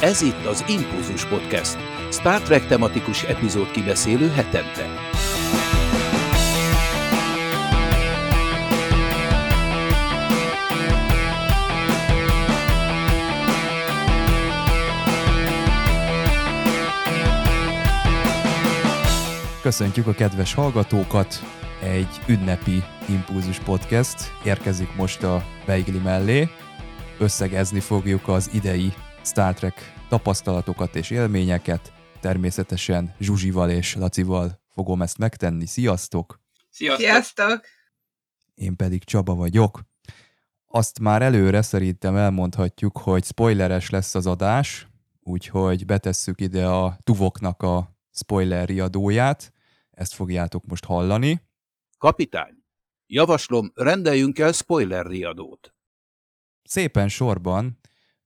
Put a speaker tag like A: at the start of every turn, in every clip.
A: Ez itt az Impulzus Podcast, Star Trek tematikus epizód kibeszélő hetente.
B: Köszöntjük a kedves hallgatókat! Egy ünnepi Impulzus Podcast érkezik most a Beigli mellé. Összegezni fogjuk az idei Star Trek tapasztalatokat és élményeket. Természetesen Zsuzsival és Lacival fogom ezt megtenni. Sziasztok!
C: Sziasztok!
D: Sziasztok!
B: Én pedig Csaba vagyok. Azt már előre szerintem elmondhatjuk, hogy spoileres lesz az adás, úgyhogy betesszük ide a Tuvoknak a spoiler riadóját. Ezt fogjátok most hallani.
A: Kapitány, javaslom, rendeljünk el spoiler riadót.
B: Szépen sorban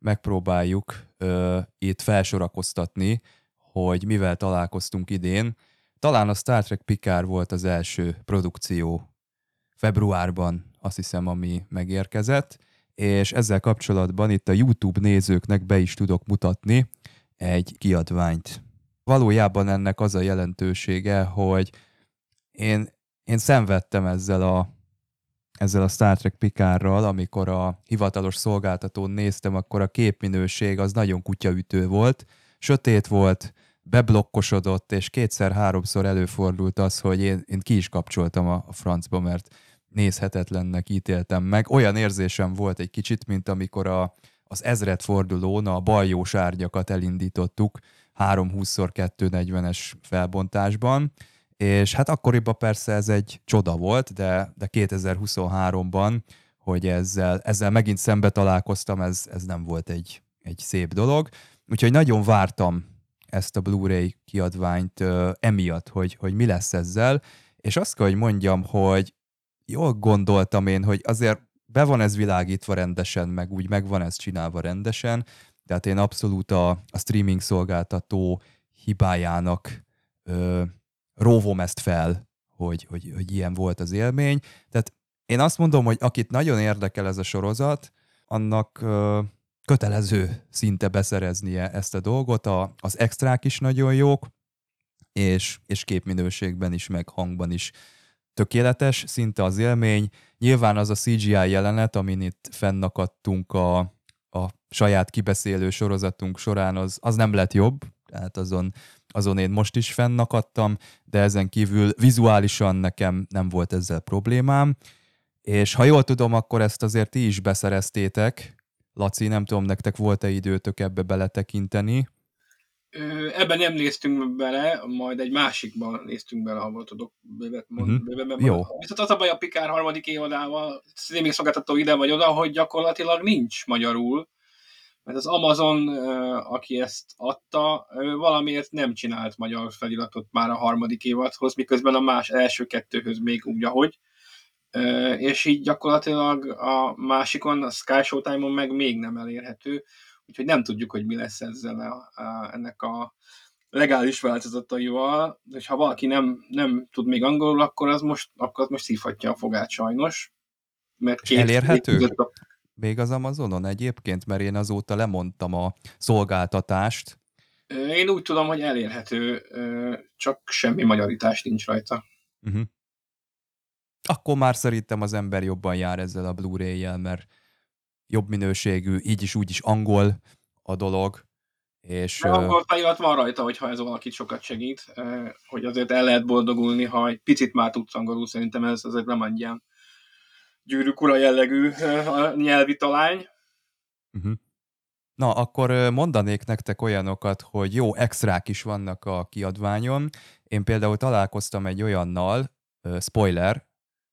B: megpróbáljuk ö, itt felsorakoztatni, hogy mivel találkoztunk idén. Talán a Star Trek Picard volt az első produkció februárban, azt hiszem, ami megérkezett, és ezzel kapcsolatban itt a YouTube nézőknek be is tudok mutatni egy kiadványt. Valójában ennek az a jelentősége, hogy én, én szenvedtem ezzel a ezzel a Star Trek Pikárral, amikor a hivatalos szolgáltatón néztem, akkor a képminőség az nagyon kutyaütő volt, sötét volt, beblokkosodott, és kétszer-háromszor előfordult az, hogy én, én ki is kapcsoltam a, a francba, mert nézhetetlennek ítéltem meg. Olyan érzésem volt egy kicsit, mint amikor a, az ezred fordulón a baljós árnyakat elindítottuk 320x240-es felbontásban, és hát akkoriban persze ez egy csoda volt, de, de 2023-ban, hogy ezzel, ezzel megint szembe találkoztam, ez, ez nem volt egy, egy szép dolog. Úgyhogy nagyon vártam ezt a Blu-ray kiadványt uh, emiatt, hogy, hogy mi lesz ezzel, és azt kell, hogy mondjam, hogy jól gondoltam én, hogy azért be van ez világítva rendesen, meg úgy meg van ez csinálva rendesen, tehát én abszolút a, a streaming szolgáltató hibájának ö, róvom ezt fel, hogy, hogy, hogy ilyen volt az élmény. Tehát én azt mondom, hogy akit nagyon érdekel ez a sorozat, annak ö, kötelező szinte beszereznie ezt a dolgot, a, az extrák is nagyon jók, és, és képminőségben is, meg hangban is tökéletes, szinte az élmény. Nyilván az a CGI jelenet, amin itt fennakadtunk a, a saját kibeszélő sorozatunk során, az, az nem lett jobb, tehát azon, azon én most is fennakadtam, de ezen kívül vizuálisan nekem nem volt ezzel problémám, és ha jól tudom, akkor ezt azért ti is beszereztétek. Laci, nem tudom, nektek volt-e időtök ebbe beletekinteni?
C: Ebben nem néztünk bele, majd egy másikban néztünk bele, ha tudok bővet mondani.
B: Uh-huh. Jó.
C: Viszont az a baj a Pikár harmadik évadával, streaming szolgáltató ide vagy oda, hogy gyakorlatilag nincs magyarul, mert az Amazon, aki ezt adta, valamiért nem csinált magyar feliratot már a harmadik évadhoz, miközben a más első kettőhöz még úgy, ahogy. És így gyakorlatilag a másikon, a Sky Showtime-on meg még nem elérhető, úgyhogy nem tudjuk, hogy mi lesz ezzel a, a, ennek a legális változataival, és ha valaki nem, nem tud még angolul, akkor az most, akkor az most szívhatja a fogát sajnos.
B: Mert két elérhető? A... Még az Amazonon egyébként, mert én azóta lemondtam a szolgáltatást.
C: Én úgy tudom, hogy elérhető, csak semmi magyarítás nincs rajta. Uh-huh.
B: Akkor már szerintem az ember jobban jár ezzel a Blu-ray-jel, mert jobb minőségű, így is úgy is angol a dolog. És,
C: De angol felirat van rajta, hogyha ez valakit sokat segít, hogy azért el lehet boldogulni, ha egy picit már tudsz angolul, szerintem ez azért nem adján gyűrűk ura jellegű nyelvi talány.
B: Uh-huh. Na, akkor mondanék nektek olyanokat, hogy jó extrák is vannak a kiadványon. Én például találkoztam egy olyannal, spoiler,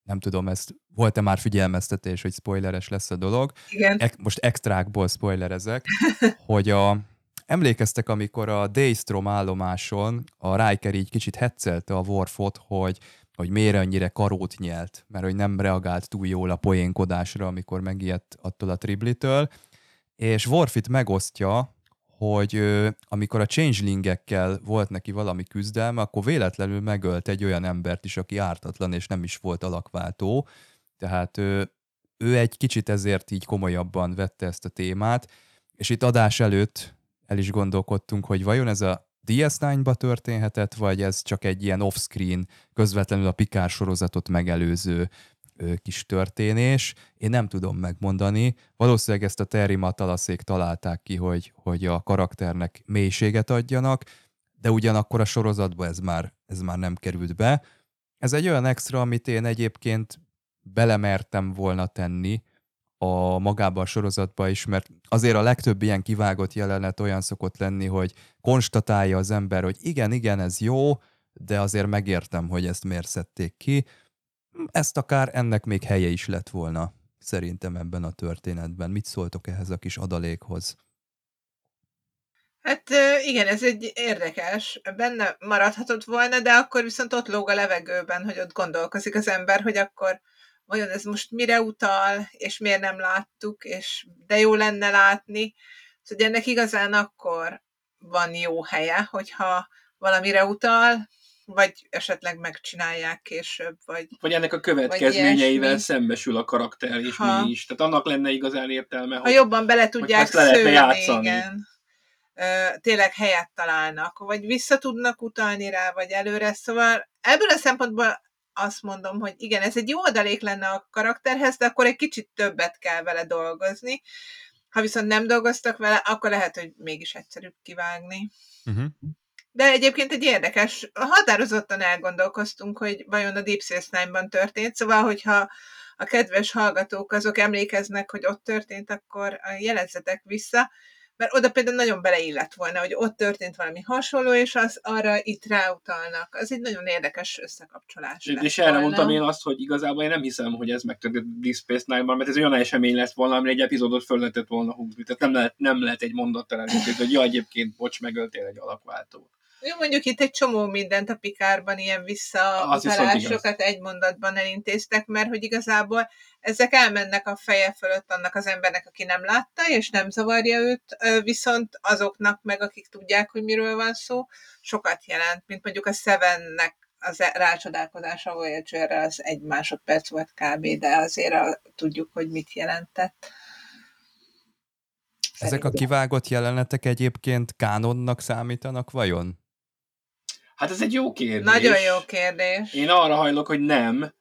B: nem tudom, ezt volt-e már figyelmeztetés, hogy spoileres lesz a dolog.
D: Igen.
B: E- most extrákból spoilerezek, hogy a, emlékeztek, amikor a Daystrom állomáson a Riker így kicsit hetzelte a Worfot, hogy hogy miért annyira karót nyelt, mert hogy nem reagált túl jól a poénkodásra, amikor megijedt attól a triblitől, és Worfit megosztja, hogy ö, amikor a changelingekkel volt neki valami küzdelme, akkor véletlenül megölt egy olyan embert is, aki ártatlan és nem is volt alakváltó, tehát ö, ő egy kicsit ezért így komolyabban vette ezt a témát, és itt adás előtt el is gondolkodtunk, hogy vajon ez a DS9-ba történhetett, vagy ez csak egy ilyen off-screen, közvetlenül a Pikár sorozatot megelőző kis történés. Én nem tudom megmondani. Valószínűleg ezt a Terry Matalaszék találták ki, hogy, hogy a karakternek mélységet adjanak, de ugyanakkor a sorozatba ez már, ez már nem került be. Ez egy olyan extra, amit én egyébként belemertem volna tenni a magába a sorozatba is, mert azért a legtöbb ilyen kivágott jelenet olyan szokott lenni, hogy konstatálja az ember, hogy igen, igen, ez jó, de azért megértem, hogy ezt miért szedték ki. Ezt akár ennek még helye is lett volna, szerintem ebben a történetben. Mit szóltok ehhez a kis adalékhoz?
D: Hát igen, ez egy érdekes, benne maradhatott volna, de akkor viszont ott lóg a levegőben, hogy ott gondolkozik az ember, hogy akkor vajon ez most mire utal, és miért nem láttuk, és de jó lenne látni. Szóval ennek igazán akkor van jó helye, hogyha valamire utal, vagy esetleg megcsinálják később, vagy...
C: Vagy ennek a következményeivel szembesül a karakter, és ha, mi is. Tehát annak lenne igazán értelme,
D: ha hogy, jobban bele tudják szőni, játszani. igen. tényleg helyet találnak, vagy vissza tudnak utalni rá, vagy előre. Szóval ebből a szempontból azt mondom, hogy igen, ez egy jó adalék lenne a karakterhez, de akkor egy kicsit többet kell vele dolgozni. Ha viszont nem dolgoztak vele, akkor lehet, hogy mégis egyszerűbb kivágni. Uh-huh. De egyébként egy érdekes, határozottan elgondolkoztunk, hogy vajon a Deep Space Nine-ban történt, szóval, hogyha a kedves hallgatók azok emlékeznek, hogy ott történt, akkor jelezzetek vissza, mert oda például nagyon beleillett volna, hogy ott történt valami hasonló, és az arra itt ráutalnak. Az egy nagyon érdekes összekapcsolás.
C: És, és erre mondtam én azt, hogy igazából én nem hiszem, hogy ez megtörtént Deep Space Nine-ban, mert ez olyan esemény lesz volna, amire egy epizódot föl lehetett volna húzni. Tehát nem lehet, nem lehet egy mondattal előtt, hogy ja, egyébként, bocs, megöltél egy alakváltót.
D: Jó, mondjuk itt egy csomó mindent a Pikárban ilyen visszautalásokat egy mondatban elintéztek, mert hogy igazából ezek elmennek a feje fölött annak az embernek, aki nem látta, és nem zavarja őt, viszont azoknak meg, akik tudják, hogy miről van szó, sokat jelent, mint mondjuk a Sevennek az e- rácsodálkozása voyager az egy másodperc volt kb., de azért a, tudjuk, hogy mit jelentett.
B: Ezek a kivágott jelenetek egyébként kánonnak számítanak vajon?
C: Hát ez egy jó kérdés.
D: Nagyon jó kérdés.
C: Én arra hajlok, hogy nem,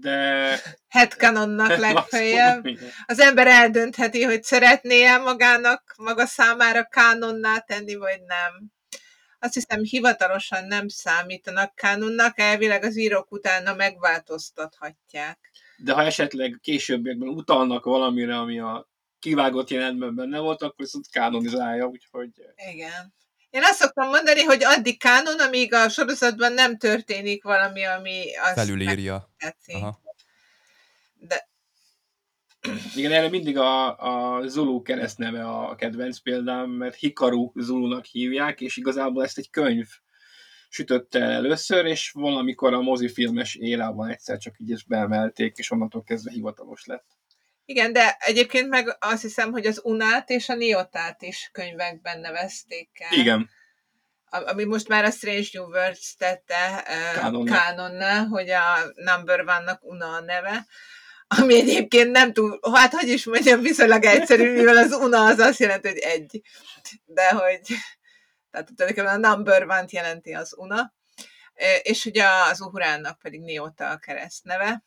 C: de...
D: Headcanonnak legfeljebb. Az ember eldöntheti, hogy szeretné-e magának, maga számára kánonná tenni, vagy nem. Azt hiszem, hivatalosan nem számítanak kánonnak, elvileg az írók utána megváltoztathatják.
C: De ha esetleg későbbiekben utalnak valamire, ami a kivágott jelentben benne volt, akkor viszont kánonizálja, úgyhogy...
D: Igen. Én azt szoktam mondani, hogy addig kánon, amíg a sorozatban nem történik valami, ami azt
B: Felülírja.
D: De...
C: Igen, erre mindig a, a Zulu keresztneve a kedvenc példám, mert Hikaru Zulunak hívják, és igazából ezt egy könyv sütötte el először, és valamikor a mozifilmes érában egyszer csak így ezt beemelték, és onnantól kezdve hivatalos lett.
D: Igen, de egyébként meg azt hiszem, hogy az Unát és a Niotát is könyvekben nevezték el.
C: Igen.
D: Ami most már a Strange New Worlds tette kánonna, hogy a Number One-nak Una a neve, ami egyébként nem túl, hát hogy is mondjam, viszonylag egyszerű, mivel az Una az azt jelenti, hogy egy. De hogy, tehát tulajdonképpen a Number One-t jelenti az Una, és ugye az Uhurának pedig Niota a keresztneve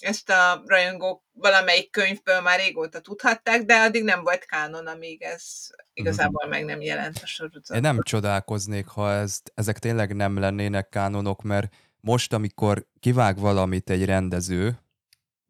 D: ezt a rajongók valamelyik könyvből már régóta tudhatták, de addig nem volt kánon, amíg ez igazából meg nem jelent a sorozatban.
B: Én nem csodálkoznék, ha ez, ezek tényleg nem lennének kánonok, mert most, amikor kivág valamit egy rendező,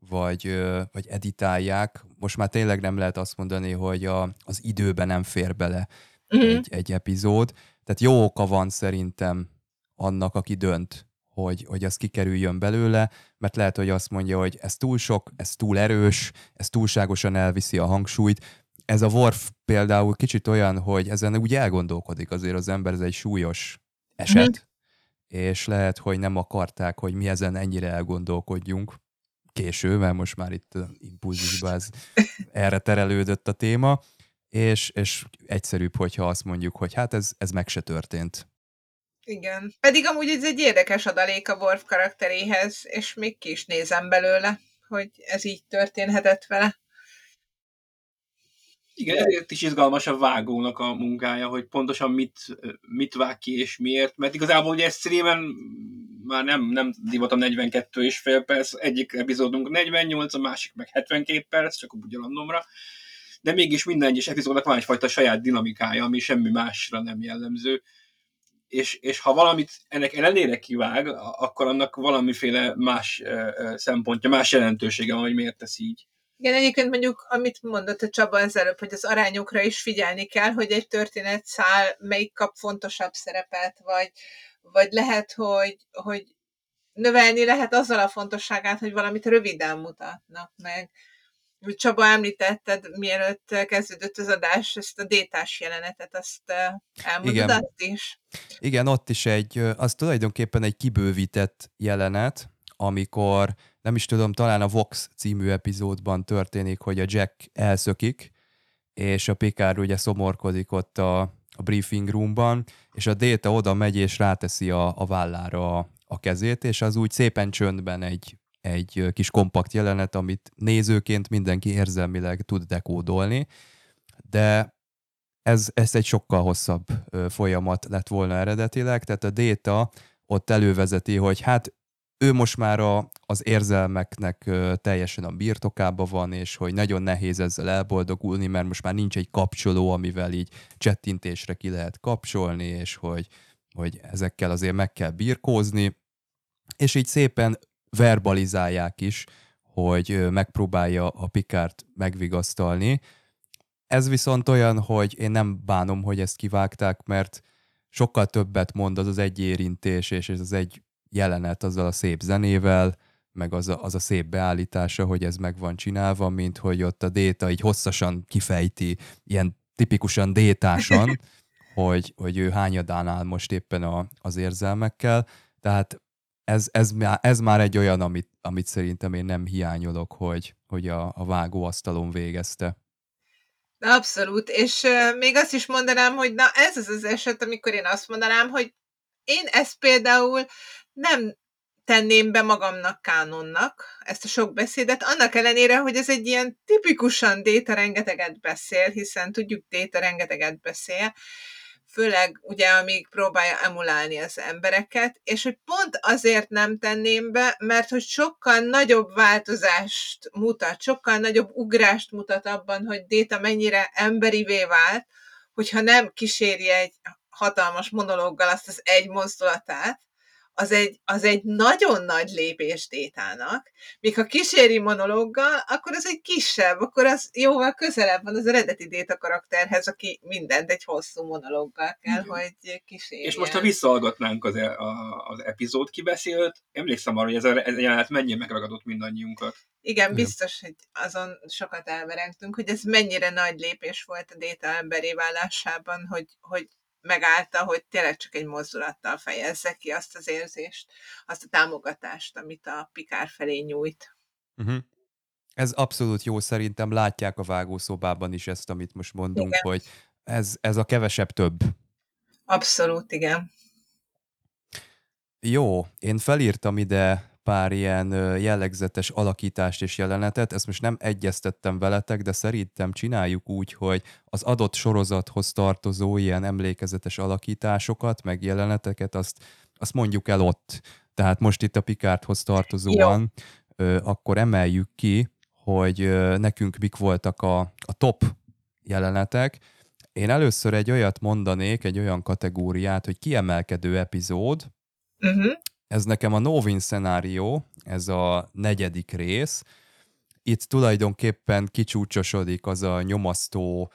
B: vagy, vagy editálják, most már tényleg nem lehet azt mondani, hogy a, az időben nem fér bele uh-huh. egy, egy epizód. Tehát jó oka van szerintem annak, aki dönt hogy, hogy az kikerüljön belőle, mert lehet, hogy azt mondja, hogy ez túl sok, ez túl erős, ez túlságosan elviszi a hangsúlyt. Ez a Worf például kicsit olyan, hogy ezen úgy elgondolkodik azért az ember, ez egy súlyos eset, mm-hmm. és lehet, hogy nem akarták, hogy mi ezen ennyire elgondolkodjunk késő, mert most már itt impulzusban ez erre terelődött a téma, és, és egyszerűbb, hogyha azt mondjuk, hogy hát ez, ez meg se történt.
D: Igen. Pedig amúgy ez egy érdekes adalék a Worf karakteréhez, és még ki is nézem belőle, hogy ez így történhetett vele.
C: Igen, ezért is izgalmas a vágónak a munkája, hogy pontosan mit, mit vág ki és miért, mert igazából ugye streamen már nem, nem divatom 42 és fél perc, egyik epizódunk 48, a másik meg 72 perc, csak úgy randomra, de mégis minden egyes epizódnak van egyfajta saját dinamikája, ami semmi másra nem jellemző és, és ha valamit ennek ellenére kivág, akkor annak valamiféle más szempontja, más jelentősége van, hogy miért tesz így.
D: Igen, egyébként mondjuk, amit mondott a Csaba ezelőbb, hogy az arányokra is figyelni kell, hogy egy történet szál melyik kap fontosabb szerepet, vagy, vagy lehet, hogy, hogy növelni lehet azzal a fontosságát, hogy valamit röviden mutatnak meg. Csaba említetted, mielőtt kezdődött az adás, ezt a détás jelenetet, azt elmondod Igen. azt is?
B: Igen, ott is egy, az tulajdonképpen egy kibővített jelenet, amikor nem is tudom, talán a Vox című epizódban történik, hogy a Jack elszökik, és a Picard ugye szomorkodik ott a, a briefing roomban, és a Data oda megy és ráteszi a, a vállára a, a kezét, és az úgy szépen csöndben egy, egy kis kompakt jelenet, amit nézőként mindenki érzelmileg tud dekódolni, de ez, ez egy sokkal hosszabb folyamat lett volna eredetileg, tehát a Data ott elővezeti, hogy hát ő most már a, az érzelmeknek teljesen a birtokába van, és hogy nagyon nehéz ezzel elboldogulni, mert most már nincs egy kapcsoló, amivel így csettintésre ki lehet kapcsolni, és hogy, hogy ezekkel azért meg kell birkózni, és így szépen verbalizálják is, hogy megpróbálja a Pikárt megvigasztalni. Ez viszont olyan, hogy én nem bánom, hogy ezt kivágták, mert sokkal többet mond az az egy érintés, és ez az egy jelenet azzal a szép zenével, meg az a, az a szép beállítása, hogy ez meg van csinálva, mint hogy ott a déta így hosszasan kifejti, ilyen tipikusan détásan, hogy, hogy ő hányadán áll most éppen a, az érzelmekkel. Tehát ez, ez, ez már egy olyan, amit, amit szerintem én nem hiányolok, hogy, hogy a, a vágóasztalon végezte.
D: Abszolút, és még azt is mondanám, hogy na ez az az eset, amikor én azt mondanám, hogy én ezt például nem tenném be magamnak kánonnak ezt a sok beszédet, annak ellenére, hogy ez egy ilyen tipikusan Déta rengeteget beszél, hiszen tudjuk, Déta rengeteget beszél, főleg ugye, amíg próbálja emulálni az embereket, és hogy pont azért nem tenném be, mert hogy sokkal nagyobb változást mutat, sokkal nagyobb ugrást mutat abban, hogy Déta mennyire emberivé vált, hogyha nem kíséri egy hatalmas monológgal azt az egy mozdulatát, az egy, az egy nagyon nagy lépés Détának, míg ha kíséri monológgal, akkor az egy kisebb, akkor az jóval közelebb van az eredeti Déta karakterhez, aki mindent egy hosszú monológgal kell, Igen. hogy kísérje.
C: És most, ha visszahallgatnánk az, e, a, az epizód kibeszélt, emlékszem arra, hogy ez a, ez a jelenet mennyire megragadott mindannyiunkat.
D: Igen, biztos, hogy azon sokat elverengtünk, hogy ez mennyire nagy lépés volt a Déta emberé válásában, hogy, hogy megállta, hogy tényleg csak egy mozdulattal fejezze ki azt az érzést, azt a támogatást, amit a Pikár felé nyújt.
B: Uh-huh. Ez abszolút jó, szerintem látják a vágószobában is ezt, amit most mondunk, igen. hogy ez, ez a kevesebb több.
D: Abszolút, igen.
B: Jó, én felírtam ide pár ilyen jellegzetes alakítást és jelenetet. Ezt most nem egyeztettem veletek, de szerintem csináljuk úgy, hogy az adott sorozathoz tartozó ilyen emlékezetes alakításokat, meg jeleneteket, azt, azt mondjuk el ott. Tehát most itt a Pikárthoz tartozóan, Jó. akkor emeljük ki, hogy nekünk mik voltak a, a top jelenetek. Én először egy olyat mondanék, egy olyan kategóriát, hogy kiemelkedő epizód, uh-huh. Ez nekem a Novin szenárió, ez a negyedik rész. Itt tulajdonképpen kicsúcsosodik az a nyomasztó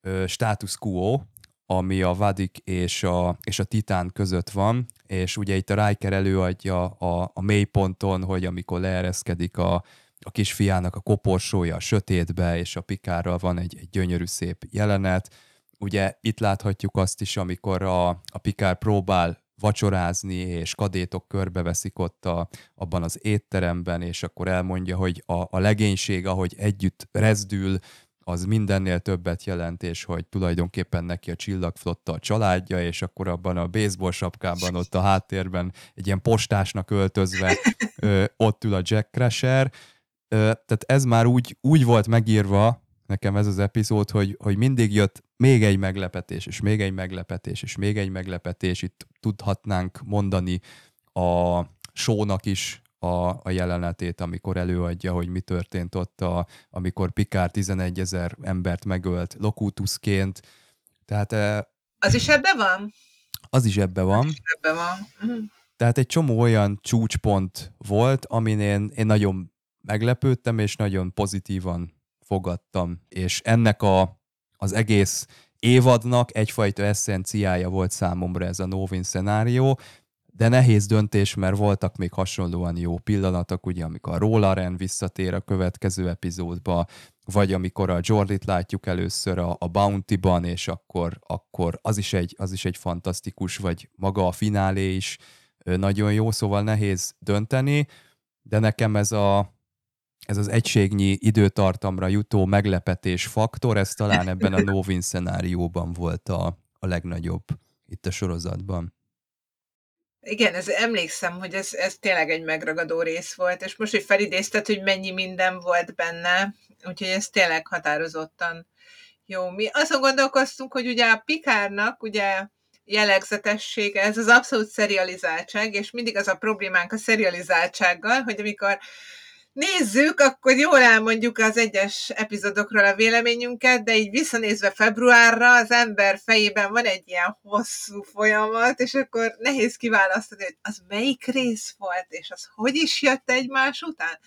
B: ö, status quo, ami a Vadik és a, és a Titán között van, és ugye itt a Riker előadja a, a mélyponton, hogy amikor leereszkedik a, a kisfiának a koporsója a sötétbe, és a pikárral van egy, egy gyönyörű szép jelenet. Ugye itt láthatjuk azt is, amikor a, a pikár próbál vacsorázni, és kadétok körbeveszik ott a, abban az étteremben, és akkor elmondja, hogy a, a legénység, ahogy együtt rezdül, az mindennél többet jelent, és hogy tulajdonképpen neki a csillagflotta a családja, és akkor abban a baseball sapkában ott a háttérben egy ilyen postásnak öltözve ö, ott ül a Jack Crusher. Ö, tehát ez már úgy, úgy volt megírva, nekem ez az epizód, hogy, hogy mindig jött még egy meglepetés, és még egy meglepetés, és még egy meglepetés. Itt tudhatnánk mondani a sónak is a, a jelenetét, amikor előadja, hogy mi történt ott, a, amikor Pikár 11 ezer embert megölt Locutusként. Tehát...
D: Az is ebbe van?
B: Az is ebbe van. Az is
D: ebbe van. Mhm.
B: Tehát egy csomó olyan csúcspont volt, amin én, én nagyon meglepődtem, és nagyon pozitívan fogadtam. És ennek a, az egész évadnak egyfajta eszenciája volt számomra ez a Novin szenárió, de nehéz döntés, mert voltak még hasonlóan jó pillanatok, ugye amikor a Rollaren visszatér a következő epizódba, vagy amikor a Jordit látjuk először a, a Bounty-ban, és akkor, akkor az, is egy, az is egy fantasztikus, vagy maga a finálé is nagyon jó, szóval nehéz dönteni, de nekem ez a, ez az egységnyi időtartamra jutó meglepetés faktor, ez talán ebben a Novin szenárióban volt a, a legnagyobb itt a sorozatban.
D: Igen, ez, emlékszem, hogy ez, ez tényleg egy megragadó rész volt, és most, hogy felidézted, hogy mennyi minden volt benne, úgyhogy ez tényleg határozottan jó. Mi azon gondolkoztunk, hogy ugye a Pikárnak ugye jellegzetessége, ez az abszolút serializáltság, és mindig az a problémánk a serializáltsággal, hogy amikor nézzük, akkor jól elmondjuk az egyes epizódokról a véleményünket, de így visszanézve februárra az ember fejében van egy ilyen hosszú folyamat, és akkor nehéz kiválasztani, hogy az melyik rész volt, és az hogy is jött egymás után.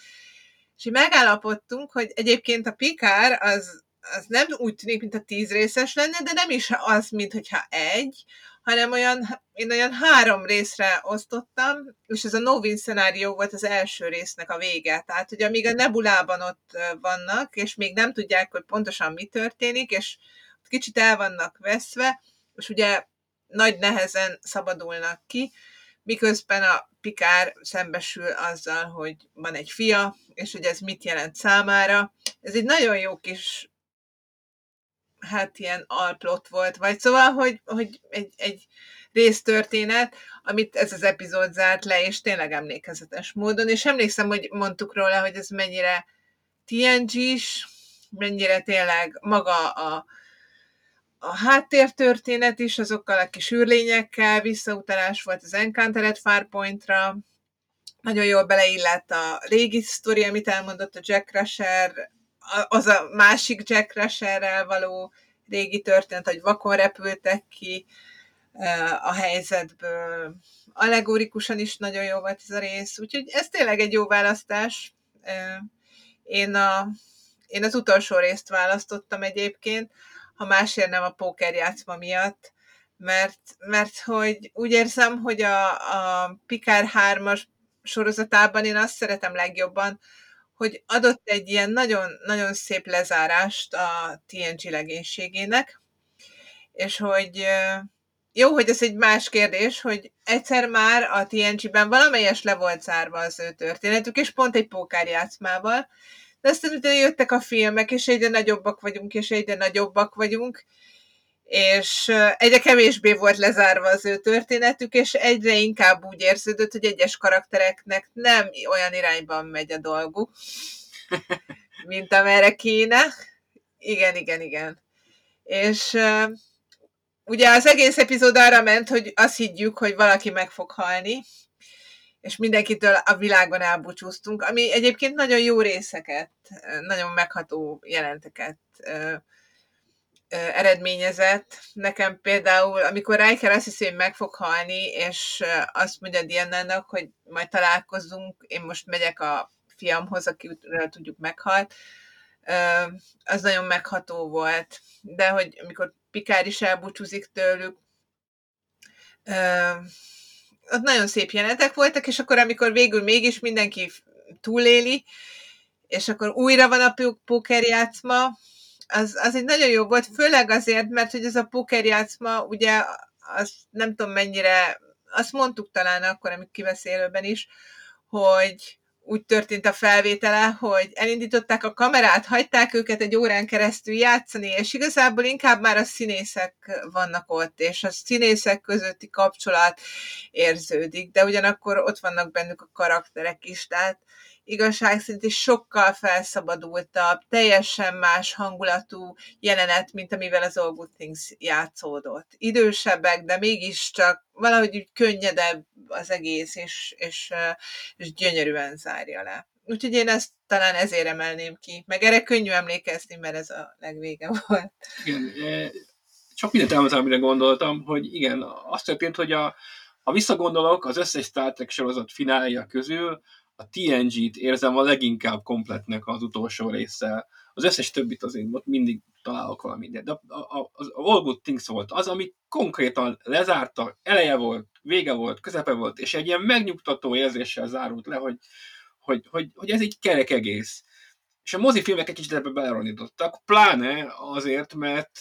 D: És megállapodtunk, hogy egyébként a Pikár az, az nem úgy tűnik, mint a tíz részes lenne, de nem is az, mint hogyha egy, hanem olyan, én olyan három részre osztottam, és ez a Novin szenárió volt az első résznek a vége. Tehát, hogy amíg a nebulában ott vannak, és még nem tudják, hogy pontosan mi történik, és kicsit el vannak veszve, és ugye nagy nehezen szabadulnak ki, miközben a Pikár szembesül azzal, hogy van egy fia, és hogy ez mit jelent számára. Ez egy nagyon jó kis hát ilyen alplot volt, vagy szóval, hogy, hogy egy, egy résztörténet, amit ez az epizód zárt le, és tényleg emlékezetes módon, és emlékszem, hogy mondtuk róla, hogy ez mennyire TNG-s, mennyire tényleg maga a, a háttértörténet is, azokkal a kis űrlényekkel, visszautalás volt az Encountered Farpointra, nagyon jól beleillett a régi sztori, amit elmondott a Jack Crusher, az a másik Jack Crusherrel való régi történet, hogy vakon repültek ki a helyzetből. Allegórikusan is nagyon jó volt ez a rész, úgyhogy ez tényleg egy jó választás. Én, a, én az utolsó részt választottam egyébként, ha másért nem a pókerjátszma miatt, mert, mert hogy úgy érzem, hogy a, a Pikár 3-as sorozatában én azt szeretem legjobban, hogy adott egy ilyen nagyon, nagyon szép lezárást a TNG legénységének, és hogy jó, hogy ez egy más kérdés, hogy egyszer már a TNG-ben valamelyes le volt zárva az ő történetük, és pont egy pókárjátszmával, de aztán utána jöttek a filmek, és egyre nagyobbak vagyunk, és egyre nagyobbak vagyunk, és egyre kevésbé volt lezárva az ő történetük, és egyre inkább úgy érződött, hogy egyes karaktereknek nem olyan irányban megy a dolguk, mint amerre kéne. Igen, igen, igen. És ugye az egész epizód arra ment, hogy azt higgyük, hogy valaki meg fog halni, és mindenkitől a világon elbúcsúztunk, ami egyébként nagyon jó részeket, nagyon megható jelenteket eredményezett. Nekem például, amikor Riker azt hiszi, hogy meg fog halni, és azt mondja Diana-nak, hogy majd találkozunk, én most megyek a fiamhoz, akiről tudjuk meghalt, az nagyon megható volt. De hogy amikor Pikár is elbúcsúzik tőlük, ott nagyon szép jelenetek voltak, és akkor amikor végül mégis mindenki túléli, és akkor újra van a pókerjátszma, az, az egy nagyon jó volt, főleg azért, mert hogy ez a pókerjátszma, ugye, az nem tudom mennyire, azt mondtuk talán akkor, amikor kiveszélőben is, hogy úgy történt a felvétele, hogy elindították a kamerát, hagyták őket egy órán keresztül játszani, és igazából inkább már a színészek vannak ott, és a színészek közötti kapcsolat érződik, de ugyanakkor ott vannak bennük a karakterek is, tehát igazság szerint is sokkal felszabadultabb, teljesen más hangulatú jelenet, mint amivel az All Good Things játszódott. Idősebbek, de mégiscsak valahogy úgy könnyedebb az egész, és, és, és gyönyörűen zárja le. Úgyhogy én ezt talán ezért emelném ki. Meg erre könnyű emlékezni, mert ez a legvége volt.
C: Igen, csak mindent elmondtam, amire gondoltam, hogy igen, azt történt, hogy a, ha visszagondolok, az összes Star Trek sorozat finálja közül a TNG-t érzem a leginkább kompletnek az utolsó része. Az összes többit azért ott mindig találok valamit. De a, a, az All Good Things volt az, ami konkrétan lezárta, eleje volt, vége volt, közepe volt, és egy ilyen megnyugtató érzéssel zárult le, hogy, hogy, hogy, hogy ez egy kerek egész. És a mozifilmek egy kicsit ebbe beleronítottak, pláne azért, mert,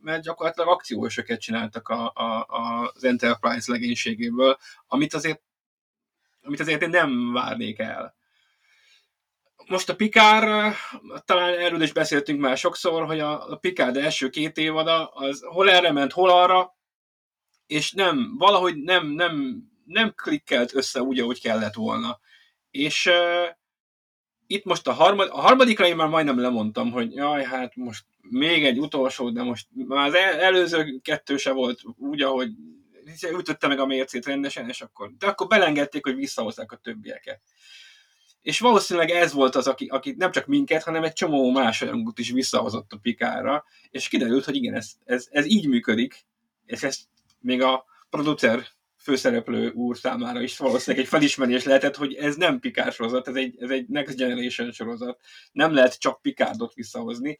C: mert gyakorlatilag akciósöket csináltak a, a, az Enterprise legénységéből, amit azért, amit azért én nem várnék el. Most a Pikár, talán erről is beszéltünk már sokszor, hogy a, a Pikár első két évada, az hol erre ment, hol arra, és nem, valahogy nem, nem, nem klikkelt össze úgy, ahogy kellett volna. És uh, itt most a, harmad, a harmadikra én már majdnem lemondtam, hogy jaj, hát most még egy utolsó, de most már az el, előző kettő se volt úgy, ahogy ütötte meg a mércét rendesen, és akkor, de akkor belengedték, hogy visszahozzák a többieket. És valószínűleg ez volt az, aki, aki nem csak minket, hanem egy csomó más anyagot is visszahozott a pikára, és kiderült, hogy igen, ez, ez, ez így működik, és ezt még a producer főszereplő úr számára is valószínűleg egy felismerés lehetett, hogy ez nem Picard sorozat, ez egy, ez egy Next Generation sorozat. Nem lehet csak Picardot visszahozni,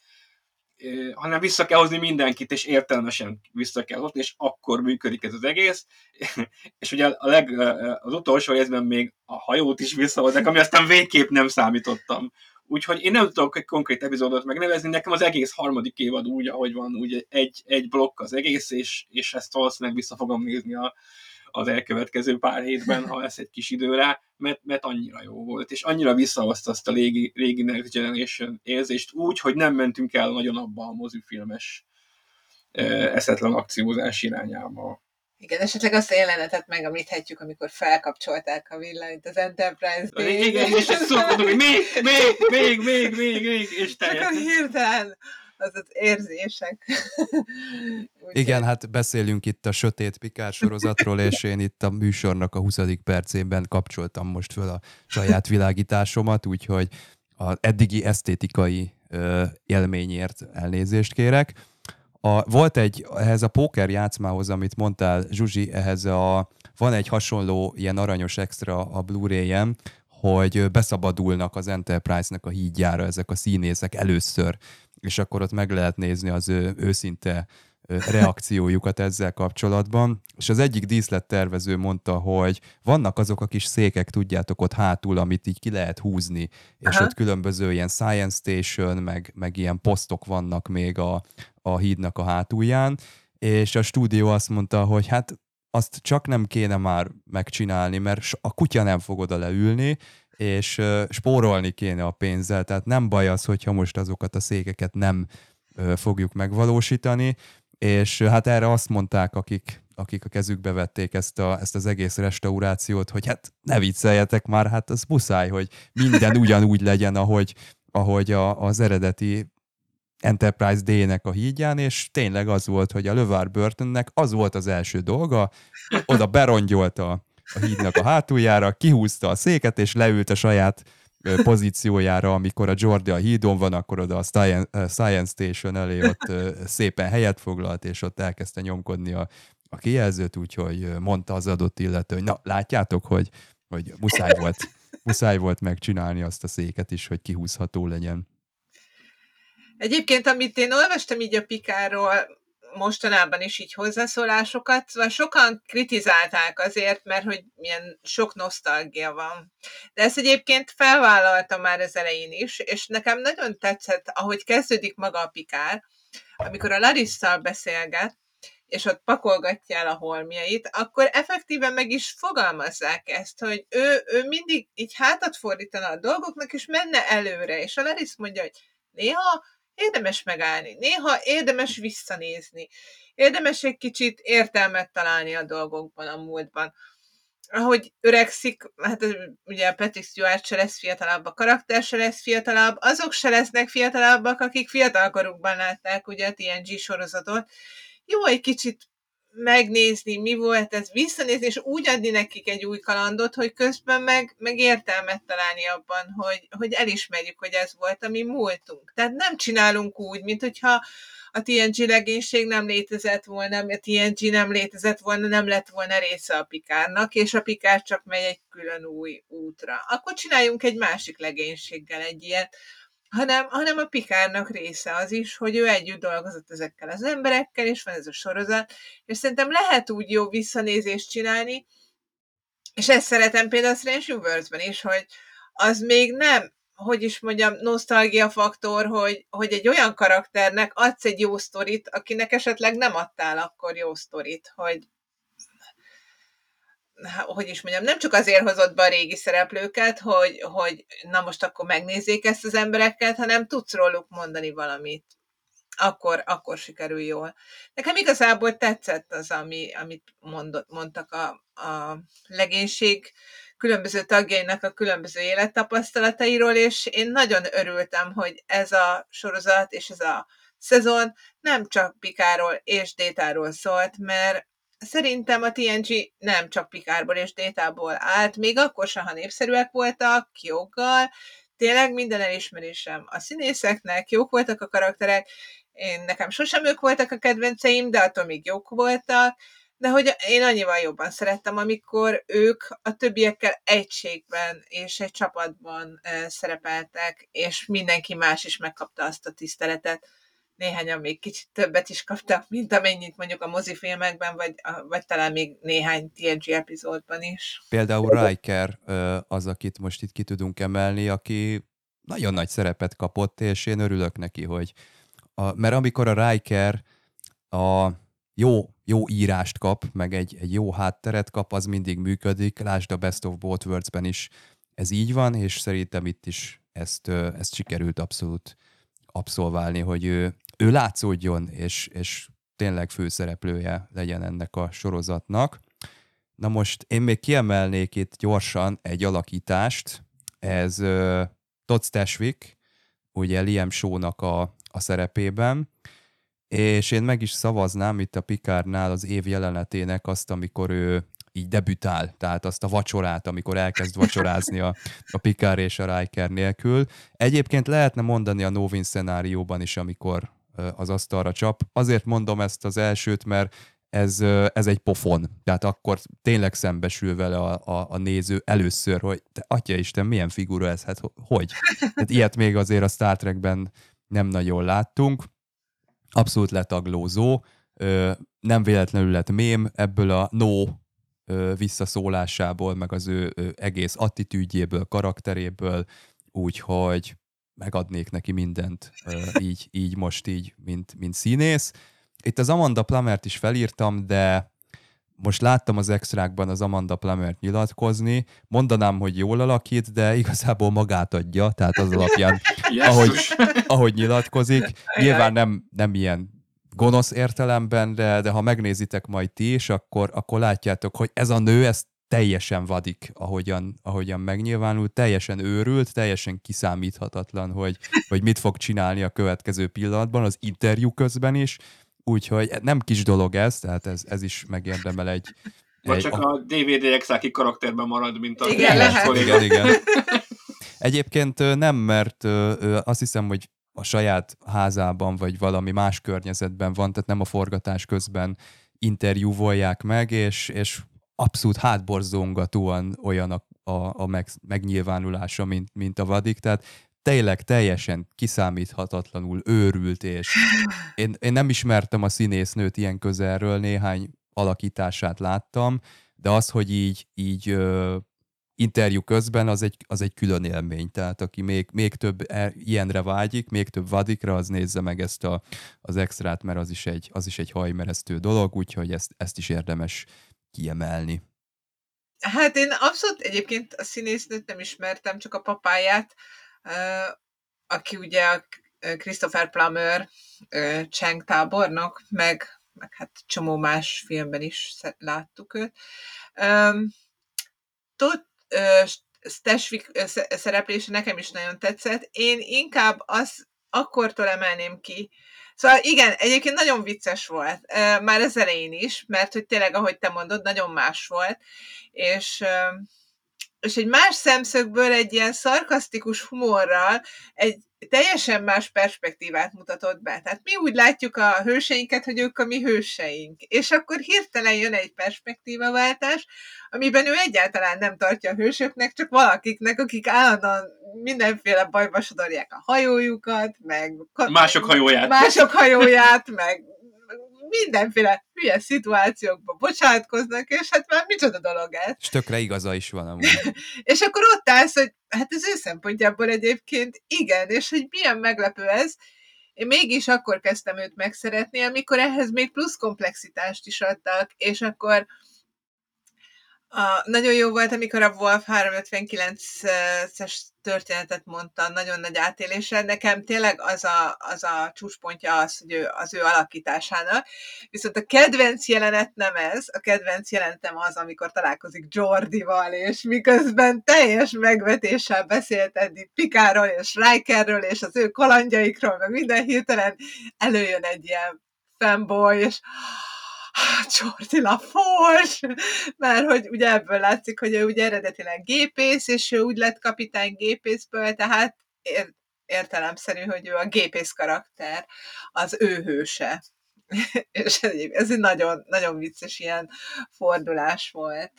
C: hanem vissza kell hozni mindenkit, és értelmesen vissza kell hozni, és akkor működik ez az egész. és ugye a leg, az utolsó részben még a hajót is visszahoznak, ami aztán végképp nem számítottam. Úgyhogy én nem tudok egy konkrét epizódot megnevezni, nekem az egész harmadik évad úgy, ahogy van, úgy egy, egy blokk az egész, és, és ezt valószínűleg vissza fogom nézni a, az elkövetkező pár hétben, ha lesz egy kis idő rá, mert, mert annyira jó volt, és annyira visszahozta azt a régi, régi Next Generation érzést úgy, hogy nem mentünk el nagyon abba a mozifilmes eszetlen akciózás irányába.
D: Igen, esetleg azt a jelenetet megemlíthetjük, amikor felkapcsolták a villanyt az Enterprise-t.
C: Igen, és ezt szokott, hogy még, még, még, még, még, még, és
D: teljesen. Csak hirtelen az az érzések.
B: Igen, hát beszélünk itt a Sötét Pikár sorozatról, és én itt a műsornak a 20. percében kapcsoltam most föl a saját világításomat, úgyhogy az eddigi esztétikai ö, élményért elnézést kérek. A, volt egy, ehhez a póker játszmához, amit mondtál, Zsuzsi, ehhez a, van egy hasonló ilyen aranyos extra a Blu-ray-en, hogy beszabadulnak az Enterprise-nek a hídjára ezek a színészek először és akkor ott meg lehet nézni az ő őszinte reakciójukat ezzel kapcsolatban. És az egyik díszlettervező mondta, hogy vannak azok a kis székek, tudjátok, ott hátul, amit így ki lehet húzni, és Aha. ott különböző ilyen science station, meg, meg ilyen posztok vannak még a, a hídnak a hátulján, és a stúdió azt mondta, hogy hát azt csak nem kéne már megcsinálni, mert a kutya nem fog oda leülni, és spórolni kéne a pénzzel, tehát nem baj az, hogyha most azokat a székeket nem fogjuk megvalósítani, és hát erre azt mondták, akik, akik a kezükbe vették ezt, a, ezt az egész restaurációt, hogy hát ne vicceljetek már, hát az muszáj, hogy minden ugyanúgy legyen, ahogy, ahogy a, az eredeti Enterprise D-nek a hídján, és tényleg az volt, hogy a LeVar Burtonnek az volt az első dolga, oda berongyolta a hídnak a hátuljára, kihúzta a széket, és leült a saját pozíciójára, amikor a Jordi a hídon van, akkor oda a Science Station elé ott szépen helyet foglalt, és ott elkezdte nyomkodni a, a kijelzőt, úgyhogy mondta az adott illető, hogy na, látjátok, hogy, hogy muszáj volt, muszáj volt megcsinálni azt a széket is, hogy kihúzható legyen.
D: Egyébként, amit én olvastam így a Pikáról, mostanában is így hozzászólásokat, szóval sokan kritizálták azért, mert hogy milyen sok nosztalgia van. De ezt egyébként felvállaltam már az elején is, és nekem nagyon tetszett, ahogy kezdődik maga a pikár, amikor a Larisszal beszélget, és ott pakolgatja el a holmjait, akkor effektíven meg is fogalmazzák ezt, hogy ő, ő mindig így hátat fordítana a dolgoknak, és menne előre, és a Larisz mondja, hogy néha érdemes megállni, néha érdemes visszanézni, érdemes egy kicsit értelmet találni a dolgokban, a múltban. ahogy öregszik, hát ugye Patrick Stewart se lesz fiatalabb, a karakter se lesz fiatalabb, azok se lesznek fiatalabbak, akik fiatalkorukban látták ugye a TNG sorozatot. Jó egy kicsit megnézni, mi volt ez, visszanézni, és úgy adni nekik egy új kalandot, hogy közben meg, meg értelmet találni abban, hogy, hogy elismerjük, hogy ez volt a mi múltunk. Tehát nem csinálunk úgy, mint hogyha a TNG legénység nem létezett volna, a TNG nem létezett volna, nem lett volna része a Pikárnak, és a Pikár csak megy egy külön új útra. Akkor csináljunk egy másik legénységgel egy ilyet, hanem, hanem a Pikárnak része az is, hogy ő együtt dolgozott ezekkel az emberekkel, és van ez a sorozat, és szerintem lehet úgy jó visszanézést csinálni, és ezt szeretem például a Strange Universe-ben is, hogy az még nem hogy is mondjam, nosztalgia faktor, hogy, hogy egy olyan karakternek adsz egy jó sztorit, akinek esetleg nem adtál akkor jó sztorit, hogy hogy is mondjam, nem csak azért hozott be a régi szereplőket, hogy, hogy na most akkor megnézzék ezt az embereket, hanem tudsz róluk mondani valamit. Akkor, akkor sikerül jól. Nekem igazából tetszett az, ami, amit mondott, mondtak a, a legénység különböző tagjainak a különböző élettapasztalatairól, és én nagyon örültem, hogy ez a sorozat és ez a szezon nem csak Pikáról és Détáról szólt, mert szerintem a TNG nem csak Pikárból és Détából állt, még akkor sem, ha népszerűek voltak, joggal, tényleg minden elismerésem a színészeknek, jók voltak a karakterek, én nekem sosem ők voltak a kedvenceim, de attól még jók voltak, de hogy én annyival jobban szerettem, amikor ők a többiekkel egységben és egy csapatban szerepeltek, és mindenki más is megkapta azt a tiszteletet. Néhányan még kicsit többet is kaptak, mint amennyit mondjuk a mozifilmekben, vagy, vagy talán még néhány TNG epizódban is.
B: Például Riker az, akit most itt ki tudunk emelni, aki nagyon nagy szerepet kapott, és én örülök neki, hogy a, mert amikor a Riker a jó, jó írást kap, meg egy, egy jó hátteret kap, az mindig működik. Lásd a Best of Both Worlds-ben is ez így van, és szerintem itt is ezt, ezt sikerült abszolút abszolválni, hogy ő, ő látszódjon, és, és tényleg főszereplője legyen ennek a sorozatnak. Na most én még kiemelnék itt gyorsan egy alakítást, ez uh, Todd Stashwick, ugye Liam Shaw-nak a, a szerepében, és én meg is szavaznám itt a Pikárnál az év jelenetének azt, amikor ő így debütál, tehát azt a vacsorát, amikor elkezd vacsorázni a, a Pikár és a Riker nélkül. Egyébként lehetne mondani a Novin szenárióban is, amikor az asztalra csap. Azért mondom ezt az elsőt, mert ez, ez egy pofon. Tehát akkor tényleg szembesül vele a, a, a néző először, hogy te atya Isten, milyen figura ez, hát hogy? Tehát ilyet még azért a Star Trekben nem nagyon láttunk abszolút letaglózó, nem véletlenül lett mém ebből a no visszaszólásából, meg az ő egész attitűdjéből, karakteréből, úgyhogy megadnék neki mindent így, így most így, mint, mint színész. Itt az Amanda Plamert is felírtam, de most láttam az extrákban az Amanda Plamert nyilatkozni, mondanám, hogy jól alakít, de igazából magát adja, tehát az alapján, ahogy, ahogy nyilatkozik. Nyilván nem, nem ilyen gonosz értelemben, de, de ha megnézitek majd ti is, akkor, akkor látjátok, hogy ez a nő, ez teljesen vadik, ahogyan, ahogyan megnyilvánult, teljesen őrült, teljesen kiszámíthatatlan, hogy, hogy mit fog csinálni a következő pillanatban, az interjú közben is, Úgyhogy nem kis dolog ez, tehát ez, ez is megérdemel egy...
C: Vagy egy, csak a, a DVD Exáki karakterben marad, mint a...
D: Igen, lehet.
B: Igen, igen. Egyébként nem, mert azt hiszem, hogy a saját házában, vagy valami más környezetben van, tehát nem a forgatás közben interjúvolják meg, és, és abszolút hátborzongatóan olyan a, a, a meg, megnyilvánulása, mint, mint a vadik, tehát tényleg teljesen kiszámíthatatlanul őrült, és én, én nem ismertem a színésznőt ilyen közelről, néhány alakítását láttam, de az, hogy így, így ö, interjú közben, az egy, az egy külön élmény. Tehát aki még, még több e, ilyenre vágyik, még több vadikra, az nézze meg ezt a, az extrát, mert az is egy, az is egy hajmeresztő dolog, úgyhogy ezt, ezt is érdemes kiemelni.
D: Hát én abszolút egyébként a színésznőt nem ismertem, csak a papáját, aki ugye a Christopher Plummer Cheng tábornok, meg, meg hát csomó más filmben is láttuk őt. Tot Stashvik szereplése nekem is nagyon tetszett. Én inkább azt akkortól emelném ki, Szóval igen, egyébként nagyon vicces volt, már az elején is, mert hogy tényleg, ahogy te mondod, nagyon más volt, és és egy más szemszögből egy ilyen szarkasztikus humorral egy teljesen más perspektívát mutatott be. Tehát mi úgy látjuk a hőseinket, hogy ők a mi hőseink. És akkor hirtelen jön egy perspektívaváltás, amiben ő egyáltalán nem tartja a hősöknek, csak valakiknek, akik állandóan mindenféle bajba sodorják a hajójukat, meg...
C: Mások hajóját.
D: Mások hajóját, meg mindenféle hülye szituációkba bocsátkoznak, és hát már micsoda dolog ez.
B: És tökre igaza is van amúgy.
D: és akkor ott állsz, hogy hát az ő szempontjából egyébként igen, és hogy milyen meglepő ez, én mégis akkor kezdtem őt megszeretni, amikor ehhez még plusz komplexitást is adtak, és akkor a, nagyon jó volt, amikor a Wolf 359-es történetet mondta, nagyon nagy átélése. Nekem tényleg az a, az a csúcspontja az, hogy ő, az ő alakításának. Viszont a kedvenc jelenet nem ez, a kedvenc jelenetem az, amikor találkozik Jordival, és miközben teljes megvetéssel beszélt eddig Pikáról és Rikerről, és az ő kalandjaikról, meg minden hirtelen előjön egy ilyen fanboy, és Jordi Lafors, mert hogy ugye ebből látszik, hogy ő ugye eredetileg gépész, és ő úgy lett kapitány gépészből, tehát ér- értelemszerű, hogy ő a gépész karakter, az ő hőse. és ez egy nagyon, nagyon vicces ilyen fordulás volt.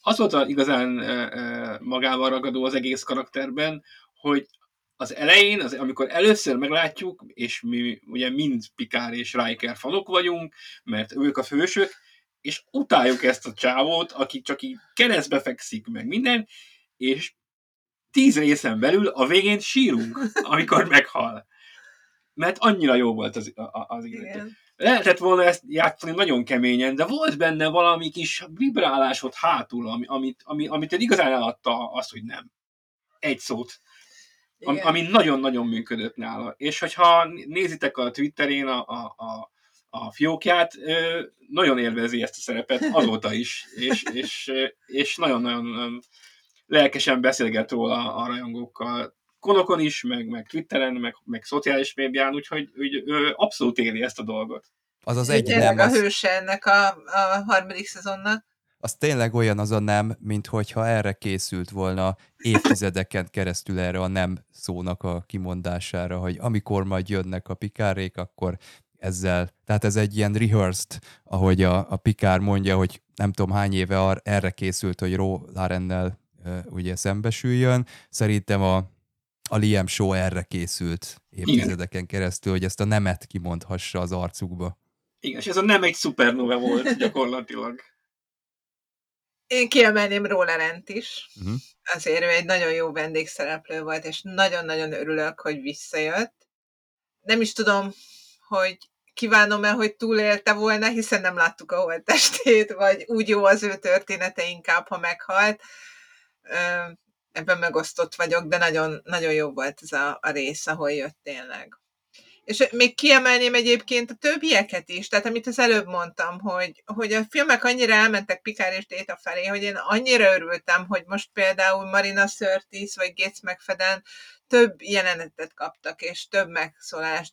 C: Az volt a igazán magával ragadó az egész karakterben, hogy az elején, az, amikor először meglátjuk, és mi ugye mind Pikár és Riker fanok vagyunk, mert ők a fősök, és utáljuk ezt a csávót, aki csak így keresztbe fekszik meg minden, és tíz részen belül a végén sírunk, amikor meghal. Mert annyira jó volt az, az illető. Lehetett volna ezt játszani nagyon keményen, de volt benne valami kis vibrálás ott hátul, ami, amit, ami, amit igazán eladta azt, hogy nem. Egy szót ami, ami nagyon-nagyon működött nála. És hogyha nézitek a Twitterén a, a, a, a fiókját, nagyon élvezi ezt a szerepet azóta is, és, és, és nagyon-nagyon lelkesen beszélget róla a rajongókkal, konokon is, meg, meg Twitteren, meg, meg szociális médián, úgyhogy úgy, ő abszolút éli ezt a dolgot.
B: Az az egy
D: nem. a hőse ennek a, a harmadik szezonnak
B: az tényleg olyan az a nem, mint hogyha erre készült volna évtizedeken keresztül erre a nem szónak a kimondására, hogy amikor majd jönnek a pikárék, akkor ezzel, tehát ez egy ilyen rehearsed, ahogy a, a Pikár mondja, hogy nem tudom hány éve erre készült, hogy Ro Larennel uh, ugye szembesüljön. Szerintem a, a Liam Show erre készült évtizedeken keresztül, hogy ezt a nemet kimondhassa az arcukba.
C: Igen, és ez a nem egy szupernova volt gyakorlatilag.
D: Én kiemelném Rollerent is. Uh-huh. Azért ő egy nagyon jó vendégszereplő volt, és nagyon-nagyon örülök, hogy visszajött. Nem is tudom, hogy kívánom-e, hogy túlélte volna, hiszen nem láttuk a holttestét, vagy úgy jó az ő története inkább, ha meghalt. Ebben megosztott vagyok, de nagyon, nagyon jó volt ez a, a rész, ahol jött tényleg. És még kiemelném egyébként a többieket is, tehát amit az előbb mondtam, hogy, hogy a filmek annyira elmentek Pikár és Déta felé, hogy én annyira örültem, hogy most például Marina Sörtis vagy Gates McFadden több jelenetet kaptak, és több megszólást.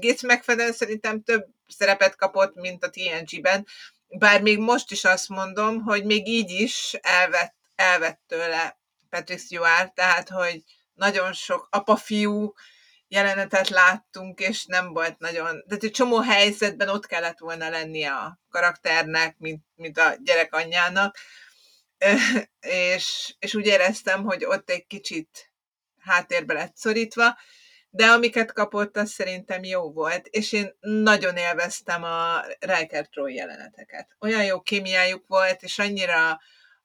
D: Gates McFadden szerintem több szerepet kapott, mint a TNG-ben, bár még most is azt mondom, hogy még így is elvett, elvett tőle Patrick Stewart, tehát hogy nagyon sok apa-fiú jelenetet láttunk, és nem volt nagyon, de egy csomó helyzetben ott kellett volna lennie a karakternek, mint, mint a gyerek anyjának, és, és úgy éreztem, hogy ott egy kicsit háttérbe lett szorítva, de amiket kapott, az szerintem jó volt, és én nagyon élveztem a Riker Troy jeleneteket. Olyan jó kémiájuk volt, és annyira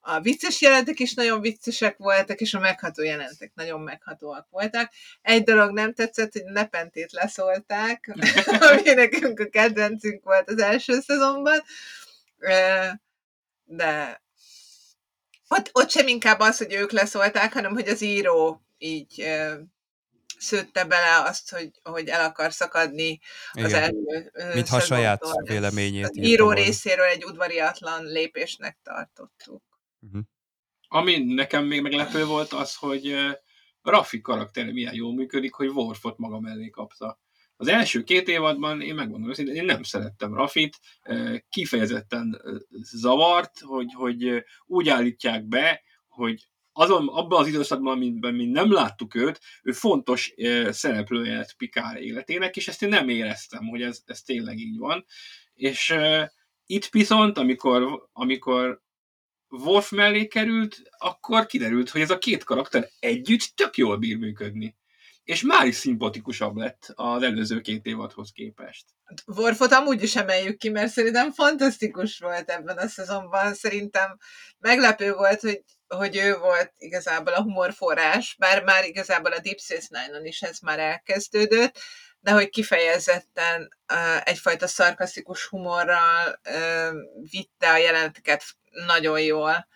D: a vicces jelentek is nagyon viccesek voltak, és a megható jelentek nagyon meghatóak voltak. Egy dolog nem tetszett, hogy Nepentét leszólták, ami nekünk a kedvencünk volt az első szezonban, de ott, ott sem inkább az, hogy ők leszólták, hanem hogy az író így szőtte bele azt, hogy, hogy el akar szakadni
B: Igen. az első Mintha saját véleményét. Az
D: író részéről egy udvariatlan lépésnek tartottuk. Uh-huh.
C: Ami nekem még meglepő volt az, hogy Raffi karaktere milyen jól működik, hogy Worfot maga mellé kapta. Az első két évadban én megmondom őszintén, én nem szerettem Rafit, kifejezetten zavart, hogy, hogy úgy állítják be, hogy azon, abban az időszakban, amiben mi nem láttuk őt, ő fontos szereplője lett Pikár életének, és ezt én nem éreztem, hogy ez, ez tényleg így van. És itt viszont, amikor, amikor Wolf mellé került, akkor kiderült, hogy ez a két karakter együtt tök jól bír működni. És már is szimpatikusabb lett az előző két évadhoz képest.
D: Worfot amúgy is emeljük ki, mert szerintem fantasztikus volt ebben a szezonban. Szerintem meglepő volt, hogy, hogy ő volt igazából a humorforrás, bár már igazából a Deep Space Nine-on is ez már elkezdődött, de hogy kifejezetten egyfajta szarkasztikus humorral vitte a jeleneteket nagyon jól,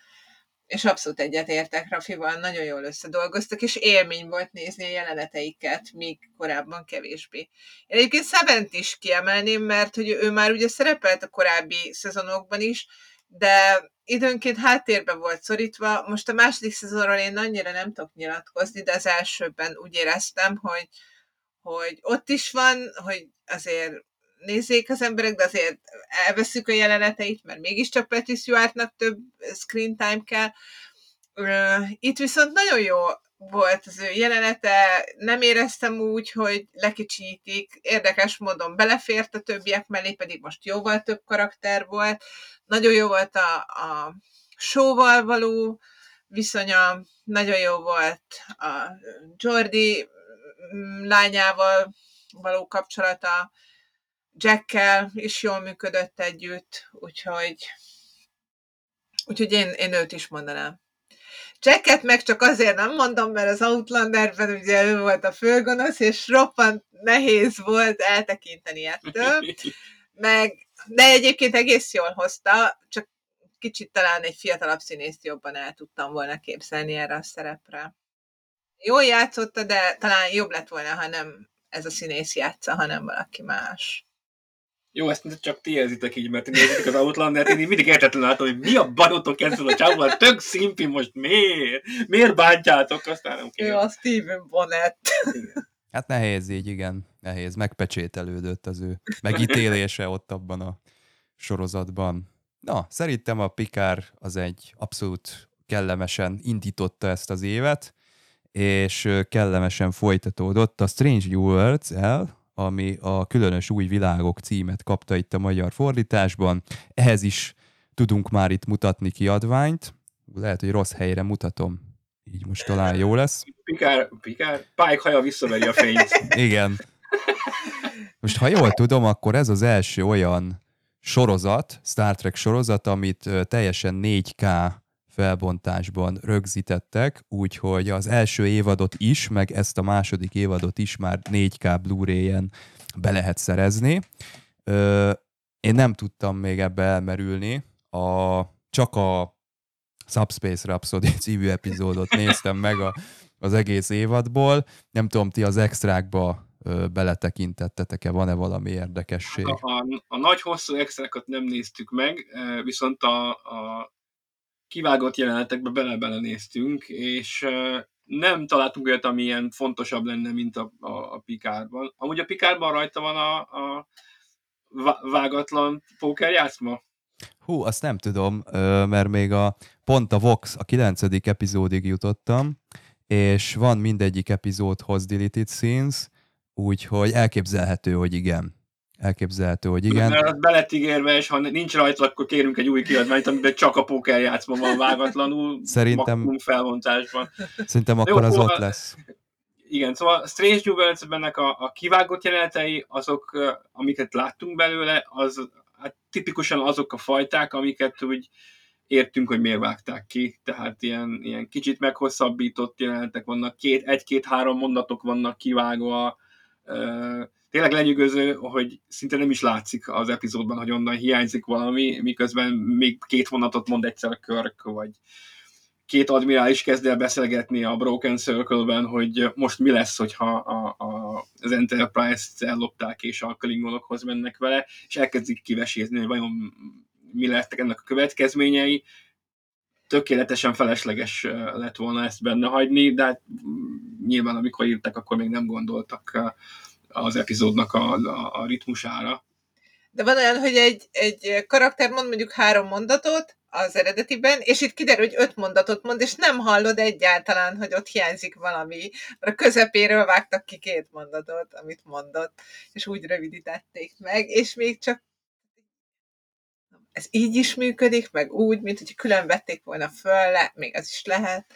D: és abszolút egyetértek Rafival, nagyon jól összedolgoztak, és élmény volt nézni a jeleneteiket, míg korábban kevésbé. Én egyébként Szebent is kiemelném, mert hogy ő már ugye szerepelt a korábbi szezonokban is, de időnként háttérbe volt szorítva. Most a második szezonról én annyira nem tudok nyilatkozni, de az elsőben úgy éreztem, hogy, hogy ott is van, hogy azért nézzék az emberek, de azért elveszük a jeleneteit, mert mégiscsak Patrick Stewartnak több screen time kell. Itt viszont nagyon jó volt az ő jelenete, nem éreztem úgy, hogy lekicsinyítik, érdekes módon belefért a többiek mellé, pedig most jóval több karakter volt. Nagyon jó volt a, a showval való viszonya, nagyon jó volt a Jordi lányával való kapcsolata, Jackkel is jól működött együtt, úgyhogy, úgyhogy én, én őt is mondanám. Jacket meg csak azért nem mondom, mert az Outlanderben ugye ő volt a főgonosz, és roppant nehéz volt eltekinteni ettől, meg, de egyébként egész jól hozta, csak kicsit talán egy fiatalabb színészt jobban el tudtam volna képzelni erre a szerepre. Jól játszotta, de talán jobb lett volna, ha nem ez a színész játsza, hanem valaki más.
C: Jó, ezt csak ti érzitek így, mert nézitek az Outlander-t, én mindig értetlen látom, hogy mi a barotok ezzel a csávval, tök szimpi most miért? Miért bántjátok? Aztán nem
D: Ő a Steven Bonnet.
B: Igen. Hát nehéz így, igen. Nehéz. Megpecsételődött az ő megítélése ott abban a sorozatban. Na, szerintem a Pikár az egy abszolút kellemesen indította ezt az évet, és kellemesen folytatódott a Strange New Worlds el, ami a Különös Új Világok címet kapta itt a magyar fordításban. Ehhez is tudunk már itt mutatni kiadványt. Lehet, hogy rossz helyre mutatom. Így most talán jó lesz.
C: Pikár, Pikár, Pike haja visszaveri a fényt.
B: Igen. Most ha jól tudom, akkor ez az első olyan sorozat, Star Trek sorozat, amit teljesen 4K felbontásban rögzítettek, úgyhogy az első évadot is, meg ezt a második évadot is már 4K Blu-ray-en be lehet szerezni. Ö, én nem tudtam még ebbe elmerülni, a, csak a Subspace Rhapsody című epizódot néztem meg a, az egész évadból. Nem tudom, ti az extrákba beletekintettetek-e, van-e valami érdekesség?
C: A, a, a nagy hosszú extrákat nem néztük meg, viszont a, a kivágott jelenetekbe bele-bele néztünk, és nem találtunk olyat, ami ilyen fontosabb lenne, mint a, a, a Pikárban. Amúgy a Pikárban rajta van a, a vágatlan pókerjátszma?
B: Hú, azt nem tudom, mert még a pont a Vox, a kilencedik epizódig jutottam, és van mindegyik epizódhoz deleted scenes, úgyhogy elképzelhető, hogy igen elképzelhető, hogy igen.
C: Mert az belet ígérve, és ha nincs rajta, akkor kérünk egy új kiadványt, amiben csak a póker játszma van vágatlanul,
B: szerintem,
C: felvontásban.
B: Szerintem akkor Jó, az ott lesz.
C: Igen, szóval Strange New worlds a, a kivágott jelenetei, azok, amiket láttunk belőle, az hát tipikusan azok a fajták, amiket úgy értünk, hogy miért vágták ki, tehát ilyen, ilyen kicsit meghosszabbított jelenetek vannak, két, egy-két-három mondatok vannak kivágva, tényleg lenyűgöző, hogy szinte nem is látszik az epizódban, hogy onnan hiányzik valami, miközben még két vonatot mond egyszer Körk, vagy két admirális kezd el beszélgetni a Broken Circle-ben, hogy most mi lesz, hogyha a, a, az Enterprise-t ellopták, és a Klingonokhoz mennek vele, és elkezdik kivesézni, hogy vajon mi lettek ennek a következményei. tökéletesen felesleges lett volna ezt benne hagyni, de hát nyilván amikor írtak, akkor még nem gondoltak az epizódnak a, a, a ritmusára.
D: De van olyan, hogy egy, egy karakter mond mondjuk három mondatot az eredetiben, és itt kiderül, hogy öt mondatot mond, és nem hallod egyáltalán, hogy ott hiányzik valami, a közepéről vágtak ki két mondatot, amit mondott, és úgy rövidítették meg, és még csak ez így is működik, meg úgy, mint hogy külön vették volna föl, még az is lehet.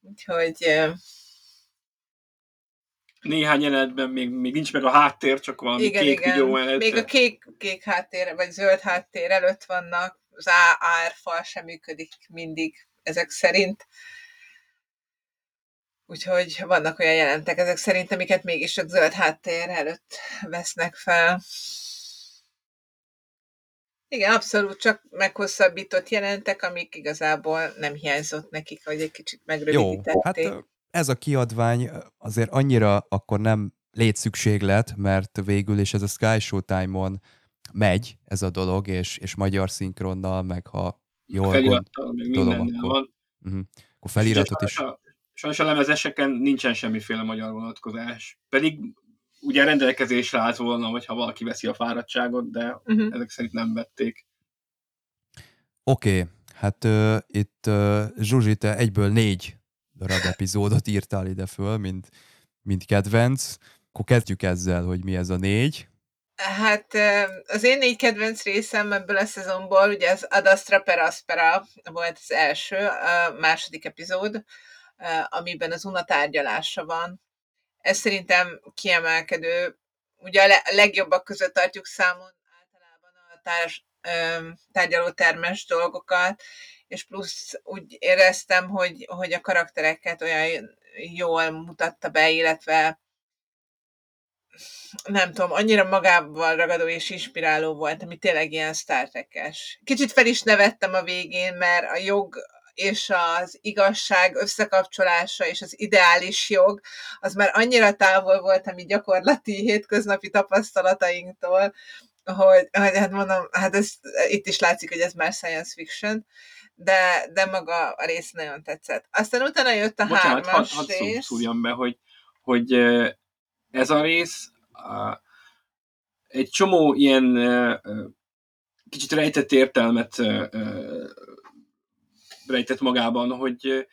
D: Úgyhogy
C: néhány jelenetben még, még nincs meg a háttér, csak valami igen, kék igen. videó
D: mellett. Még a kék, kék háttér, vagy zöld háttér előtt vannak, az árfal sem működik mindig ezek szerint. Úgyhogy vannak olyan jelentek ezek szerint, amiket mégis a zöld háttér előtt vesznek fel. Igen, abszolút, csak meghosszabbított jelentek, amik igazából nem hiányzott nekik, vagy egy kicsit megrövidítették.
B: Jó, hát ez a kiadvány azért annyira akkor nem létszükséglet, mert végül is ez a Sky Showtime-on megy ez a dolog, és, és magyar szinkronnal, meg ha jól gondolom, akkor, uh-huh. akkor feliratot is.
C: Sajnos a lemezeseken nincsen semmiféle magyar vonatkozás. Pedig ugye rendelkezésre állt volna, hogyha valaki veszi a fáradtságot, de uh-huh. ezek szerint nem vették.
B: Oké, okay. hát uh, itt uh, Zsuzsi, te egyből négy darab epizódot írtál ide föl, mint, mint kedvenc. Akkor kezdjük ezzel, hogy mi ez a négy.
D: Hát az én négy kedvenc részem ebből a szezonból, ugye az Adastra per Aspera volt az első, a második epizód, amiben az Una tárgyalása van. Ez szerintem kiemelkedő. Ugye a legjobbak között tartjuk számon általában a társ, tárgyalótermes dolgokat, és plusz úgy éreztem, hogy, hogy a karaktereket olyan jól mutatta be, illetve nem tudom, annyira magával ragadó és inspiráló volt, ami tényleg ilyen Star Trek-es. Kicsit fel is nevettem a végén, mert a jog és az igazság összekapcsolása és az ideális jog, az már annyira távol volt a mi gyakorlati hétköznapi tapasztalatainktól, hogy, hát mondom, hát ez, itt is látszik, hogy ez már science fiction, de, de maga a rész nagyon tetszett. Aztán utána jött a Bocsánat, hármas had, had rész.
C: szúrjam be, hogy, hogy ez a rész egy csomó ilyen kicsit rejtett értelmet rejtett magában, hogy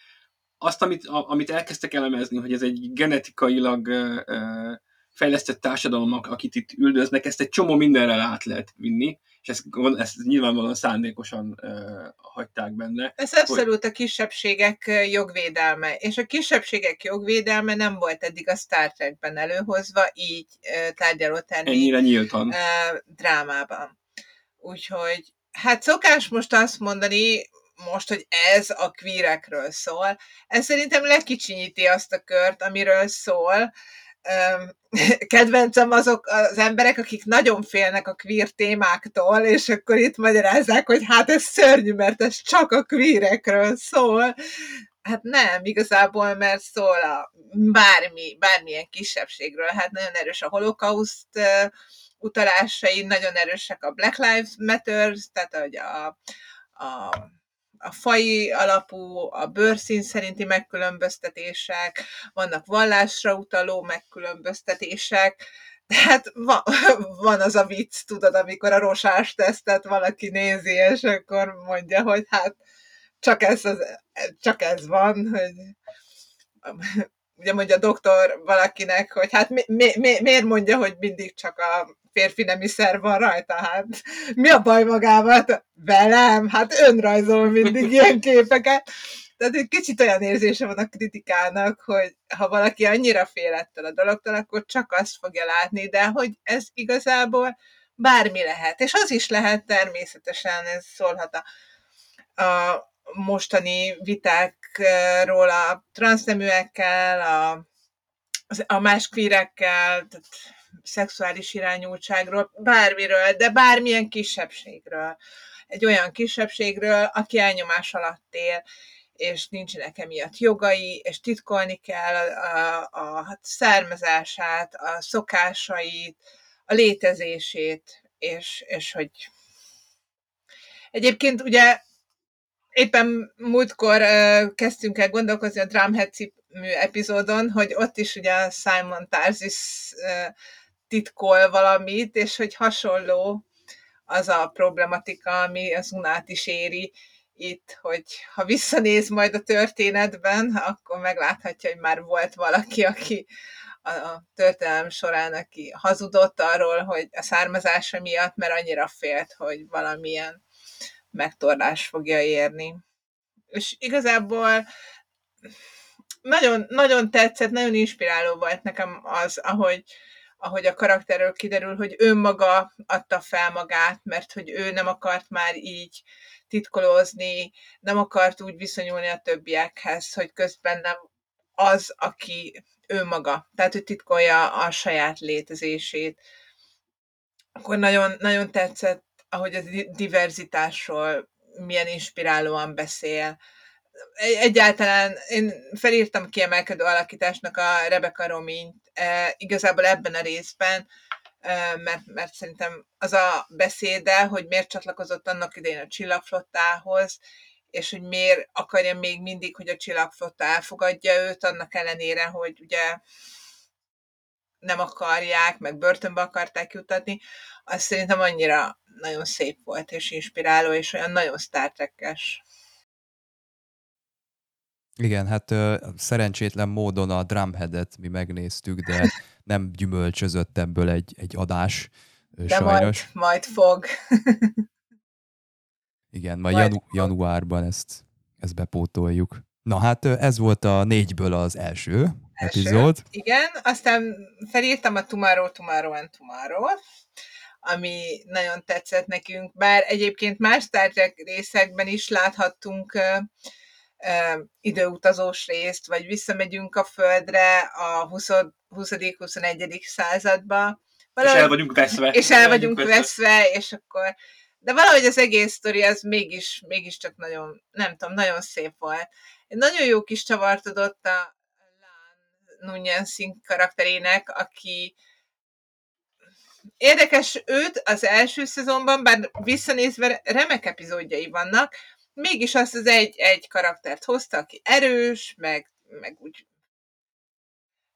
C: azt, amit, amit elkezdtek elemezni, hogy ez egy genetikailag fejlesztett társadalomnak, akit itt üldöznek, ezt egy csomó mindenre át lehet vinni, és ezt, ezt nyilvánvalóan szándékosan uh, hagyták benne.
D: Ez abszolút hogy... a kisebbségek jogvédelme, és a kisebbségek jogvédelme nem volt eddig a Star Trekben előhozva, így uh, tárgyalótermi
C: Ennyire nyíltan. Uh,
D: drámában. Úgyhogy, hát szokás most azt mondani, most, hogy ez a kvírekről szól, ez szerintem lekicsinyíti azt a kört, amiről szól, kedvencem azok az emberek, akik nagyon félnek a queer témáktól, és akkor itt magyarázzák, hogy hát ez szörnyű, mert ez csak a queerekről szól. Hát nem, igazából, mert szól a bármi, bármilyen kisebbségről. Hát nagyon erős a holokauszt utalásai, nagyon erősek a Black Lives Matter, tehát hogy a, a a fai alapú, a bőrszín szerinti megkülönböztetések, vannak vallásra utaló megkülönböztetések, tehát van, van az a vicc, tudod, amikor a rosás tesztet valaki nézi, és akkor mondja, hogy hát csak ez, az, csak ez van, hogy ugye mondja a doktor valakinek, hogy hát mi, mi, mi, miért mondja, hogy mindig csak a férfi nemi szer van rajta, hát mi a baj magával? Hát, velem? Hát önrajzol mindig ilyen képeket. Tehát egy kicsit olyan érzése van a kritikának, hogy ha valaki annyira fél ettől a dologtól, akkor csak azt fogja látni, de hogy ez igazából bármi lehet. És az is lehet természetesen, ez szólhat a, a mostani vitákról a transzneműekkel, a, a más kvírekkel, tehát szexuális irányultságról, bármiről, de bármilyen kisebbségről. Egy olyan kisebbségről, aki elnyomás alatt él, és nincsenek emiatt jogai, és titkolni kell a, a, a származását, a szokásait, a létezését, és, és hogy egyébként ugye Éppen múltkor uh, kezdtünk el gondolkozni a Drumhead című epizódon, hogy ott is ugye Simon Tarzis uh, titkol valamit, és hogy hasonló az a problematika, ami az Unát is éri itt, hogy ha visszanéz majd a történetben, akkor megláthatja, hogy már volt valaki, aki a történelem során, aki hazudott arról, hogy a származása miatt, mert annyira félt, hogy valamilyen megtorlás fogja érni. És igazából nagyon, nagyon tetszett, nagyon inspiráló volt nekem az, ahogy, ahogy a karakterről kiderül, hogy ő maga adta fel magát, mert hogy ő nem akart már így titkolózni, nem akart úgy viszonyulni a többiekhez, hogy közben nem az, aki ő maga, tehát hogy titkolja a saját létezését. Akkor nagyon, nagyon tetszett, ahogy a diverzitásról milyen inspirálóan beszél. Egyáltalán én felírtam kiemelkedő alakításnak a Rebecca Romint, e, igazából ebben a részben, e, mert, mert szerintem az a beszéde, hogy miért csatlakozott annak idején a csillagflottához, és hogy miért akarja még mindig, hogy a csillagflotta elfogadja őt, annak ellenére, hogy ugye nem akarják, meg börtönbe akarták jutatni, az szerintem annyira nagyon szép volt és inspiráló, és olyan nagyon Star Trek-es.
B: Igen, hát ö, szerencsétlen módon a Drumhead-et mi megnéztük, de nem gyümölcsözött ebből egy, egy adás,
D: de sajnos. Majd, majd fog.
B: Igen, majd, majd janu- januárban ezt, ezt bepótoljuk. Na hát ez volt a négyből az első, első epizód.
D: Igen, aztán felírtam a Tomorrow, Tomorrow and Tomorrow, ami nagyon tetszett nekünk, bár egyébként más Star Trek részekben is láthattunk uh, időutazós részt, vagy visszamegyünk a Földre a 20.-21. századba.
C: Valahogy, és el vagyunk veszve.
D: És el vagyunk veszve, veszve, és akkor de valahogy az egész sztori az mégis, mégiscsak nagyon, nem tudom, nagyon szép volt. Nagyon jó kis csavart adott a Lán Singh karakterének, aki érdekes őt az első szezonban, bár visszanézve remek epizódjai vannak, mégis azt az egy, egy karaktert hozta, aki erős, meg, meg úgy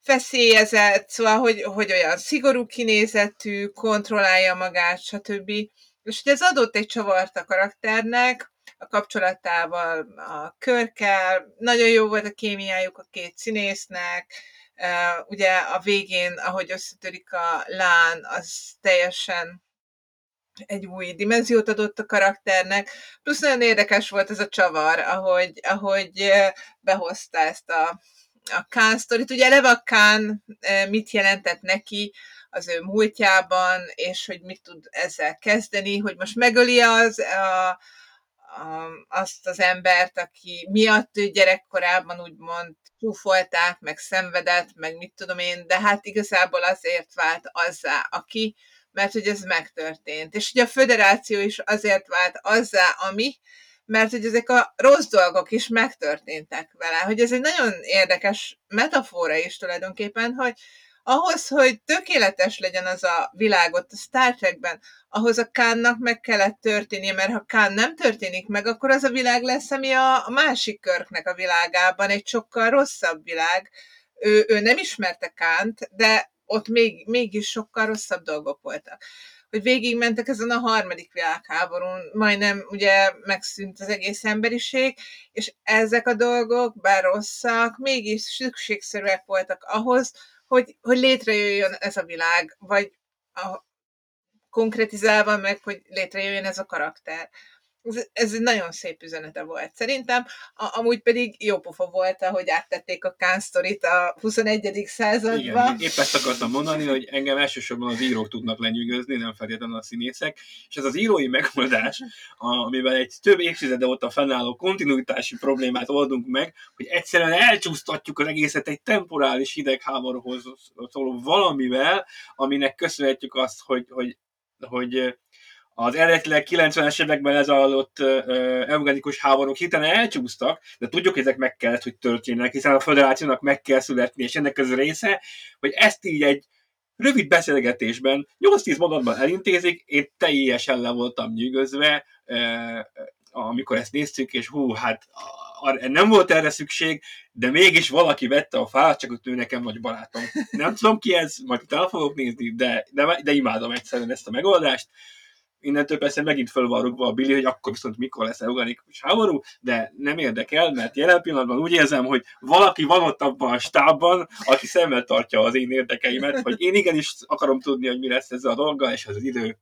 D: feszélyezett, szóval, hogy, hogy olyan szigorú kinézetű, kontrollálja magát, stb. És hogy ez adott egy csavart a karakternek, a kapcsolatával, a körkel, nagyon jó volt a kémiájuk a két színésznek, ugye a végén, ahogy összetörik a lán, az teljesen egy új dimenziót adott a karakternek, plusz nagyon érdekes volt ez a csavar, ahogy, ahogy behozta ezt a, a Kán sztorit. Ugye eleve a Kán mit jelentett neki, az ő múltjában, és hogy mit tud ezzel kezdeni, hogy most megöli az, a, a, azt az embert, aki miatt ő gyerekkorában úgymond csúfolták, meg szenvedett, meg mit tudom én, de hát igazából azért vált azzá, aki, mert hogy ez megtörtént. És ugye a föderáció is azért vált azzá, ami, mert hogy ezek a rossz dolgok is megtörténtek vele, hogy ez egy nagyon érdekes metafora is tulajdonképpen, hogy ahhoz, hogy tökéletes legyen az a világot a Star Trekben, ahhoz a Kánnak meg kellett történnie, mert ha Kán nem történik meg, akkor az a világ lesz, ami a, másik körknek a világában egy sokkal rosszabb világ. Ő, ő nem ismerte Kánt, de ott még, mégis sokkal rosszabb dolgok voltak hogy végigmentek ezen a harmadik világháborún, majdnem ugye megszűnt az egész emberiség, és ezek a dolgok, bár rosszak, mégis szükségszerűek voltak ahhoz, hogy, hogy létrejöjjön ez a világ, vagy a, konkretizálva meg, hogy létrejöjjön ez a karakter ez, egy nagyon szép üzenete volt szerintem, a, amúgy pedig jó pofa volt, hogy áttették a Kán sztorit a 21. századba. Igen,
C: épp ezt akartam mondani, hogy engem elsősorban az írók tudnak lenyűgözni, nem feltétlenül a színészek, és ez az írói megoldás, amivel egy több évtizede óta fennálló kontinuitási problémát oldunk meg, hogy egyszerűen elcsúsztatjuk az egészet egy temporális hidegháborúhoz szóló valamivel, aminek köszönhetjük azt, hogy, hogy hogy az eredetileg 90-es években lezajlott eugenikus háborúk hirtelen elcsúsztak, de tudjuk, hogy ezek meg kellett, hogy történjenek, hiszen a föderációnak meg kell születni, és ennek az része, hogy ezt így egy rövid beszélgetésben, 8-10 mondatban elintézik, én teljesen le voltam nyűgözve, amikor ezt néztük, és hú, hát nem volt erre szükség, de mégis valaki vette a fát, csak ő nekem nagy barátom. Nem tudom ki ez, majd utána fogok nézni, de, de, de imádom egyszerűen ezt a megoldást. Innentől persze megint föl van rúgva a Billy, hogy akkor viszont mikor lesz organikus háború, de nem érdekel, mert jelen pillanatban úgy érzem, hogy valaki van ott abban a stábban, aki szemmel tartja az én érdekeimet, hogy én igenis akarom tudni, hogy mi lesz ezzel a dolga, és az idő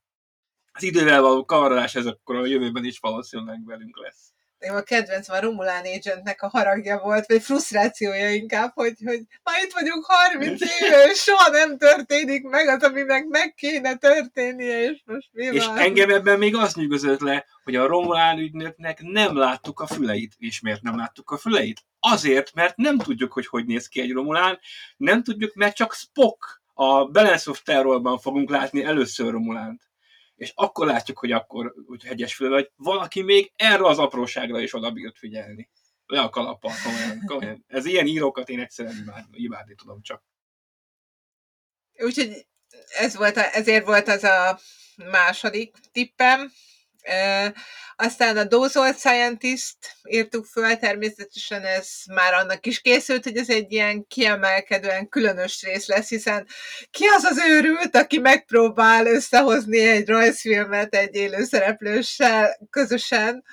C: az idővel való kavarolás ez akkor a jövőben is valószínűleg velünk lesz
D: nekem a kedvenc a Romulán Agentnek a haragja volt, vagy frusztrációja inkább, hogy, hogy már itt vagyunk 30 éve, és soha nem történik meg az, aminek meg kéne történnie, és most mi
C: És van? engem ebben még azt nyugodott le, hogy a Romulán ügynöknek nem láttuk a füleit. És miért nem láttuk a füleit? Azért, mert nem tudjuk, hogy hogy néz ki egy Romulán, nem tudjuk, mert csak Spock a Balance of Terrorban fogunk látni először Romulánt és akkor látjuk, hogy akkor hogy hegyes fül, vagy valaki még erre az apróságra is oda bírt figyelni. Le a kalappal, komolyan, komolyan. Ez ilyen írókat én egyszerűen imádni, imádni tudom csak.
D: Úgyhogy ez volt a, ezért volt az a második tippem. Aztán a Dozolt Scientist írtuk föl, természetesen ez már annak is készült, hogy ez egy ilyen kiemelkedően különös rész lesz, hiszen ki az az őrült, aki megpróbál összehozni egy rajzfilmet egy élőszereplőssel közösen,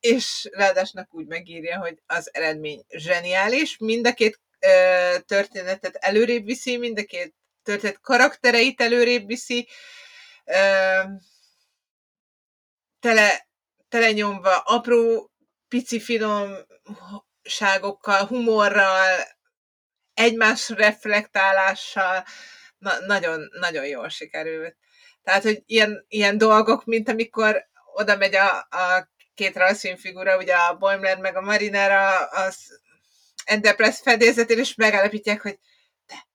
D: és ráadásnak úgy megírja, hogy az eredmény zseniális, mind a két ö, történetet előrébb viszi, mind a két történet karaktereit előrébb viszi, ö, tele telenyomva apró, pici finomságokkal, humorral, egymás reflektálással, na, nagyon, nagyon jól sikerült. Tehát, hogy ilyen, ilyen dolgok, mint amikor oda megy a, a két rajzfilmfigura, ugye a Boimler meg a Marinera az Enterprise fedélzetén, és megállapítják, hogy te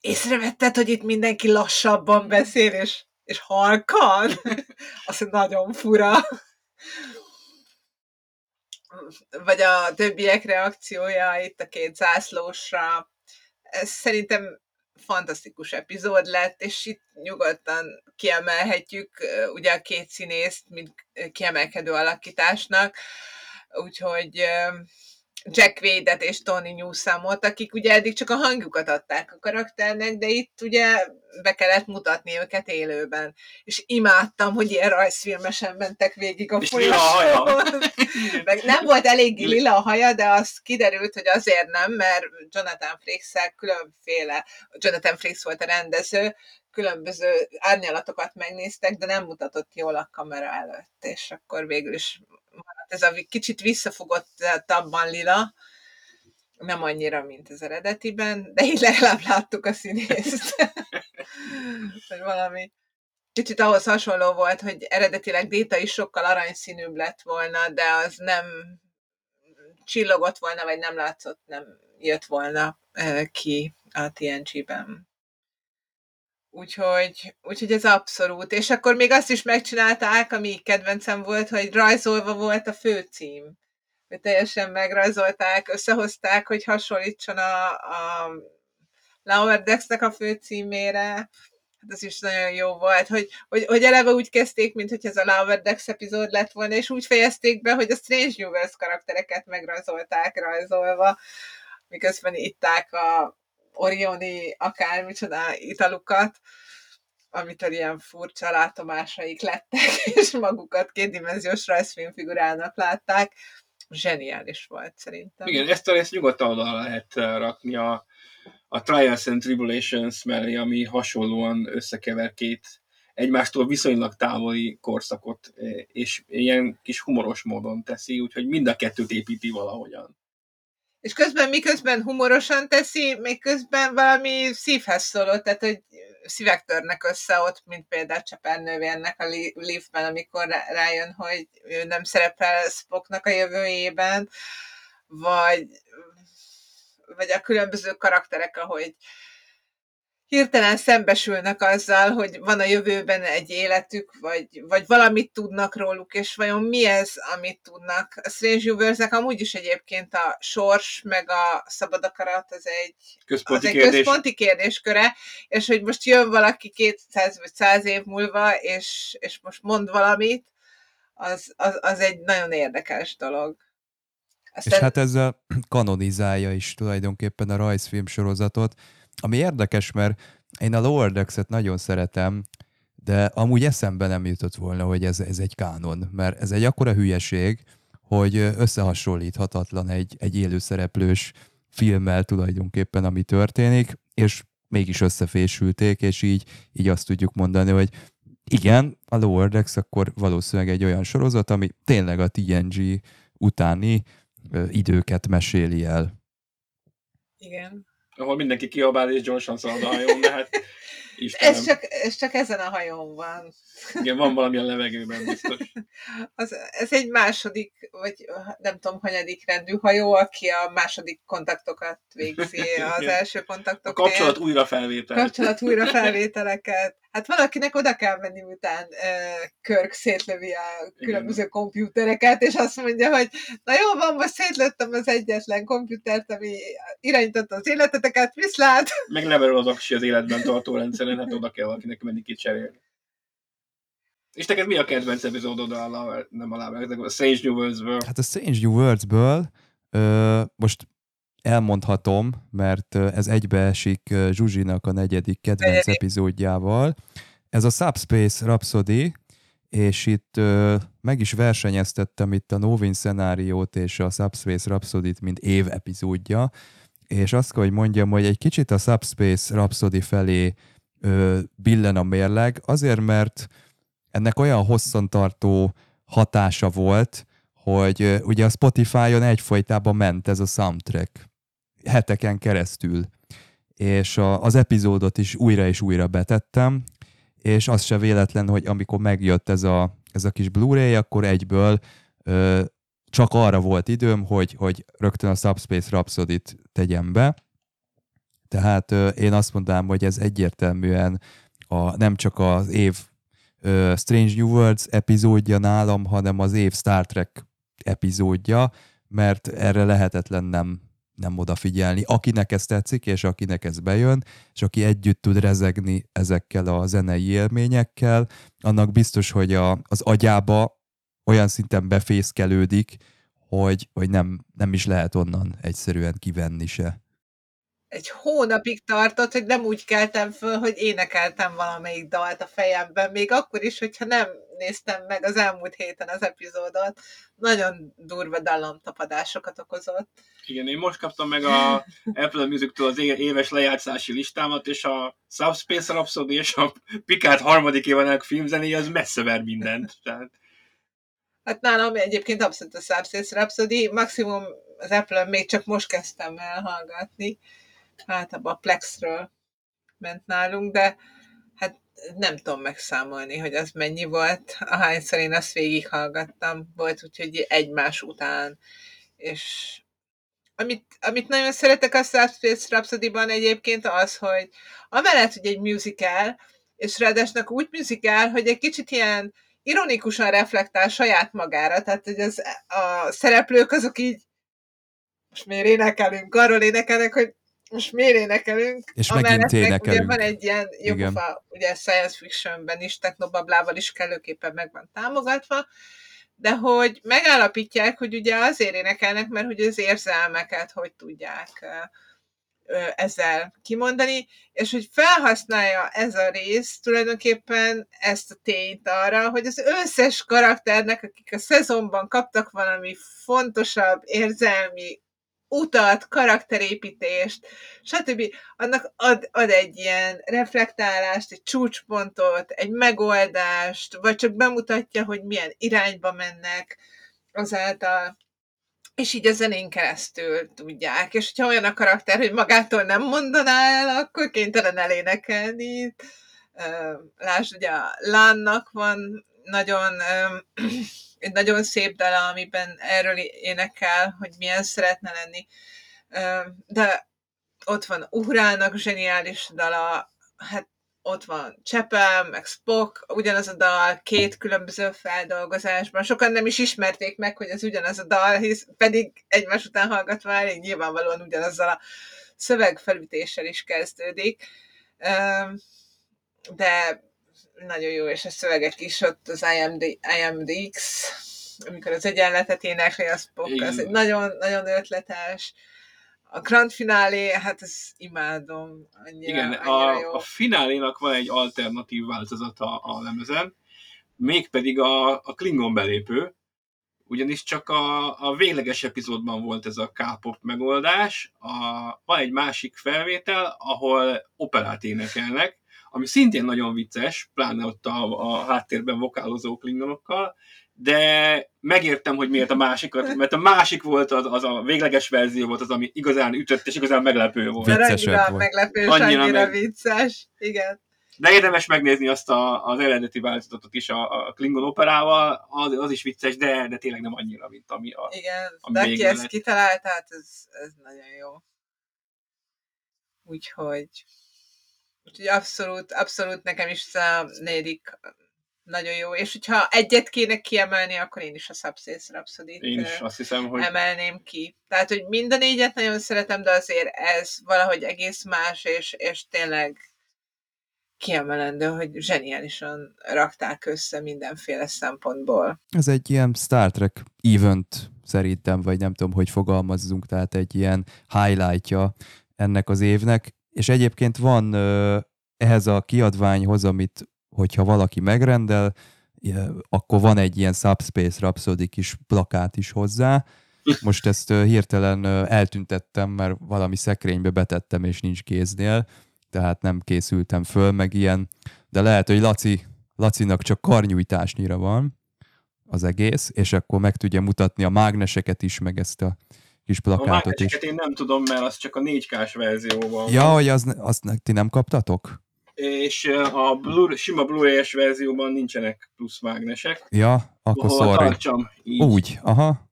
D: észrevetted, hogy itt mindenki lassabban beszél, és és halkan, az nagyon fura. Vagy a többiek reakciója itt a két zászlósra. Ez szerintem fantasztikus epizód lett, és itt nyugodtan kiemelhetjük ugye a két színészt, mint kiemelkedő alakításnak, úgyhogy Jack Wade-et és Tony Newsomot, akik ugye eddig csak a hangjukat adták a karakternek, de itt ugye be kellett mutatni őket élőben. És imádtam, hogy ilyen rajzfilmesen mentek végig a folyosón. Meg nem volt eléggé lila a haja, de az kiderült, hogy azért nem, mert Jonathan frakes különféle, Jonathan Frakes volt a rendező, különböző árnyalatokat megnéztek, de nem mutatott jól a kamera előtt, és akkor végül is ez a kicsit visszafogottabban lila, nem annyira, mint az eredetiben, de így legalább láttuk a színészt. hogy valami kicsit ahhoz hasonló volt, hogy eredetileg Déta is sokkal aranyszínűbb lett volna, de az nem csillogott volna, vagy nem látszott, nem jött volna ki a TNG-ben. Úgyhogy, úgyhogy ez abszolút. És akkor még azt is megcsinálták, ami kedvencem volt, hogy rajzolva volt a főcím. Hogy teljesen megrajzolták, összehozták, hogy hasonlítson a, a Lower Decks-nek a főcímére. Hát ez is nagyon jó volt, hogy, hogy, hogy eleve úgy kezdték, mint hogy ez a Lower Decks epizód lett volna, és úgy fejezték be, hogy a Strange Universe karaktereket megrajzolták rajzolva, miközben itták a, Orioni akármicsoda italukat, amitől ilyen furcsa látomásaik lettek, és magukat kétdimenziós rajzfilmfigurának látták. Zseniális volt szerintem.
C: Igen, ezt a részt nyugodtan oda lehet eh, rakni a, a Trials and Tribulations mellé, ami hasonlóan összekever két egymástól viszonylag távoli korszakot, eh, és ilyen kis humoros módon teszi, úgyhogy mind a kettőt építi valahogyan.
D: És közben miközben humorosan teszi, még közben valami szívhez szóló, tehát hogy szívek törnek össze ott, mint például Csepernővérnek a liftben, amikor rájön, hogy ő nem szerepel Spocknak a jövőjében, vagy, vagy a különböző karakterek, ahogy hirtelen szembesülnek azzal, hogy van a jövőben egy életük, vagy, vagy valamit tudnak róluk, és vajon mi ez, amit tudnak. A Strange universe amúgy is egyébként a sors, meg a szabad akarat, az egy
C: központi,
D: az
C: egy kérdés.
D: központi kérdésköre, és hogy most jön valaki 200 vagy 100 év múlva, és, és most mond valamit, az, az, az egy nagyon érdekes dolog.
B: Aztán... És hát ezzel kanonizálja is tulajdonképpen a rajzfilm sorozatot, ami érdekes, mert én a Lower Decks-et nagyon szeretem, de amúgy eszembe nem jutott volna, hogy ez, ez egy kánon, mert ez egy akkora hülyeség, hogy összehasonlíthatatlan egy, egy élőszereplős filmmel tulajdonképpen, ami történik, és mégis összefésülték, és így, így azt tudjuk mondani, hogy igen, a Lower Decks akkor valószínűleg egy olyan sorozat, ami tényleg a TNG utáni időket meséli el.
D: Igen.
C: Ahol mindenki kiabál és gyorsan szalad a hajón, de hát
D: Istenem. Ez csak, ez csak ezen a hajón van.
C: Igen, van valamilyen levegőben biztos.
D: Az, ez egy második, vagy nem tudom, hanyadik rendű hajó, aki a második kontaktokat végzi az első kontaktok.
C: A kapcsolat újrafelvétel.
D: Kapcsolat újrafelvételeket. Hát valakinek oda kell menni, után Körk szétlövi a különböző Igen. kompjútereket, és azt mondja, hogy na jó van, most szétlőttem az egyetlen kompjútert, ami irányította az életeteket, viszlát.
C: Meg leverül az aksi az életben tartó rendszeren, hát oda kell valakinek menni kicserélni. És neked mi a kedvenc epizódod a, nem a lábának, a Strange New Worlds-ből?
B: Hát a Strange New Worlds-ből ö, most elmondhatom, mert ez egybeesik Zsuzsinak a negyedik kedvenc epizódjával. Ez a Subspace Rhapsody, és itt ö, meg is versenyeztettem itt a Novin szenáriót és a Subspace Rhapsody-t, mint év epizódja, és azt kell, hogy mondjam, hogy egy kicsit a Subspace Rhapsody felé ö, billen a mérleg, azért, mert ennek olyan hosszantartó hatása volt, hogy ugye a Spotify-on egyfolytában ment ez a soundtrack heteken keresztül, és a, az epizódot is újra és újra betettem, és az se véletlen, hogy amikor megjött ez a, ez a kis Blu-ray, akkor egyből ö, csak arra volt időm, hogy, hogy rögtön a Subspace Rhapsody-t tegyem be. Tehát ö, én azt mondanám, hogy ez egyértelműen a, nem csak az év ö, Strange New Worlds epizódja nálam, hanem az év Star Trek epizódja, mert erre lehetetlen nem, nem odafigyelni. Akinek ez tetszik, és akinek ez bejön, és aki együtt tud rezegni ezekkel a zenei élményekkel, annak biztos, hogy a, az agyába olyan szinten befészkelődik, hogy, hogy nem, nem is lehet onnan egyszerűen kivenni se
D: egy hónapig tartott, hogy nem úgy keltem föl, hogy énekeltem valamelyik dalt a fejemben, még akkor is, hogyha nem néztem meg az elmúlt héten az epizódot, nagyon durva dallamtapadásokat okozott.
C: Igen, én most kaptam meg a Apple Music-től az éves lejátszási listámat, és a Subspace Rhapsody és a Picard harmadik évanak filmzenéje az messze ver mindent. Tehát...
D: Hát nálam egyébként abszolút a Subspace Rhapsody, maximum az Apple még csak most kezdtem el hallgatni, általában a Plexről ment nálunk, de hát nem tudom megszámolni, hogy az mennyi volt. Ahányszor én azt végighallgattam, volt úgyhogy egymás után. És amit, amit nagyon szeretek a Star Space Rhapsody-ban egyébként az, hogy amellett, hogy egy musical, és ráadásul úgy musical, hogy egy kicsit ilyen ironikusan reflektál saját magára, tehát hogy az, a szereplők azok így most miért énekelünk, arról énekelnek, hogy most miért énekelünk?
B: És megint énekelünk.
D: Ugye van egy ilyen jogofa, ugye science fictionben is, technobablával is kellőképpen meg van támogatva, de hogy megállapítják, hogy ugye azért énekelnek, mert hogy az érzelmeket hogy tudják ezzel kimondani, és hogy felhasználja ez a rész tulajdonképpen ezt a tényt arra, hogy az összes karakternek, akik a szezonban kaptak valami fontosabb érzelmi utat, karakterépítést, stb. Annak ad, ad egy ilyen reflektálást, egy csúcspontot, egy megoldást, vagy csak bemutatja, hogy milyen irányba mennek azáltal, és így a zenén keresztül tudják. És hogyha olyan a karakter, hogy magától nem mondaná el, akkor kénytelen elénekelni. Lásd, ugye a Lánnak van nagyon egy nagyon szép dala, amiben erről énekel, hogy milyen szeretne lenni. De ott van Uhrának zseniális dala, hát ott van Csepel, meg Spock, ugyanaz a dal, két különböző feldolgozásban. Sokan nem is ismerték meg, hogy ez ugyanaz a dal, hisz pedig egymás után hallgatva elég nyilvánvalóan ugyanazzal a szövegfelütéssel is kezdődik. De nagyon jó, és a szövegek is ott az IMD, IMDX, amikor az egyenletet énekli, az, pok, az egy nagyon, nagyon ötletes. A Grand Finale, hát ezt imádom. Annyira,
C: Igen,
D: annyira
C: a,
D: jó.
C: a finálénak van egy alternatív változata a lemezen, mégpedig a, a Klingon belépő, ugyanis csak a, a végleges epizódban volt ez a K-pop megoldás, a, van egy másik felvétel, ahol operát énekelnek, ami szintén nagyon vicces, pláne ott a, a háttérben vokálozó klingonokkal, de megértem, hogy miért a másikat, mert a másik volt az, az a végleges verzió volt az, ami igazán ütött és igazán meglepő volt.
B: Vicc-
D: Mert
B: viccesebb
D: annyira
B: volt.
D: meglepő, és
C: Annyira
D: annyira
C: meg-
D: vicces. Igen.
C: De érdemes megnézni azt a, az eredeti változatot is a, a Klingon operával, az, az is vicces, de, de tényleg nem annyira, mint ami a...
D: Igen,
C: A
D: de aki
C: végén
D: ezt
C: lett.
D: kitalálta, hát ez, ez nagyon jó. Úgyhogy, úgyhogy abszolút, abszolút nekem is a negyedik nagyon jó, és hogyha egyet kéne kiemelni, akkor én is a Subspace rhapsody
C: Én is azt hiszem, hogy
D: emelném ki. Tehát, hogy mind a négyet nagyon szeretem, de azért ez valahogy egész más, és, és tényleg kiemelendő, hogy zseniálisan rakták össze mindenféle szempontból.
B: Ez egy ilyen Star Trek event szerintem, vagy nem tudom, hogy fogalmazzunk, tehát egy ilyen highlightja ennek az évnek, és egyébként van ehhez a kiadványhoz, amit hogyha valaki megrendel, akkor van egy ilyen Subspace Rhapsody kis plakát is hozzá. Most ezt hirtelen eltüntettem, mert valami szekrénybe betettem, és nincs kéznél, tehát nem készültem föl, meg ilyen, de lehet, hogy Laci, Lacinak csak karnyújtásnyira van az egész, és akkor meg tudja mutatni a mágneseket is, meg ezt a kis
C: a
B: plakátot is.
C: mágneseket én nem tudom, mert az csak a 4K-s verzióban
B: Ja,
C: van.
B: hogy az, azt ti nem kaptatok?
C: És a Blu- sima Blu-ray-es verzióban nincsenek plusz mágnesek.
B: Ja, akkor
C: Ahol
B: sorry.
C: tartsam, így.
B: Úgy, aha.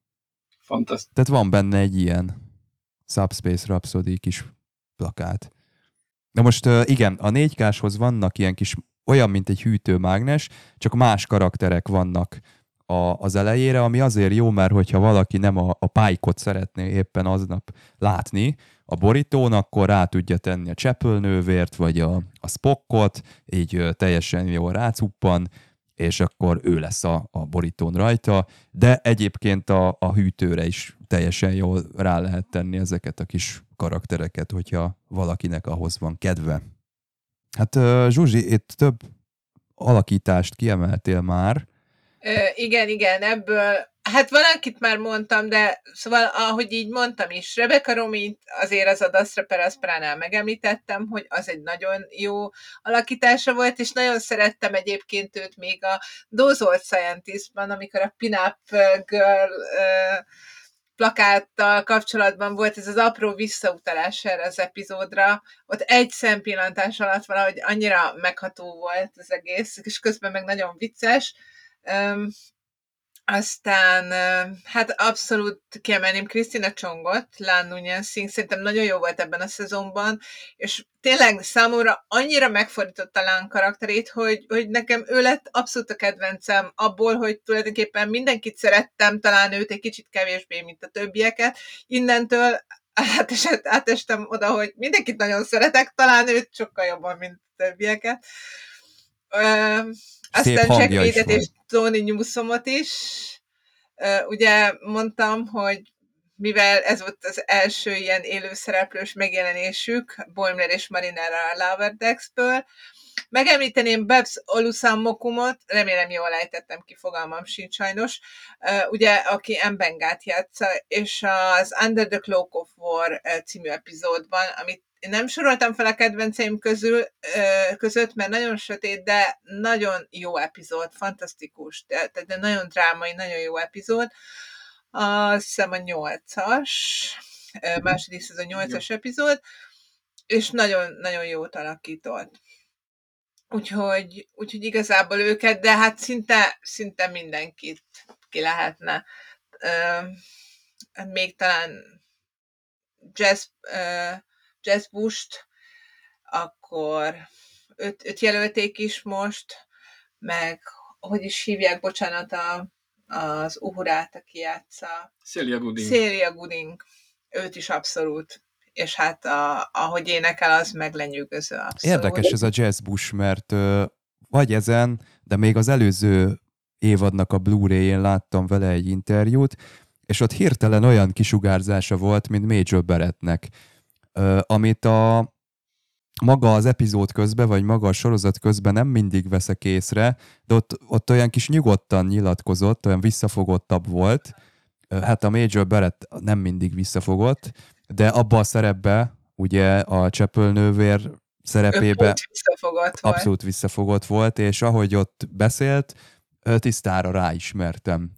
C: Fantasztikus.
B: Tehát van benne egy ilyen Subspace Rhapsody kis plakát. Na most igen, a 4K-shoz vannak ilyen kis, olyan, mint egy hűtőmágnes, csak más karakterek vannak a, az elejére, ami azért jó, mert hogyha valaki nem a, a pálykot szeretné éppen aznap látni a borítón, akkor rá tudja tenni a csepölnővért, vagy a, a spokkot, így teljesen jól rácuppan, és akkor ő lesz a, a borítón rajta, de egyébként a, a hűtőre is teljesen jól rá lehet tenni ezeket a kis karaktereket, hogyha valakinek ahhoz van kedve. Hát Zsuzsi, itt több alakítást kiemeltél már.
D: Ö, igen, igen, ebből, hát valakit már mondtam, de szóval, ahogy így mondtam is, Rebecca Romint azért az a Dastra Peraspránál megemlítettem, hogy az egy nagyon jó alakítása volt, és nagyon szerettem egyébként őt még a Dozolt Scientistban, amikor a Pinup Girl ö, plakáttal kapcsolatban volt ez az apró visszautalás erre az epizódra, ott egy szempillantás alatt valahogy annyira megható volt az egész, és közben meg nagyon vicces, Um, aztán, hát abszolút kiemelném Krisztina Csongot, Lan Nunyan Singh, szerintem nagyon jó volt ebben a szezonban, és tényleg számomra annyira megfordította Lan karakterét, hogy, hogy nekem ő lett abszolút a kedvencem abból, hogy tulajdonképpen mindenkit szerettem, talán őt egy kicsit kevésbé, mint a többieket. Innentől átesett, átestem oda, hogy mindenkit nagyon szeretek, talán őt sokkal jobban, mint a többieket.
B: Szép
D: aztán Jack
B: van.
D: és Tony Newsomot is. Ugye mondtam, hogy mivel ez volt az első ilyen élőszereplős megjelenésük, Boimler és Marinara a Lower Decks-ből, Megemlíteném Babs Olusammokumot, remélem jól ejtettem ki, fogalmam sincs sajnos, ugye, aki Mbengát játsza, és az Under the Cloak of War című epizódban, amit én nem soroltam fel a kedvenceim közül, között, mert nagyon sötét, de nagyon jó epizód, fantasztikus, de, de, nagyon drámai, nagyon jó epizód. Azt hiszem a nyolcas, második szezon nyolcas epizód, és nagyon-nagyon jót alakított. Úgyhogy, úgyhogy igazából őket, de hát szinte, szinte mindenkit ki lehetne. Uh, még talán Jazz, uh, Jazz Bush-t, akkor őt, őt jelölték is most, meg hogy is hívják, bocsánat, a, az Uhurát, aki játsza.
C: Celia Gooding.
D: Celia Gooding. Őt is abszolút. És hát a, ahogy énekel, az meg abszolút.
B: Érdekes ez a Jazz Bush, mert ö, vagy ezen, de még az előző évadnak a Blu-ray-én láttam vele egy interjút, és ott hirtelen olyan kisugárzása volt, mint Major Barrettnek, amit a maga az epizód közben, vagy maga a sorozat közben nem mindig veszek észre, de ott, ott olyan kis nyugodtan nyilatkozott, olyan visszafogottabb volt. Hát a Major Barrett nem mindig visszafogott, de abba a szerepbe, ugye a csepölnővér szerepébe
D: visszafogott
B: abszolút volt. visszafogott volt, és ahogy ott beszélt, tisztára ráismertem.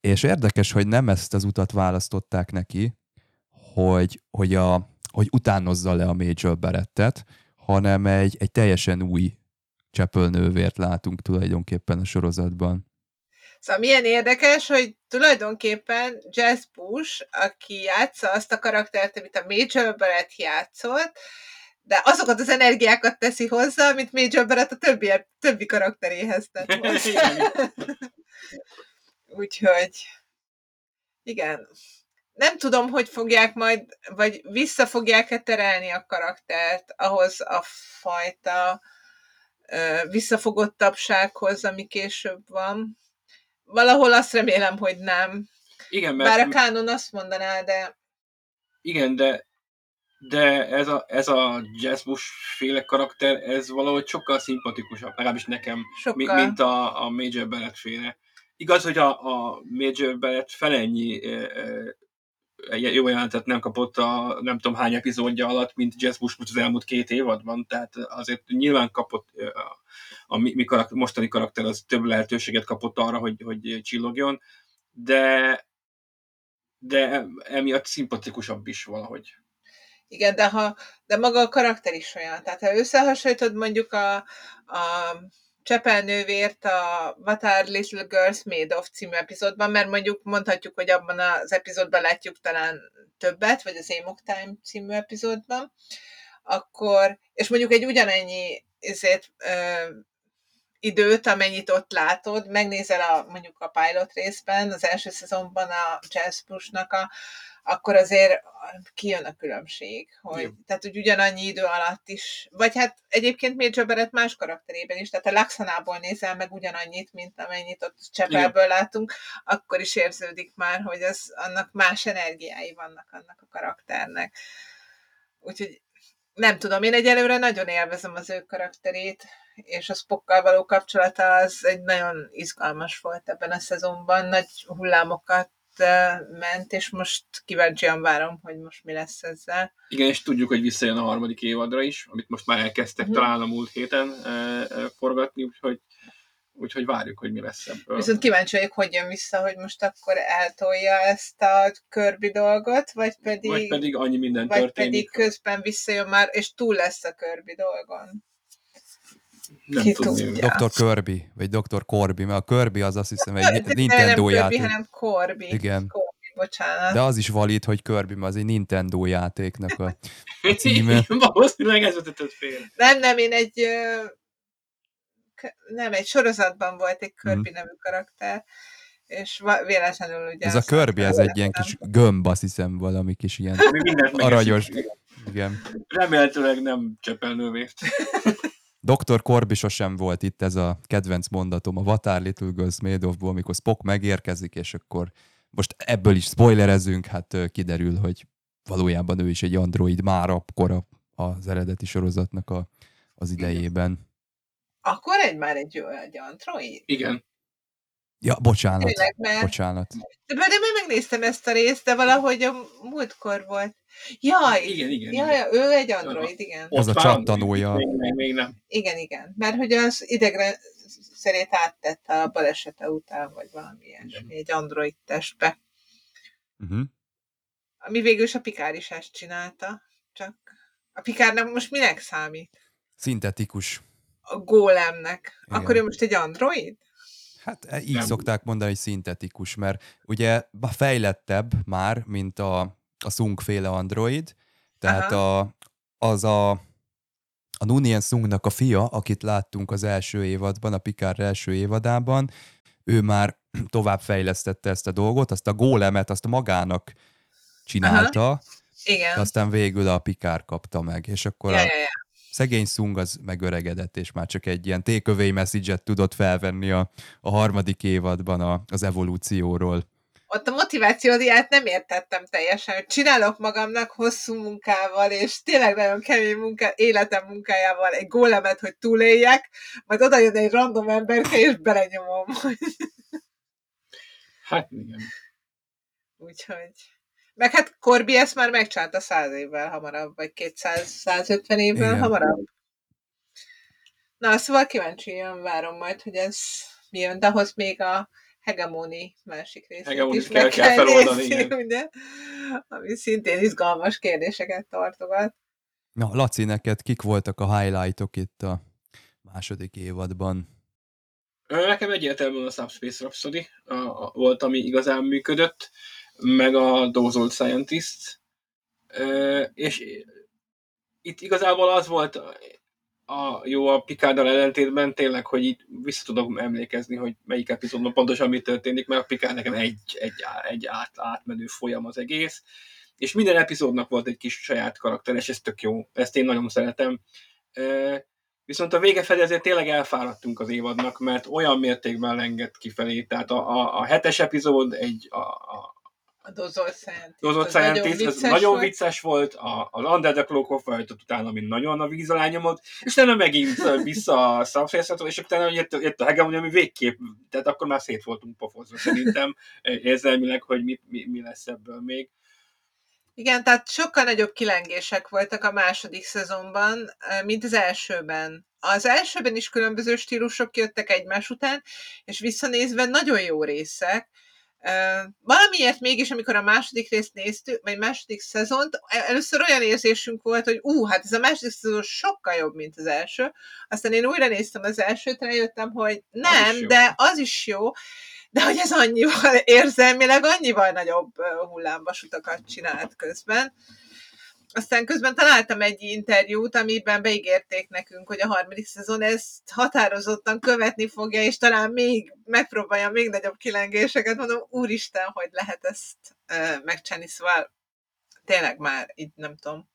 B: És érdekes, hogy nem ezt az utat választották neki, hogy, hogy, a, hogy utánozza le a Major Barrettet, hanem egy, egy teljesen új csepölnővért látunk tulajdonképpen a sorozatban.
D: Szóval milyen érdekes, hogy tulajdonképpen Jazz Bush, aki játsza azt a karaktert, amit a Major Barrett játszott, de azokat az energiákat teszi hozzá, amit Major Barrett a többi, többi karakteréhez tett Úgyhogy igen. Nem tudom, hogy fogják majd, vagy vissza fogják-e terelni a karaktert ahhoz a fajta visszafogottabbsághoz, ami később van. Valahol azt remélem, hogy nem.
C: Igen,
D: mert... Bár a kánon azt mondaná, de...
C: Igen, de de ez a, ez a Bush féle karakter, ez valahogy sokkal szimpatikusabb, legalábbis nekem, sokkal. mint a, a Major Barrett féle. Igaz, hogy a, a Major Barrett felennyi e, e, jó jelentet nem kapott a nem tudom hány epizódja alatt, mint Jazz Bush az elmúlt két évadban, tehát azért nyilván kapott a, a mi, mi karakter, mostani karakter az több lehetőséget kapott arra, hogy, hogy csillogjon, de de emiatt szimpatikusabb is valahogy.
D: Igen, de, ha, de maga a karakter is olyan. Tehát ha összehasonlítod mondjuk a, a Csepelnővért a What Are Little Girls Made of című epizódban, mert mondjuk mondhatjuk, hogy abban az epizódban látjuk talán többet, vagy az Amok Time című epizódban, akkor, és mondjuk egy ugyanennyi ezért, ö, időt, amennyit ott látod, megnézel a, mondjuk a pilot részben, az első szezonban a Jazz Push-nak a, akkor azért kijön a különbség, hogy, Jó. tehát hogy ugyanannyi idő alatt is, vagy hát egyébként Major Barrett más karakterében is, tehát a Laxanából nézel meg ugyanannyit, mint amennyit ott Csepelből látunk, akkor is érződik már, hogy az, annak más energiái vannak annak a karakternek. Úgyhogy nem tudom, én egyelőre nagyon élvezem az ő karakterét, és a Spockkal való kapcsolata az egy nagyon izgalmas volt ebben a szezonban, nagy hullámokat ment, és most kíváncsian várom, hogy most mi lesz ezzel.
C: Igen, és tudjuk, hogy visszajön a harmadik évadra is, amit most már elkezdtek uh-huh. talán a múlt héten e, e, forgatni, úgyhogy úgyhogy várjuk, hogy mi lesz ebből.
D: Viszont kíváncsi vagyok, hogy jön vissza, hogy most akkor eltolja ezt a körbi dolgot, vagy pedig,
C: vagy pedig annyi minden
D: vagy
C: történik.
D: pedig közben visszajön már, és túl lesz a körbi dolgon.
C: Nem Ki tudja.
B: Dr. Kirby, vagy Dr. Corby, mert a Kirby az azt hiszem egy Nintendo
D: nem
B: játék.
D: Kirby, hanem Corby.
B: Igen.
D: Corby, bocsánat.
B: De az is valid, hogy Kirby, mert az egy Nintendo játéknak a, a címe.
C: Valószínűleg ez vetetett fél.
D: Nem, nem, én egy nem, egy sorozatban volt egy Kirby hmm. nevű karakter, és véletlenül ugye...
B: Ez a Kirby, ez egy ilyen kis gömb, azt hiszem, valami kis ilyen aranyos. Igen.
C: Remélhetőleg nem csepelnővért.
B: Dr. Corby sosem volt itt ez a kedvenc mondatom a What are Little Girls Made of amikor Spock megérkezik, és akkor most ebből is spoilerezünk, hát kiderül, hogy valójában ő is egy android már akkor az eredeti sorozatnak a, az idejében.
D: Akkor egy már egy, egy android?
C: Igen.
B: Ja, bocsánat. Tényleg, mert... Bocsánat.
D: De, de én megnéztem ezt a részt, de valahogy a múltkor volt. Ja,
C: igen, igen.
D: Ja, igen. ő egy android, igen.
B: Ez a csattanója.
C: Még, még, még nem.
D: Igen, igen. Mert hogy az idegre szerét áttette a balesete után, vagy valami ilyesmi, egy android testbe. Uh-huh. Ami végül is a Pikár is ezt csinálta, csak a Pikárnak most minek számít?
B: Szintetikus.
D: A gólemnek. Igen. Akkor ő most egy android?
B: Hát e, így nem. szokták mondani, hogy szintetikus, mert ugye fejlettebb már, mint a, a Sung féle Android, tehát a, az a, a Nunien Sungnak a fia, akit láttunk az első évadban, a Picard első évadában, ő már tovább fejlesztette ezt a dolgot, azt a gólemet, azt magának csinálta,
D: Aha. Igen.
B: aztán végül a Pikár kapta meg, és akkor
D: ja, a, ja, ja.
B: szegény Szung az megöregedett, és már csak egy ilyen takeaway message tudott felvenni a, a harmadik évadban a, az evolúcióról.
D: Ott a motivációdiát nem értettem teljesen, hogy csinálok magamnak hosszú munkával, és tényleg nagyon kemény munka, életem munkájával egy gólemet, hogy túléljek, majd oda jön egy random emberke, és belenyomom.
C: Hát igen.
D: Úgyhogy... Meg hát Corby ezt már megcsinálta száz évvel hamarabb, vagy 200-150 évvel Igen. hamarabb. Na, szóval kíváncsian várom majd, hogy ez mi jön, de ahhoz még a hegemóni másik részét
C: hegemóni is kell, meg kell, kell feloldani, nézni, ugye?
D: ami szintén izgalmas kérdéseket tartogat.
B: Na, Laci, neked kik voltak a highlightok itt a második évadban?
C: Nekem egyértelműen a Subspace Rhapsody a, a, volt, ami igazán működött meg a Dozol Scientist, és itt igazából az volt a jó a Picarddal ellentétben tényleg, hogy itt vissza tudok emlékezni, hogy melyik epizódban pontosan mi történik, mert a Picard nekem egy, egy, egy át, átmenő folyam az egész, és minden epizódnak volt egy kis saját karakter, és ez tök jó, ezt én nagyon szeretem. Viszont a vége felé azért tényleg elfáradtunk az évadnak, mert olyan mértékben lengett kifelé, tehát a, a, a hetes epizód egy a, a
D: a Dozol Scientist.
C: Dozol Scientist, nagyon, vicces, nagyon volt. vicces volt, a, az Under the Cloak of utána, ami nagyon a víz alá nyomott, és utána megint vissza a subspace és utána jött, jött a hegemony, ami végképp, tehát akkor már szét voltunk pofozva szerintem érzelmileg, hogy mi, mi, mi lesz ebből még.
D: Igen, tehát sokkal nagyobb kilengések voltak a második szezonban, mint az elsőben. Az elsőben is különböző stílusok jöttek egymás után, és visszanézve nagyon jó részek, valamiért mégis, amikor a második részt néztük, vagy második szezont, e, először olyan érzésünk volt, hogy ú, hát ez a második szezon sokkal jobb, mint az első. Aztán én újra néztem az elsőt, rájöttem, hogy nem, az de az is jó, de hogy ez annyival érzelmileg, annyival nagyobb hullámvasutakat csinált közben. Aztán közben találtam egy interjút, amiben beígérték nekünk, hogy a harmadik szezon ezt határozottan követni fogja, és talán még megpróbálja még nagyobb kilengéseket. Mondom, úristen, hogy lehet ezt uh, megcsinálni, szóval tényleg már így nem tudom.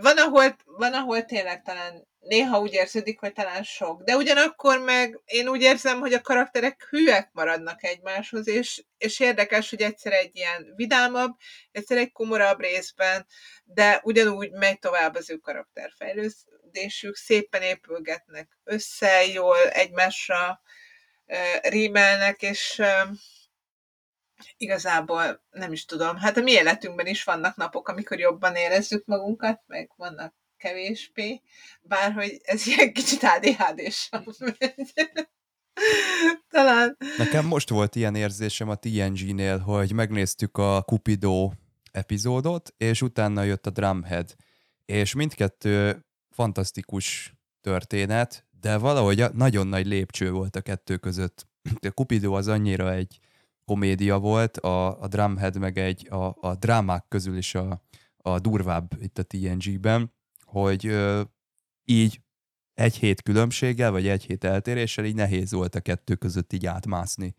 D: Van, ahol, van, ahol tényleg talán néha úgy érződik, hogy talán sok, de ugyanakkor meg én úgy érzem, hogy a karakterek hűek maradnak egymáshoz, és, és érdekes, hogy egyszer egy ilyen vidámabb, egyszer egy komorabb részben, de ugyanúgy megy tovább az ő karakterfejlődésük, szépen épülgetnek össze, jól egymásra uh, rímelnek, és igazából nem is tudom, hát a mi életünkben is vannak napok, amikor jobban érezzük magunkat, meg vannak kevésbé, bárhogy ez ilyen kicsit ADHD-s. Talán.
B: Nekem most volt ilyen érzésem a TNG-nél, hogy megnéztük a Cupido epizódot, és utána jött a Drumhead. És mindkettő fantasztikus történet, de valahogy nagyon nagy lépcső volt a kettő között. A Cupido az annyira egy komédia volt, a, a Drumhead meg egy a, a drámák közül is a, a durvább itt a TNG-ben hogy ö, így egy hét különbséggel, vagy egy hét eltéréssel így nehéz volt a kettő között így átmászni.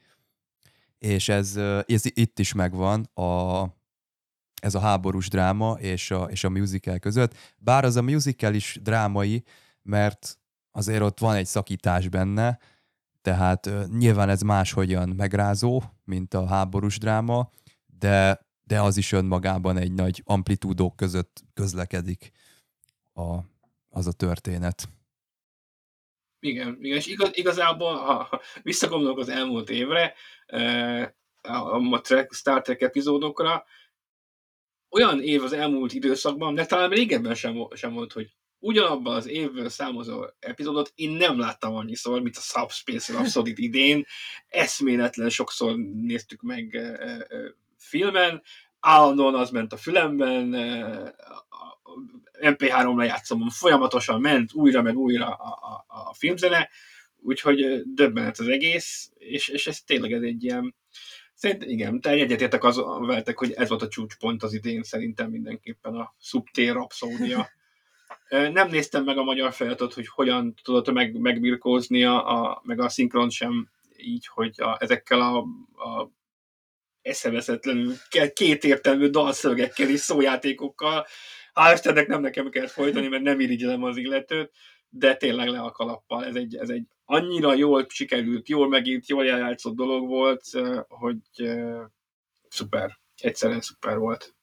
B: És ez, ez itt is megvan, a, ez a háborús dráma és a, és a musical között. Bár az a musical is drámai, mert azért ott van egy szakítás benne, tehát nyilván ez máshogyan megrázó, mint a háborús dráma, de, de az is önmagában egy nagy amplitúdók között közlekedik a, az a történet.
C: Igen, igen, és igaz, igazából, ha visszagondolok az elmúlt évre, a Star Trek epizódokra, olyan év az elmúlt időszakban, de talán régebben sem, sem volt, hogy ugyanabban az évből számozó epizódot én nem láttam annyiszor, mint a Subspace Rhapsody idén. Eszméletlen sokszor néztük meg filmen, állandóan az ment a fülemben, MP3 lejátszom, folyamatosan ment újra meg újra a, a, a filmzene, úgyhogy döbbenet az egész, és, és ez tényleg ez egy ilyen, Szerintem igen, te egyetértek az veletek, hogy ez volt a csúcspont az idén, szerintem mindenképpen a Subtér Rapszódia. Nem néztem meg a magyar feliratot, hogy hogyan tudott meg, megbirkózni, a, a, meg a szinkron sem így, hogy a, ezekkel a, a eszeveszetlenül két értelmű dalszövegekkel és szójátékokkal, hál' Istennek nem nekem kell folytani, mert nem irigyelem az illetőt, de tényleg le a kalappal. Ez egy, ez egy annyira jól sikerült, jól megint, jól eljátszott dolog volt, hogy szuper. Egyszerűen szuper volt.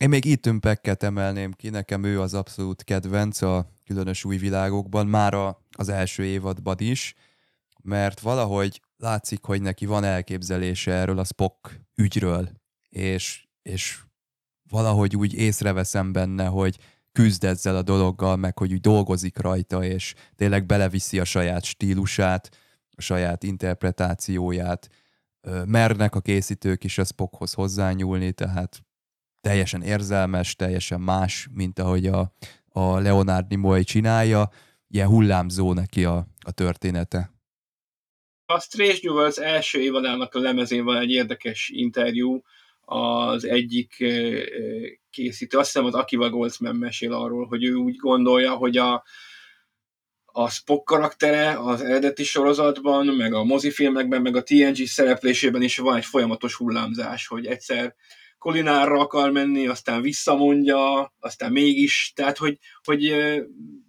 B: Én még Ethan Pecket emelném ki, nekem ő az abszolút kedvenc a különös új világokban, már a, az első évadban is, mert valahogy látszik, hogy neki van elképzelése erről a Spock ügyről, és, és valahogy úgy észreveszem benne, hogy küzd ezzel a dologgal, meg hogy úgy dolgozik rajta, és tényleg beleviszi a saját stílusát, a saját interpretációját. Mernek a készítők is a Spockhoz hozzányúlni, tehát teljesen érzelmes, teljesen más, mint ahogy a, a Leonard Nimoy csinálja. Ilyen hullámzó neki a, a története.
C: A Strange New Worlds első évadának a lemezén van egy érdekes interjú, az egyik készítő, azt hiszem az Akiva Goldsman mesél arról, hogy ő úgy gondolja, hogy a, a Spock karaktere az eredeti sorozatban, meg a mozifilmekben, meg a TNG szereplésében is van egy folyamatos hullámzás, hogy egyszer Kolinárra akar menni, aztán visszamondja, aztán mégis, tehát hogy, hogy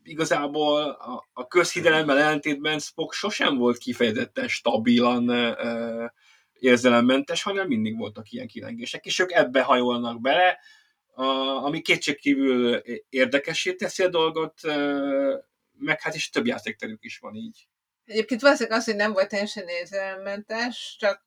C: igazából a, a közhidelemmel ellentétben Spock sosem volt kifejezetten stabilan érzelemmentes, hanem mindig voltak ilyen kilengések, és ők ebbe hajolnak bele, a, ami kétségkívül érdekessé teszi a dolgot, meg hát is több játékterük is van így.
D: Egyébként valószínűleg az, hogy nem volt teljesen érzelemmentes, csak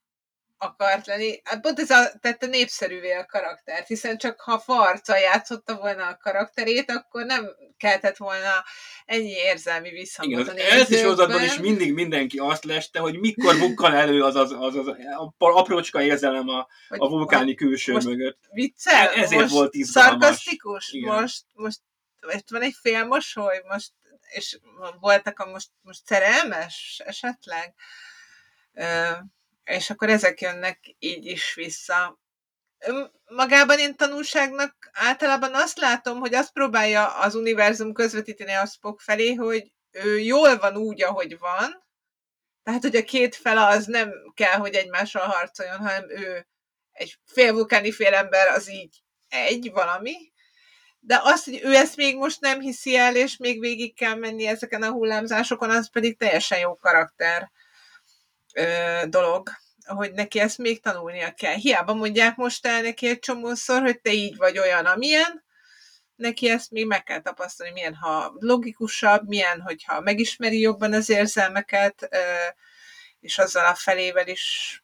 D: akart lenni. Hát pont ez a, tette népszerűvé a karaktert, hiszen csak ha farca játszotta volna a karakterét, akkor nem keltett volna ennyi érzelmi visszhangot Igen,
C: az első sorozatban is mindig mindenki azt leste, hogy mikor bukkan elő az az, az, az a aprócska érzelem a, a vulkáni külső
D: most
C: mögött.
D: Viccel?
C: Ezért
D: most
C: volt izgalmas.
D: Szarkasztikus? Most, most, most van egy félmosoly? Most, és voltak a most, most szerelmes esetleg? És akkor ezek jönnek így is vissza. Magában én tanulságnak általában azt látom, hogy azt próbálja az univerzum közvetíteni a Spock felé, hogy ő jól van úgy, ahogy van, tehát, hogy a két fele az nem kell, hogy egymással harcoljon, hanem ő egy félvulkáni félember, az így egy valami, de azt, hogy ő ezt még most nem hiszi el, és még végig kell menni ezeken a hullámzásokon, az pedig teljesen jó karakter ö, dolog, hogy neki ezt még tanulnia kell. Hiába mondják most el neki egy csomószor, hogy te így vagy olyan, amilyen, neki ezt még meg kell tapasztalni, milyen, ha logikusabb, milyen, hogyha megismeri jobban az érzelmeket, és azzal a felével is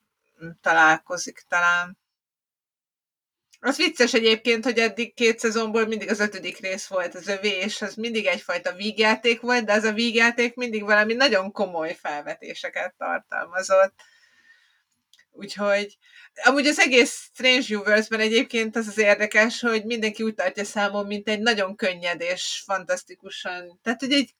D: találkozik talán. Az vicces egyébként, hogy eddig két szezonból mindig az ötödik rész volt az övé, és az mindig egyfajta vígjáték volt, de az a vígjáték mindig valami nagyon komoly felvetéseket tartalmazott. Úgyhogy amúgy az egész Strange Universe-ben egyébként az az érdekes, hogy mindenki úgy tartja számon, mint egy nagyon könnyed és fantasztikusan, tehát hogy egy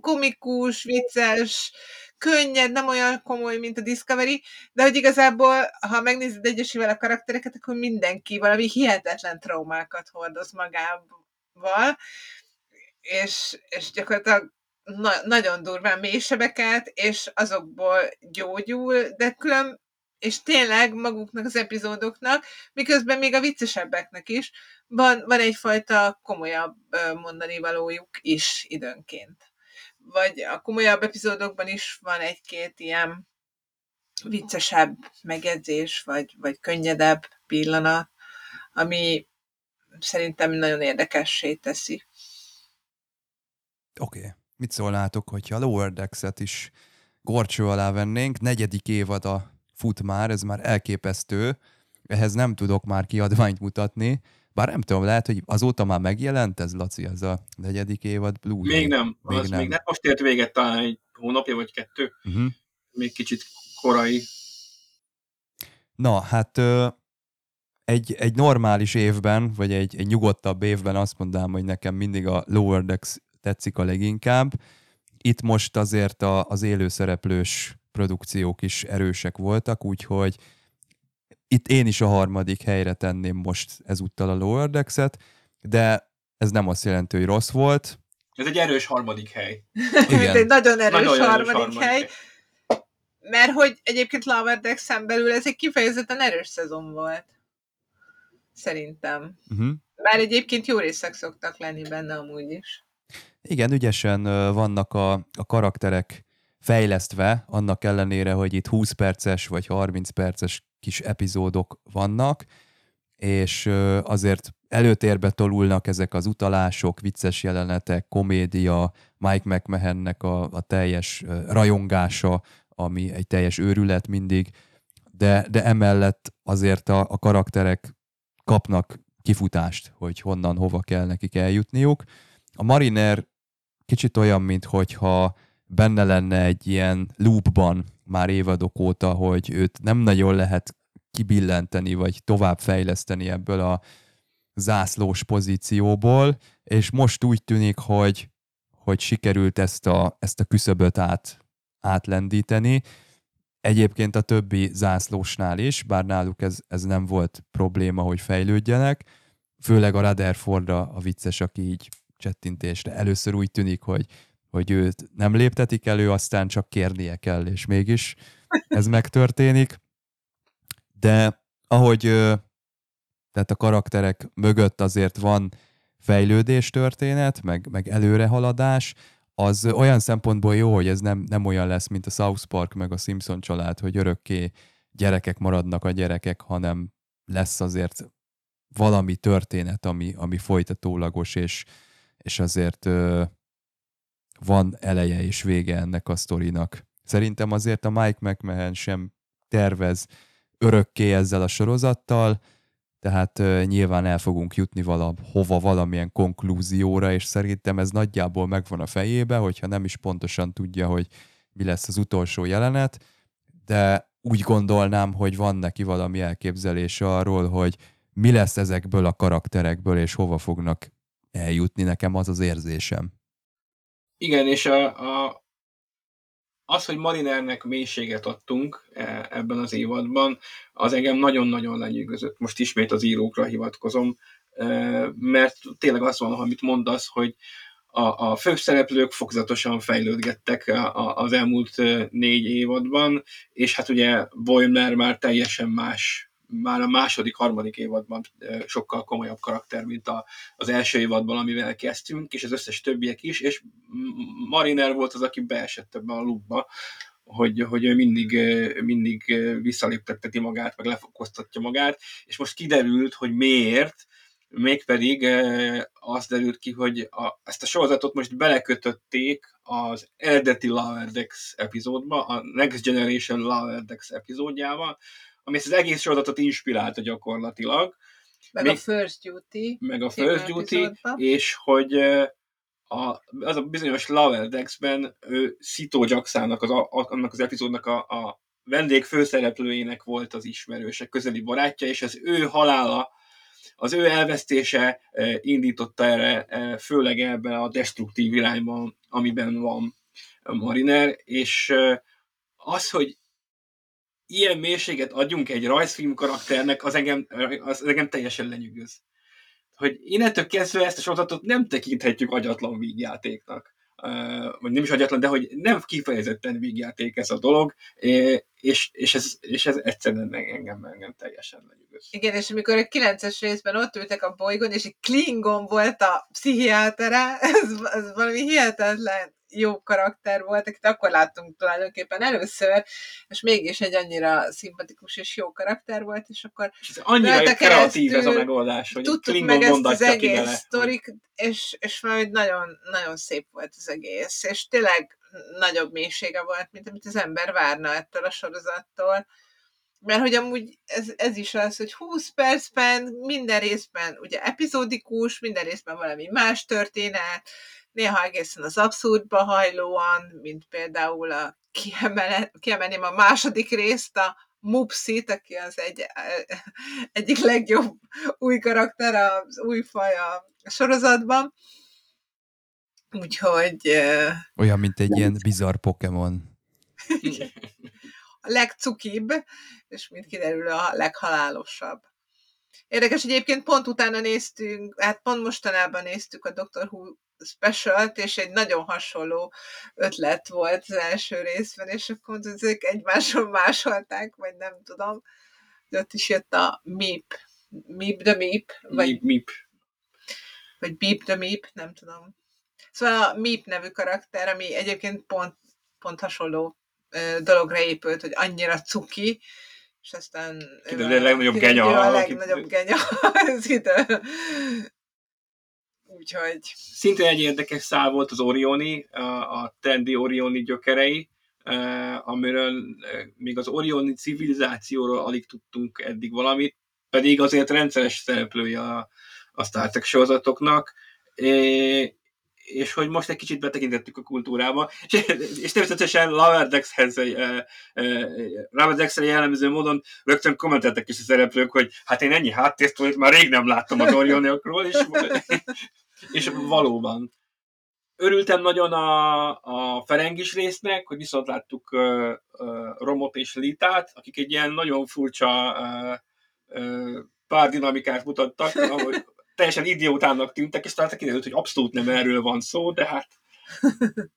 D: komikus, vicces, könnyed, nem olyan komoly, mint a Discovery, de hogy igazából, ha megnézed egyesével a karaktereket, akkor mindenki valami hihetetlen traumákat hordoz magával, és, és gyakorlatilag na, nagyon durván mélysebeket, és azokból gyógyul, de külön és tényleg maguknak az epizódoknak, miközben még a viccesebbeknek is van, van egyfajta komolyabb mondani valójuk is időnként vagy a komolyabb epizódokban is van egy-két ilyen viccesebb megjegyzés, vagy, vagy könnyedebb pillanat, ami szerintem nagyon érdekessé teszi.
B: Oké. Okay. Mit szólnátok, hogyha a Lower Decks-et is gorcső alá vennénk? Negyedik évada fut már, ez már elképesztő. Ehhez nem tudok már kiadványt mutatni, bár nem tudom, lehet, hogy azóta már megjelent ez, Laci, ez a negyedik évad Blue.
C: Még nem, még az nem. még nem. Most ért véget talán egy hónapja vagy kettő. Uh-huh. Még kicsit korai.
B: Na, hát egy, egy normális évben, vagy egy, egy nyugodtabb évben azt mondanám, hogy nekem mindig a Lower Decks tetszik a leginkább. Itt most azért a, az élőszereplős produkciók is erősek voltak, úgyhogy itt én is a harmadik helyre tenném most ezúttal a Lower Decks-et, de ez nem azt jelenti, hogy rossz volt.
C: Ez egy erős harmadik hely.
D: Igen. egy nagyon erős, nagyon harmadik, erős harmadik hely. hely. Mert hogy egyébként Lower Decks-en belül ez egy kifejezetten erős szezon volt. Szerintem. Uh-huh. Bár egyébként jó részek szoktak lenni benne amúgy is.
B: Igen, ügyesen vannak a, a karakterek fejlesztve, annak ellenére, hogy itt 20 perces vagy 30 perces kis epizódok vannak, és azért előtérbe tolulnak ezek az utalások, vicces jelenetek, komédia, Mike McMahonnek a, a teljes rajongása, ami egy teljes őrület mindig, de, de emellett azért a, a karakterek kapnak kifutást, hogy honnan, hova kell nekik eljutniuk. A Mariner kicsit olyan, mint hogyha benne lenne egy ilyen loopban már évadok óta, hogy őt nem nagyon lehet kibillenteni, vagy továbbfejleszteni ebből a zászlós pozícióból, és most úgy tűnik, hogy, hogy sikerült ezt a, ezt a küszöböt át, átlendíteni. Egyébként a többi zászlósnál is, bár náluk ez, ez nem volt probléma, hogy fejlődjenek, főleg a Rutherfordra a vicces, aki így csettintésre először úgy tűnik, hogy, hogy őt nem léptetik elő, aztán csak kérnie kell, és mégis ez megtörténik. De ahogy tehát a karakterek mögött azért van fejlődés történet, meg, meg előrehaladás, az olyan szempontból jó, hogy ez nem, nem olyan lesz, mint a South Park meg a Simpson család, hogy örökké gyerekek maradnak a gyerekek, hanem lesz azért valami történet, ami, ami folytatólagos, és, és azért van eleje és vége ennek a sztorinak. Szerintem azért a Mike McMahon sem tervez örökké ezzel a sorozattal, tehát uh, nyilván el fogunk jutni valahova, valamilyen konklúzióra, és szerintem ez nagyjából megvan a fejébe, hogyha nem is pontosan tudja, hogy mi lesz az utolsó jelenet, de úgy gondolnám, hogy van neki valami elképzelése arról, hogy mi lesz ezekből a karakterekből, és hova fognak eljutni, nekem az az érzésem.
C: Igen, és a, a, az, hogy Marinernek mélységet adtunk e, ebben az évadban, az engem nagyon-nagyon lenyűgözött. Most ismét az írókra hivatkozom, e, mert tényleg az van, amit mondasz, hogy a, a főszereplők fokozatosan fejlődgettek az elmúlt e, négy évadban, és hát ugye Boimler már teljesen más már a második, harmadik évadban sokkal komolyabb karakter, mint a, az első évadban, amivel kezdtünk, és az összes többiek is, és Mariner volt az, aki beesett ebbe a lukba, hogy, hogy ő mindig, mindig visszaléptetteti magát, meg lefokoztatja magát, és most kiderült, hogy miért, mégpedig az derült ki, hogy a, ezt a sorozatot most belekötötték az eredeti Lower Decks epizódba, a Next Generation Lower Decks epizódjával, ami ezt az egész sorozatot inspirálta gyakorlatilag.
D: Meg Még, a First Duty.
C: Meg a First Duty, és hogy a, az a bizonyos Lower Decks-ben ő Szito Jacksának, az, a, annak az epizódnak a, a vendég főszereplőjének volt az ismerőse, közeli barátja, és az ő halála, az ő elvesztése indította erre, főleg ebben a destruktív irányban, amiben van Mariner, és az, hogy ilyen mélységet adjunk egy rajzfilm karakternek, az engem, az engem teljesen lenyűgöz. Hogy innentől kezdve ezt a sorozatot nem tekinthetjük agyatlan vígjátéknak. vagy nem is agyatlan, de hogy nem kifejezetten vígjáték ez a dolog, és, és, ez, és ez egyszerűen engem, engem teljesen lenyűgöz.
D: Igen, és amikor a kilences részben ott ültek a bolygón, és egy Klingon volt a pszichiátere, ez, ez valami hihetetlen jó karakter volt, akit akkor láttunk tulajdonképpen először, és mégis egy annyira szimpatikus és jó karakter volt, és akkor
C: és annyira kreatív ez a megoldás, hogy
D: tudtuk meg ezt az egész sztorik, és, és majd nagyon, nagyon szép volt az egész, és tényleg nagyobb mélysége volt, mint amit az ember várna ettől a sorozattól. Mert hogy amúgy ez, ez is az, hogy 20 percben, minden részben ugye epizódikus, minden részben valami más történet, néha egészen az abszurdba hajlóan, mint például a kiemelném a második részt, a Mupsit, aki az egy, egyik legjobb új karakter, az új faj a sorozatban. Úgyhogy...
B: Olyan, mint egy ilyen bizarr Pokémon.
D: a legcukibb, és mint kiderül a leghalálosabb. Érdekes, egyébként pont utána néztünk, hát pont mostanában néztük a Doctor Who specialt, és egy nagyon hasonló ötlet volt az első részben, és akkor ezek egymáson másolták, vagy nem tudom. De ott is jött a MIP. MIP, de MIP.
C: Vagy... MIP, MIP.
D: vagy Beep the Meep, nem tudom. Szóval a Meep nevű karakter, ami egyébként pont, pont hasonló dologra épült, hogy annyira cuki, és aztán...
C: Ő a legnagyobb genya.
D: a legnagyobb genya az idő. Úgyhogy...
C: Szintén egy érdekes szál volt az Orioni, a Tendi Orioni gyökerei, amiről még az Orioni civilizációról alig tudtunk eddig valamit, pedig azért rendszeres szereplője a, a Star Trek sorozatoknak, és hogy most egy kicsit betekintettük a kultúrába, és, és természetesen Laverdexhez, Laverdexre jellemző módon rögtön kommenteltek is a szereplők, hogy hát én ennyi háttérsztorit már rég nem láttam az Orioniokról, és, és valóban. Örültem nagyon a, a Ferengis résznek, hogy viszont láttuk uh, uh, Romot és Litát, akik egy ilyen nagyon furcsa uh, uh, párdinamikát mutattak, ahogy teljesen idiótának tűntek, és talán kiderült, hogy abszolút nem erről van szó, de hát...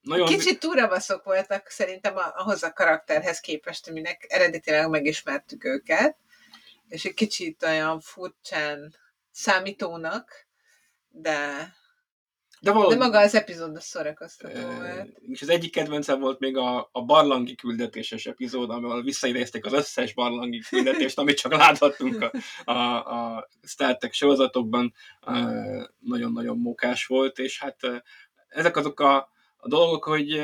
D: Nagyon... Kicsit túrabaszok voltak szerintem ahhoz a karakterhez képest, aminek eredetileg megismertük őket, és egy kicsit olyan furcsán számítónak, de de, valahogy, de maga az epizód a szórakoztató volt.
C: És az egyik kedvencem volt még a, a barlangi küldetéses epizód, ahol visszaidézték az összes barlangi küldetést, amit csak láthattunk a, a, a Star Trek sorozatokban. Nagyon-nagyon mókás volt, és hát ezek azok a, a dolgok, hogy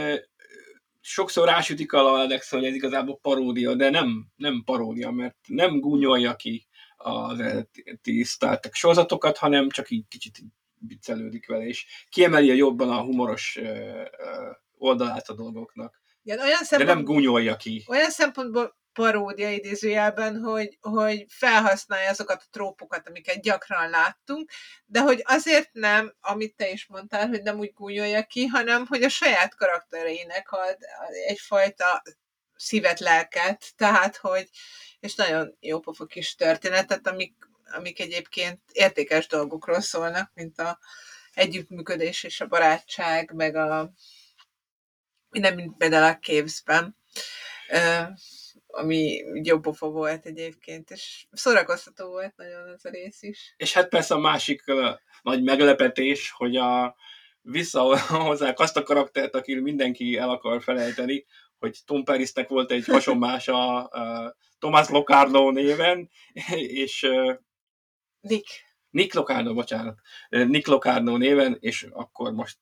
C: sokszor rásütik a Alex, hogy ez igazából paródia, de nem, nem paródia, mert nem gúnyolja ki az eredeti Star Trek sorozatokat, hanem csak így kicsit viccelődik vele, és kiemeli a jobban a humoros oldalát a dolgoknak.
D: Igen, olyan
C: De nem gúnyolja ki.
D: Olyan szempontból paródia idézőjelben, hogy, hogy felhasználja azokat a trópokat, amiket gyakran láttunk, de hogy azért nem, amit te is mondtál, hogy nem úgy gúnyolja ki, hanem hogy a saját karaktereinek ad egyfajta szívet, lelket, tehát hogy, és nagyon jó pofa kis történetet, amik amik egyébként értékes dolgokról szólnak, mint a együttműködés és a barátság, meg a minden, mint például a Caves-ben, ami pofa volt egyébként, és szórakoztató volt nagyon az a rész is.
C: És hát persze a másik nagy meglepetés, hogy a visszahozzák azt a karaktert, akit mindenki el akar felejteni, hogy Tom Parisnek volt egy hasonmása a Tomás Locarno néven, és
D: Nick.
C: Nick Locarno, bocsánat. Nick Locarno néven, és akkor most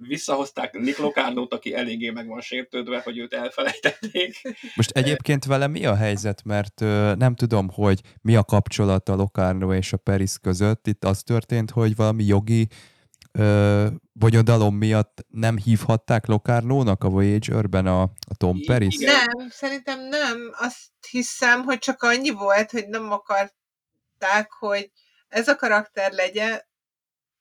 C: visszahozták Nick Locarno-t, aki eléggé meg van sértődve, hogy őt elfelejtették.
B: Most egyébként vele mi a helyzet, mert ö, nem tudom, hogy mi a kapcsolat a Locarno és a Peris között. Itt az történt, hogy valami jogi bonyodalom miatt nem hívhatták Locarno-nak a Voyager-ben a, a Tom Peris?
D: Nem, szerintem nem. Azt hiszem, hogy csak annyi volt, hogy nem akart akarták, hogy ez a karakter legyen,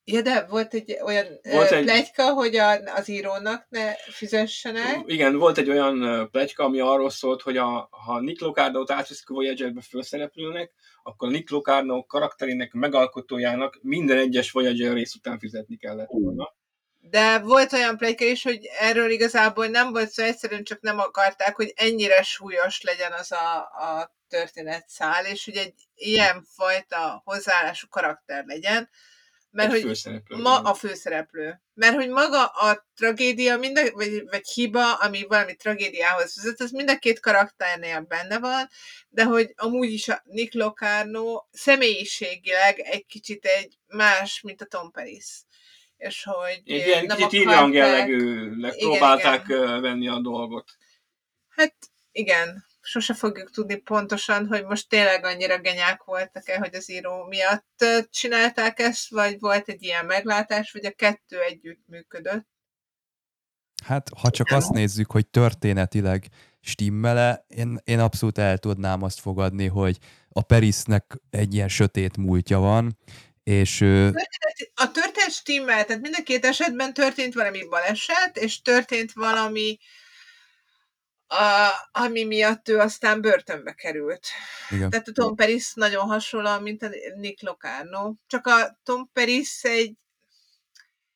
D: Ja, de volt egy olyan volt egy... plegyka, hogy a, az írónak ne fizessenek.
C: Igen, volt egy olyan plegyka, ami arról szólt, hogy a, ha Nick Locarno-t átveszik a Voyager-be főszereplőnek, akkor Nick Locarno karakterének megalkotójának minden egyes Voyager rész után fizetni kellett volna.
D: De volt olyan plegyka is, hogy erről igazából nem volt szó, egyszerűen csak nem akarták, hogy ennyire súlyos legyen az a, a történetszál, és hogy egy ilyen fajta hozzáállású karakter legyen, mert
C: egy
D: hogy ma a főszereplő. Mert hogy maga a tragédia, mind vagy, vagy hiba, ami valami tragédiához vezet, az mind a két karakternél benne van, de hogy amúgy is a Nick Locarno személyiségileg egy kicsit egy más, mint a Tom Paris. És hogy
C: egy ilyen nem kicsit akarták... próbálták igen. venni a dolgot.
D: Hát igen, sose fogjuk tudni pontosan, hogy most tényleg annyira genyák voltak-e, hogy az író miatt csinálták ezt, vagy volt egy ilyen meglátás, vagy a kettő együtt működött.
B: Hát, ha csak azt nézzük, hogy történetileg stimmele, én, én abszolút el tudnám azt fogadni, hogy a Perisnek egy ilyen sötét múltja van, és...
D: A történet stimmel, tehát mind a két esetben történt valami baleset, és történt valami a, ami miatt ő aztán börtönbe került. Igen. Tehát a Tom Peris nagyon hasonló, mint a Nick Locarno. Csak a Tom Peris egy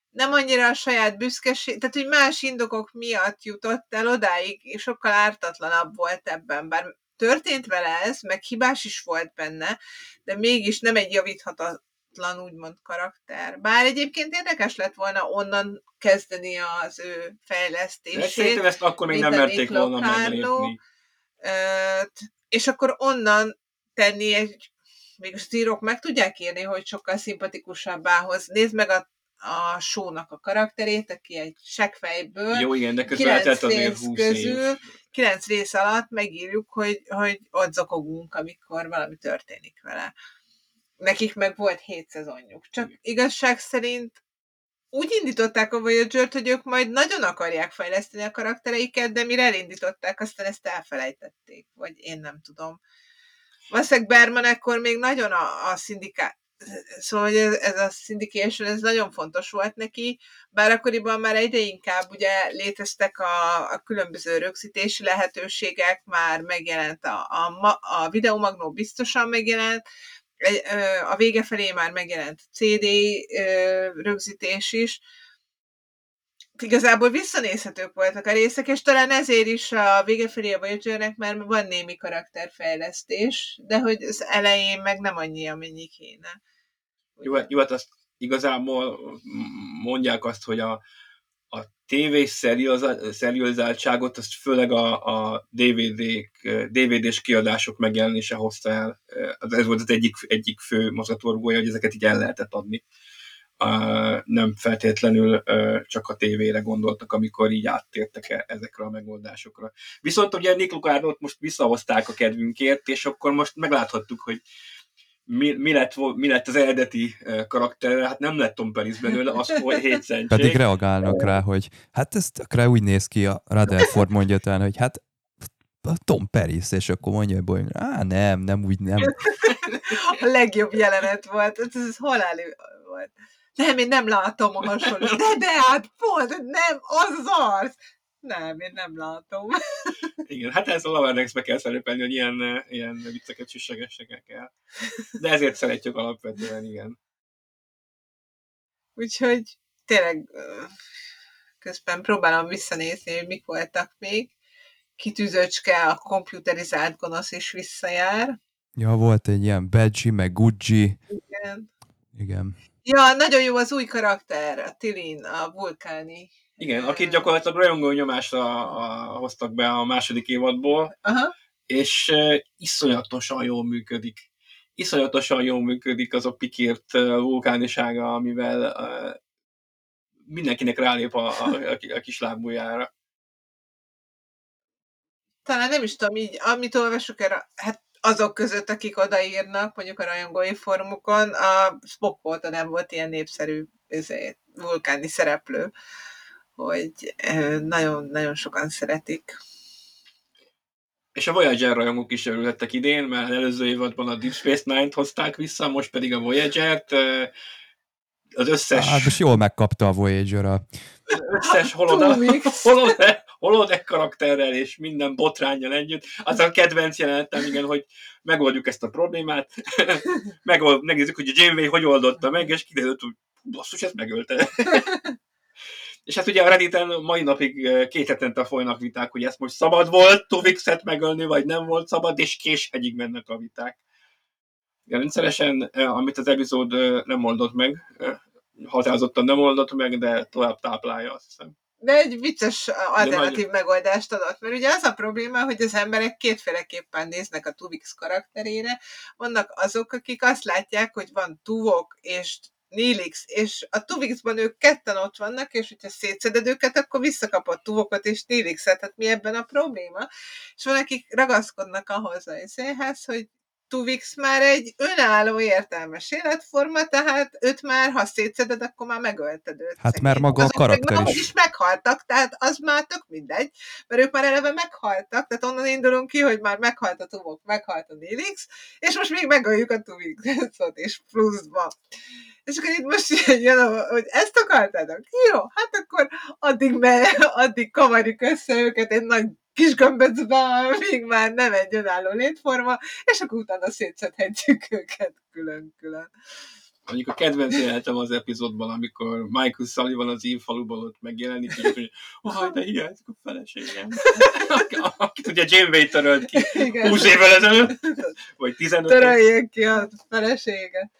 D: nem annyira a saját büszkeség, tehát hogy más indokok miatt jutott el odáig, és sokkal ártatlanabb volt ebben, bár történt vele ez, meg hibás is volt benne, de mégis nem egy javíthatatlan hibátlan úgymond karakter. Bár egyébként érdekes lett volna onnan kezdeni az ő fejlesztését. De
C: szerintem ezt akkor még nem merték volna meglépni.
D: És akkor onnan tenni egy, még a írok meg tudják írni, hogy sokkal szimpatikusabbá hoz. Nézd meg a a sónak a karakterét, aki egy seggfejből.
C: Jó, igen, de közben eltelt azért 20 közül, év.
D: kilenc rész alatt megírjuk, hogy, hogy ott zokogunk, amikor valami történik vele. Nekik meg volt hét szezonjuk. Csak igen. igazság szerint úgy indították a voyager hogy ők majd nagyon akarják fejleszteni a karaktereiket, de mire elindították, aztán ezt elfelejtették, vagy én nem tudom. Valószínűleg Berman ekkor még nagyon a, a szindiká, szóval hogy ez, ez a syndication, ez nagyon fontos volt neki, bár akkoriban már egyre inkább ugye léteztek a, a különböző rögzítési lehetőségek, már megjelent a, a, a videomagnó biztosan megjelent, a vége felé már megjelent CD rögzítés is, igazából visszanézhetők voltak a részek, és talán ezért is a vége felé a Voyager-nek már van némi karakterfejlesztés, de hogy az elején meg nem annyi, amennyi kéne.
C: Jó, jó hát azt igazából mondják azt, hogy a, TV szerializáltságot azt főleg a, a DVD, DVD-s kiadások megjelenése hozta el. Ez volt az egyik, egyik fő mozgatórugója, hogy ezeket így el lehetett adni. Nem feltétlenül csak a tévére gondoltak, amikor így áttértek -e ezekre a megoldásokra. Viszont ugye Nick Lucardot most visszahozták a kedvünkért, és akkor most megláthattuk, hogy mi, mi, lett, mi lett az eredeti karakter, hát nem lett Tom Paris belőle, az hogy hétszentség.
B: Pedig reagálnak rá, hogy hát ez tökre úgy néz ki, a Rutherford mondja talán, hogy hát Tom Paris, és akkor mondja, hogy á, nem, nem úgy, nem.
D: A legjobb jelenet volt, ez, ez halálő volt. Nem, én nem látom a hasonló. De, de hát pont, nem, az az arc. Nem, én nem látom.
C: Igen, hát ez a Lavernexbe kell szerepelni, hogy ilyen, ilyen vicceket süssegesek kell. De ezért szeretjük alapvetően, igen.
D: Úgyhogy tényleg közben próbálom visszanézni, hogy mik voltak még. Kitűzöcske, a komputerizált gonosz is visszajár.
B: Ja, volt egy ilyen Badgy, meg Gucci.
D: Igen.
B: Igen.
D: Ja, nagyon jó az új karakter, a Tilin, a vulkáni
C: igen, akit gyakorlatilag rajongó nyomásra a, hoztak be a második évadból,
D: Aha.
C: és iszonyatosan jól működik. Iszonyatosan jól működik az a pikírt uh, vulkánisága, amivel mindenkinek rálép a, a, a, kis lábújára.
D: Talán nem is tudom, így, amit olvasok erre, hát azok között, akik odaírnak, mondjuk a rajongói fórumokon, a Spock volt, nem volt ilyen népszerű ezért, vulkáni szereplő hogy nagyon-nagyon sokan szeretik.
C: És a Voyager rajongók is örülhettek idén, mert előző évadban a Deep Space Nine-t hozták vissza, most pedig a Voyager-t. Az összes...
B: Hát most jól megkapta a Voyager a...
C: Az összes holodeck, holodeck, holodeck karakterrel és minden botrányjal együtt. Az a kedvenc jelenetem, igen, hogy megoldjuk ezt a problémát, Megold, megnézzük, hogy a Janeway hogy oldotta meg, és kiderült, hogy basszus, ezt megölte. És hát ugye a Redditen mai napig két hetente folynak viták, hogy ezt most szabad volt Tuvixet megölni, vagy nem volt szabad, és késhegyig mennek a viták. Ja, rendszeresen, amit az epizód nem oldott meg, határozottan nem oldott meg, de tovább táplálja, azt hiszem.
D: De egy vicces alternatív De megoldást adott, mert ugye az a probléma, hogy az emberek kétféleképpen néznek a Tuvix karakterére. Vannak azok, akik azt látják, hogy van Tuvok és Nélix, és a Tuvixban ők ketten ott vannak, és hogyha szétszeded őket, akkor visszakapod Tuvokot és Nélixet, tehát mi ebben a probléma? És van, akik ragaszkodnak ahhoz a szénhez, hogy Tuvix már egy önálló értelmes életforma, tehát őt már, ha szétszeded, akkor már megölted őt.
B: Hát mert maga Azok a karakter
D: meg, is. is meghaltak, tehát az már tök mindegy, mert ők már eleve meghaltak, tehát onnan indulunk ki, hogy már meghalt a Tuvok, meghalt a Nélix, és most még megöljük a Tuvixot, és pluszba. És akkor itt most jön, hogy ezt akartátok? Jó, hát akkor addig, me, addig kavarjuk össze őket egy nagy kis gömböcbe, még már nem egy önálló létforma, és akkor utána szétszedhetjük őket külön-külön.
C: Mondjuk a kedvenc jelenetem az epizódban, amikor Michael Sullivan az faluban ott megjelenik, és hogy oh, de hiányzik a feleségem. Akit ugye Janeway törölt ki Igen. 20 évvel ezelőtt, vagy 15
D: Töröljék ki a feleséget.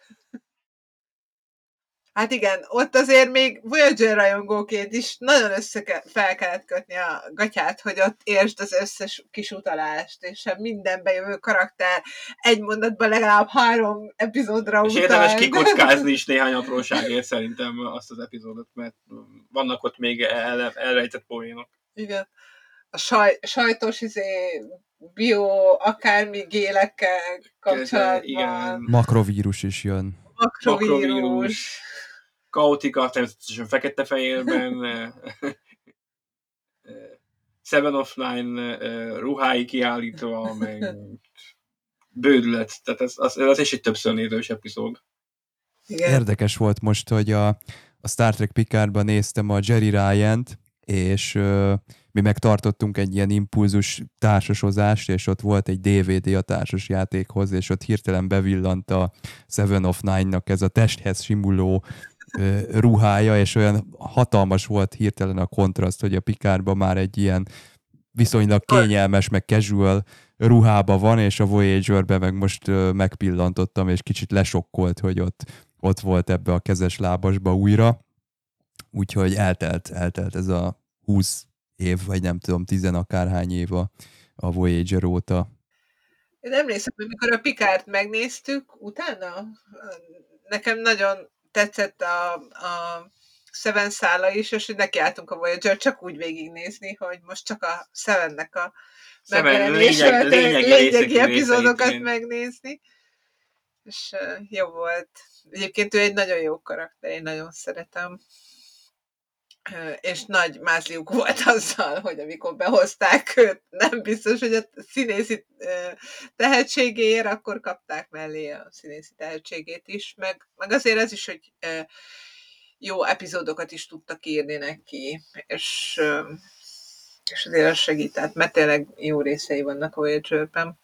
D: Hát igen, ott azért még Voyager rajongóként is nagyon össze ke- fel kellett kötni a gatyát, hogy ott értsd az összes kis utalást, és a minden bejövő karakter egy mondatban legalább három epizódra
C: És érdemes kikockázni is néhány apróságért szerintem azt az epizódot, mert vannak ott még el, elrejtett poénok.
D: Igen. A saj, sajtos izé, bio, akármi gélekkel kapcsolatban. Igen.
B: Makrovírus is jön.
D: Makrovírus. Makrovírus
C: kaotika, természetesen fekete-fehérben, Seven of Nine ruhái kiállítva, meg bődület. Tehát ez, az, ez is egy többször nézős epizód.
B: Igen. Érdekes volt most, hogy a, a Star Trek Picardban néztem a Jerry Ryan-t, és uh, mi megtartottunk egy ilyen impulzus társasozást, és ott volt egy DVD a társas játékhoz, és ott hirtelen bevillant a Seven of Nine-nak ez a testhez simuló ruhája, és olyan hatalmas volt hirtelen a kontraszt, hogy a Pikárban már egy ilyen viszonylag kényelmes, meg casual ruhába van, és a Voyager-be meg most megpillantottam, és kicsit lesokkolt, hogy ott, ott volt ebbe a kezes lábasba újra. Úgyhogy eltelt, eltelt ez a 20 év, vagy nem tudom, tizen akárhány év a, a Voyager óta.
D: Én emlékszem, hogy mikor a Pikárt megnéztük, utána nekem nagyon tetszett a, a Seven szála is, és hogy nekiálltunk a Voyager csak úgy végignézni, hogy most csak a Sevennek a megjelenésről lényegi, lényegi epizódokat részeit, megnézni. És uh, jó volt. Egyébként ő egy nagyon jó karakter, én nagyon szeretem. És nagy mázliuk volt azzal, hogy amikor behozták őt, nem biztos, hogy a színészi tehetségéért, akkor kapták mellé a színészi tehetségét is, meg, meg azért ez is, hogy jó epizódokat is tudtak írni neki, és, és azért az segített, mert tényleg jó részei vannak a Voyager-ben.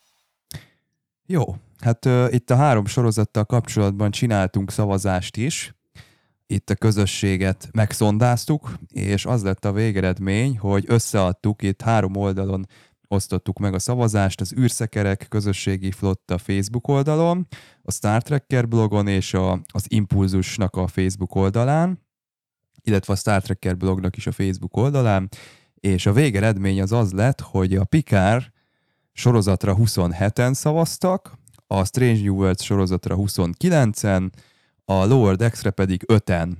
B: Jó, hát uh, itt a három sorozattal kapcsolatban csináltunk szavazást is, itt a közösséget megszondáztuk, és az lett a végeredmény, hogy összeadtuk, itt három oldalon osztottuk meg a szavazást, az űrszekerek közösségi flotta Facebook oldalon, a Star Trekker blogon és a, az Impulzusnak a Facebook oldalán, illetve a Star Trekker blognak is a Facebook oldalán, és a végeredmény az az lett, hogy a Pikár sorozatra 27-en szavaztak, a Strange New Worlds sorozatra 29-en, a Lower Decks-re pedig 5-en.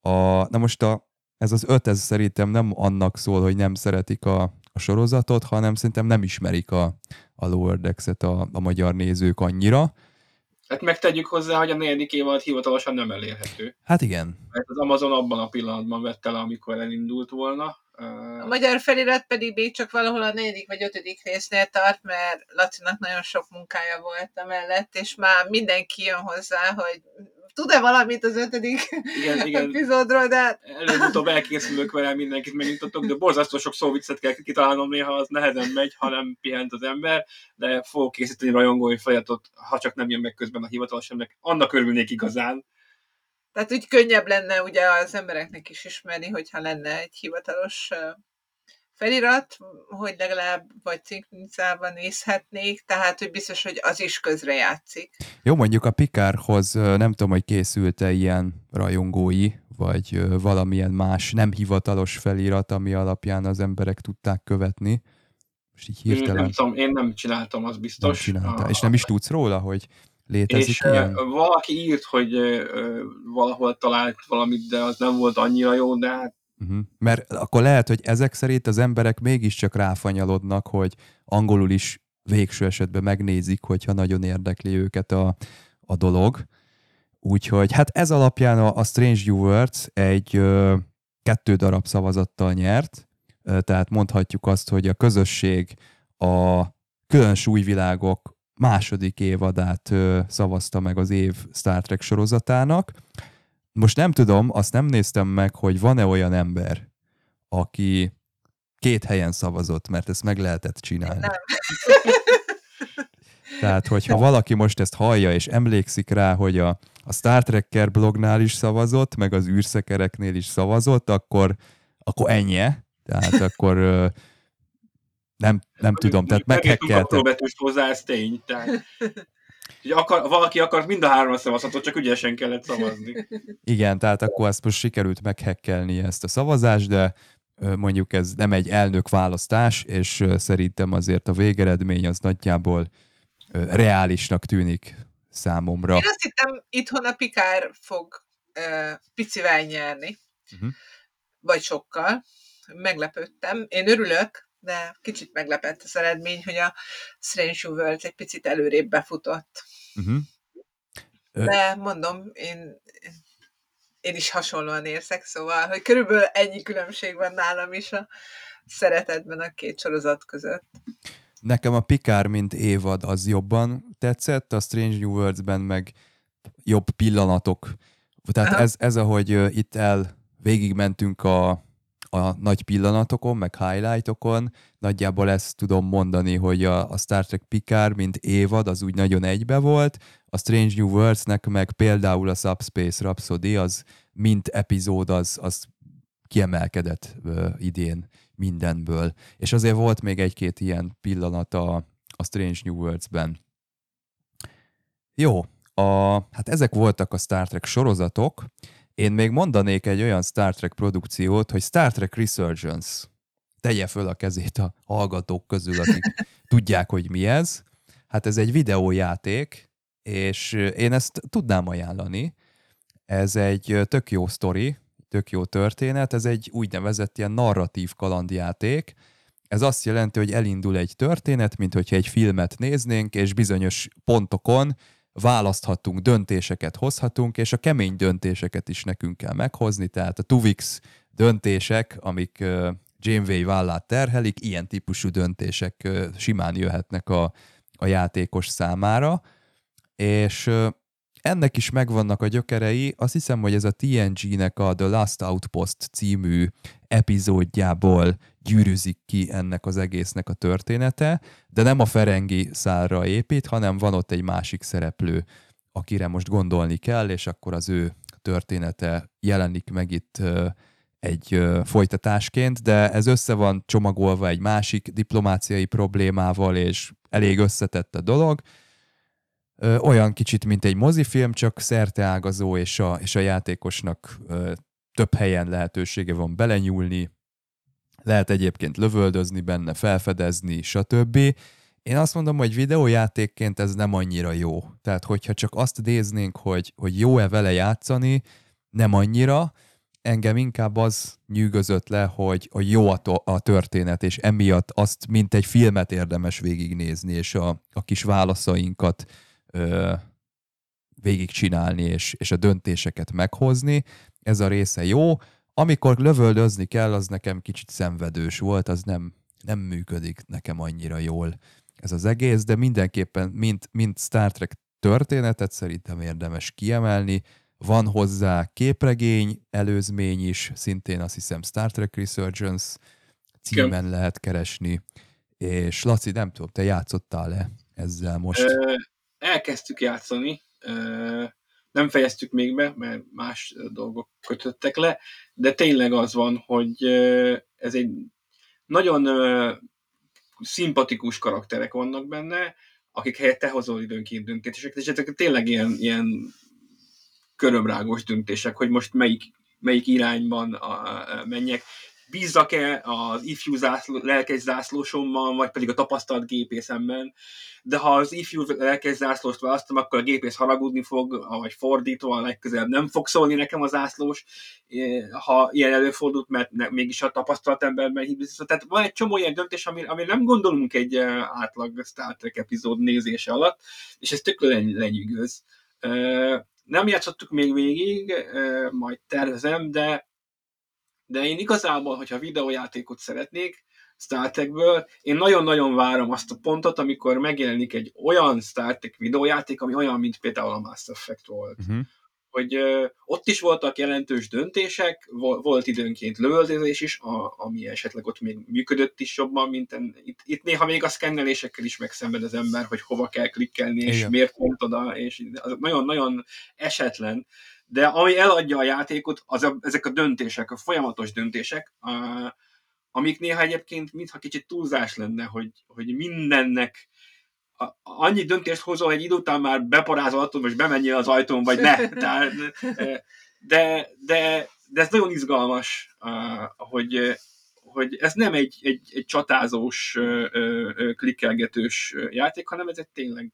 B: A, na most a, ez az öt, ez szerintem nem annak szól, hogy nem szeretik a, a sorozatot, hanem szerintem nem ismerik a, a Lower Decks-et a, a magyar nézők annyira.
C: Hát megtegyük hozzá, hogy a negyedik évad hivatalosan nem elérhető.
B: Hát igen.
C: Mert az Amazon abban a pillanatban vette le, amikor elindult volna.
D: A magyar felirat pedig még csak valahol a negyedik vagy ötödik résznél tart, mert Lacinak nagyon sok munkája volt a mellett, és már mindenki jön hozzá, hogy tud-e valamit az ötödik igen, igen. epizódról, de...
C: Előbb-utóbb elkészülök vele, mindenkit megnyugtatok, de borzasztó sok szóviccet kell kitalálnom néha, az nehezen megy, ha nem pihent az ember, de fogok készíteni rajongói folyatot, ha csak nem jön meg közben a hivatalos ennek, annak örülnék igazán.
D: Tehát úgy könnyebb lenne ugye az embereknek is ismerni, hogyha lenne egy hivatalos felirat, hogy legalább vagy cinknicában nézhetnék, tehát hogy biztos, hogy az is közre játszik.
B: Jó, mondjuk a Pikárhoz nem tudom, hogy készült-e ilyen rajongói, vagy valamilyen más nem hivatalos felirat, ami alapján az emberek tudták követni.
C: Most így hirtelen... Én nem, tudom, én nem csináltam, az biztos.
B: Nem A... És nem is tudsz róla, hogy létezik és ilyen?
C: valaki írt, hogy valahol talált valamit, de az nem volt annyira jó, de hát
B: Uh-huh. Mert akkor lehet, hogy ezek szerint az emberek mégiscsak ráfanyalodnak, hogy angolul is végső esetben megnézik, hogyha nagyon érdekli őket a, a dolog. Úgyhogy hát ez alapján a, a Strange New Worlds egy ö, kettő darab szavazattal nyert, ö, tehát mondhatjuk azt, hogy a közösség a külön súlyvilágok második évadát ö, szavazta meg az év Star Trek sorozatának, most nem tudom, azt nem néztem meg, hogy van-e olyan ember, aki két helyen szavazott, mert ezt meg lehetett csinálni. Nem. Tehát, hogyha valaki most ezt hallja, és emlékszik rá, hogy a, a Star Trekker blognál is szavazott, meg az űrszekereknél is szavazott, akkor, akkor ennyi. Tehát akkor nem, nem tudom, tehát meghekkeltek.
C: betűs hozzá, ez tény. Tehát... Hogy akar, valaki akart mind a három szavazhatott, csak ügyesen kellett szavazni.
B: Igen, tehát akkor ezt most sikerült meghekkelni ezt a szavazást, de mondjuk ez nem egy elnök választás, és szerintem azért a végeredmény az nagyjából reálisnak tűnik számomra.
D: Én azt hittem, itthon a Pikár fog uh, picivel nyerni, uh-huh. vagy sokkal. Meglepődtem. Én örülök, de kicsit meglepett az eredmény, hogy a Strange World egy picit előrébb befutott. Uh-huh. De mondom, én, én is hasonlóan érzek, szóval, hogy körülbelül ennyi különbség van nálam is a szeretetben a két sorozat között.
B: Nekem a Pikár, mint évad, az jobban tetszett, a Strange New Worlds-ben meg jobb pillanatok. Tehát ez, ez, ahogy itt el végigmentünk a, a nagy pillanatokon, meg highlightokon, nagyjából ezt tudom mondani, hogy a, a Star Trek Picard, mint évad, az úgy nagyon egybe volt, a Strange New Worlds-nek meg például a Subspace Rhapsody, az mint epizód, az, az kiemelkedett uh, idén mindenből. És azért volt még egy-két ilyen pillanat a, a Strange New Worlds-ben. Jó, a, hát ezek voltak a Star Trek sorozatok. Én még mondanék egy olyan Star Trek produkciót, hogy Star Trek Resurgence. Tegye föl a kezét a hallgatók közül, akik tudják, hogy mi ez. Hát ez egy videójáték, és én ezt tudnám ajánlani. Ez egy tök jó sztori, tök jó történet, ez egy úgynevezett ilyen narratív kalandjáték. Ez azt jelenti, hogy elindul egy történet, mint hogyha egy filmet néznénk, és bizonyos pontokon választhatunk, döntéseket hozhatunk, és a kemény döntéseket is nekünk kell meghozni, tehát a Tuvix döntések, amik Janeway vállát terhelik, ilyen típusú döntések simán jöhetnek a, a játékos számára, és ennek is megvannak a gyökerei, azt hiszem, hogy ez a TNG-nek a The Last Outpost című epizódjából gyűrűzik ki ennek az egésznek a története, de nem a Ferengi szárra épít, hanem van ott egy másik szereplő, akire most gondolni kell, és akkor az ő története jelenik meg itt egy folytatásként, de ez össze van csomagolva egy másik diplomáciai problémával, és elég összetett a dolog, olyan kicsit, mint egy mozifilm, csak szerteágazó, és a, és a játékosnak több helyen lehetősége van belenyúlni, lehet egyébként lövöldözni benne, felfedezni, stb. Én azt mondom, hogy videójátékként ez nem annyira jó. Tehát, hogyha csak azt néznénk, hogy, hogy jó-e vele játszani, nem annyira, engem inkább az nyűgözött le, hogy, hogy jó a, to- a történet, és emiatt azt, mint egy filmet érdemes végignézni, és a, a kis válaszainkat végigcsinálni, és, és a döntéseket meghozni. Ez a része jó. Amikor lövöldözni kell, az nekem kicsit szenvedős volt, az nem, nem működik nekem annyira jól ez az egész, de mindenképpen, mint, mint Star Trek történetet szerintem érdemes kiemelni. Van hozzá képregény, előzmény is, szintén azt hiszem Star Trek Resurgence címen lehet keresni. És Laci, nem tudom, te játszottál-e ezzel most?
C: elkezdtük játszani, nem fejeztük még be, mert más dolgok kötöttek le, de tényleg az van, hogy ez egy nagyon szimpatikus karakterek vannak benne, akik helyett te hozol időnként döntéseket, és ezek tényleg ilyen, ilyen körömrágos döntések, hogy most melyik, melyik irányban a, menjek bízzak-e az ifjú zászló, lelkes zászlósommal, vagy pedig a tapasztalt gépészemben. De ha az ifjú lelkes zászlóst választom, akkor a gépész haragudni fog, vagy fordítva legközelebb nem fog szólni nekem a zászlós, ha ilyen előfordult, mert ne, mégis a tapasztalt emberben hibzik. Tehát van egy csomó ilyen döntés, ami, ami nem gondolunk egy átlag Star Trek epizód nézése alatt, és ez tök lenyűgöz. Nem játszottuk még végig, majd tervezem, de de én igazából, hogyha videójátékot szeretnék, Star Trekből, én nagyon-nagyon várom azt a pontot, amikor megjelenik egy olyan Star Trek videójáték, ami olyan, mint például a Mass Effect volt. Uh-huh. Hogy ö, ott is voltak jelentős döntések, volt időnként lövöldözés is, a, ami esetleg ott még működött is jobban, mint en, itt, itt néha még a szkennelésekkel is megszenved az ember, hogy hova kell klikkelni, és Igen. miért pont oda, és nagyon-nagyon esetlen de ami eladja a játékot, az a, ezek a döntések, a folyamatos döntések, a, amik néha egyébként mintha kicsit túlzás lenne, hogy, hogy mindennek annyi döntést hozol egy idő után már beparázol hogy most bemenjél az ajtón, vagy ne. Tehát, de, de, de ez nagyon izgalmas, hogy, hogy ez nem egy, egy, egy csatázós, klikkelgetős játék, hanem ez egy tényleg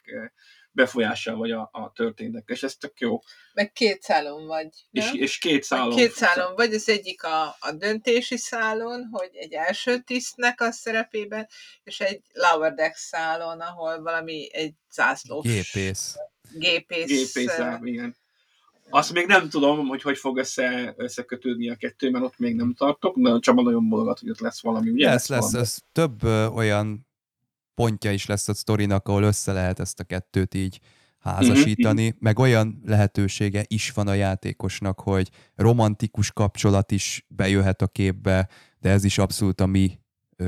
C: befolyással vagy a, a történetek, és ez tök jó.
D: Meg két szálon vagy.
C: És, és két szálon. Meg
D: két szálon vagy, az egyik a, a döntési szálon, hogy egy első tisztnek a szerepében, és egy lower deck szálon, ahol valami egy zászlós...
B: Gépész.
D: Gépész.
C: Gépész, igen. Azt még nem tudom, hogy hogy fog össze, összekötődni a kettő, mert ott még nem tartok, de Csaba nagyon bologat, hogy ott lesz valami. Ugye?
B: Lesz, lesz, lesz. Több ö, olyan pontja is lesz a sztorinak, ahol össze lehet ezt a kettőt így házasítani, mm-hmm. meg olyan lehetősége is van a játékosnak, hogy romantikus kapcsolat is bejöhet a képbe, de ez is abszolút a mi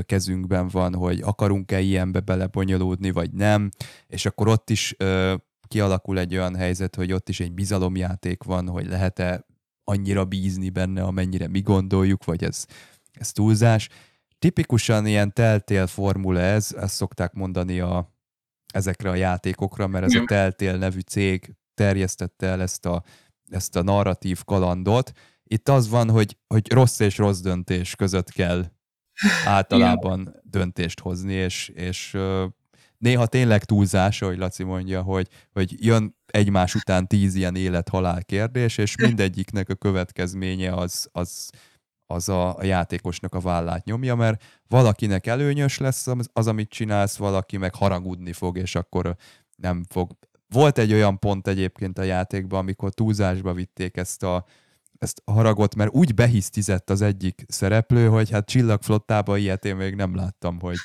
B: kezünkben van, hogy akarunk-e ilyenbe belebonyolódni, vagy nem, és akkor ott is ö, kialakul egy olyan helyzet, hogy ott is egy bizalomjáték van, hogy lehet-e annyira bízni benne, amennyire mi gondoljuk, vagy ez, ez túlzás. Tipikusan ilyen teltél formula ez, ezt szokták mondani a, ezekre a játékokra, mert ez a Teltél nevű cég terjesztette el ezt a, ezt a narratív kalandot. Itt az van, hogy, hogy rossz és rossz döntés között kell általában Igen. döntést hozni, és, és néha tényleg túlzás, ahogy Laci mondja, hogy, hogy jön egymás után tíz ilyen élet-halál kérdés, és mindegyiknek a következménye az, az, az a, a játékosnak a vállát nyomja, mert valakinek előnyös lesz az, az, amit csinálsz, valaki meg haragudni fog, és akkor nem fog. Volt egy olyan pont egyébként a játékban, amikor túlzásba vitték ezt a, ezt haragot, mert úgy behisztizett az egyik szereplő, hogy hát csillagflottában ilyet én még nem láttam, hogy,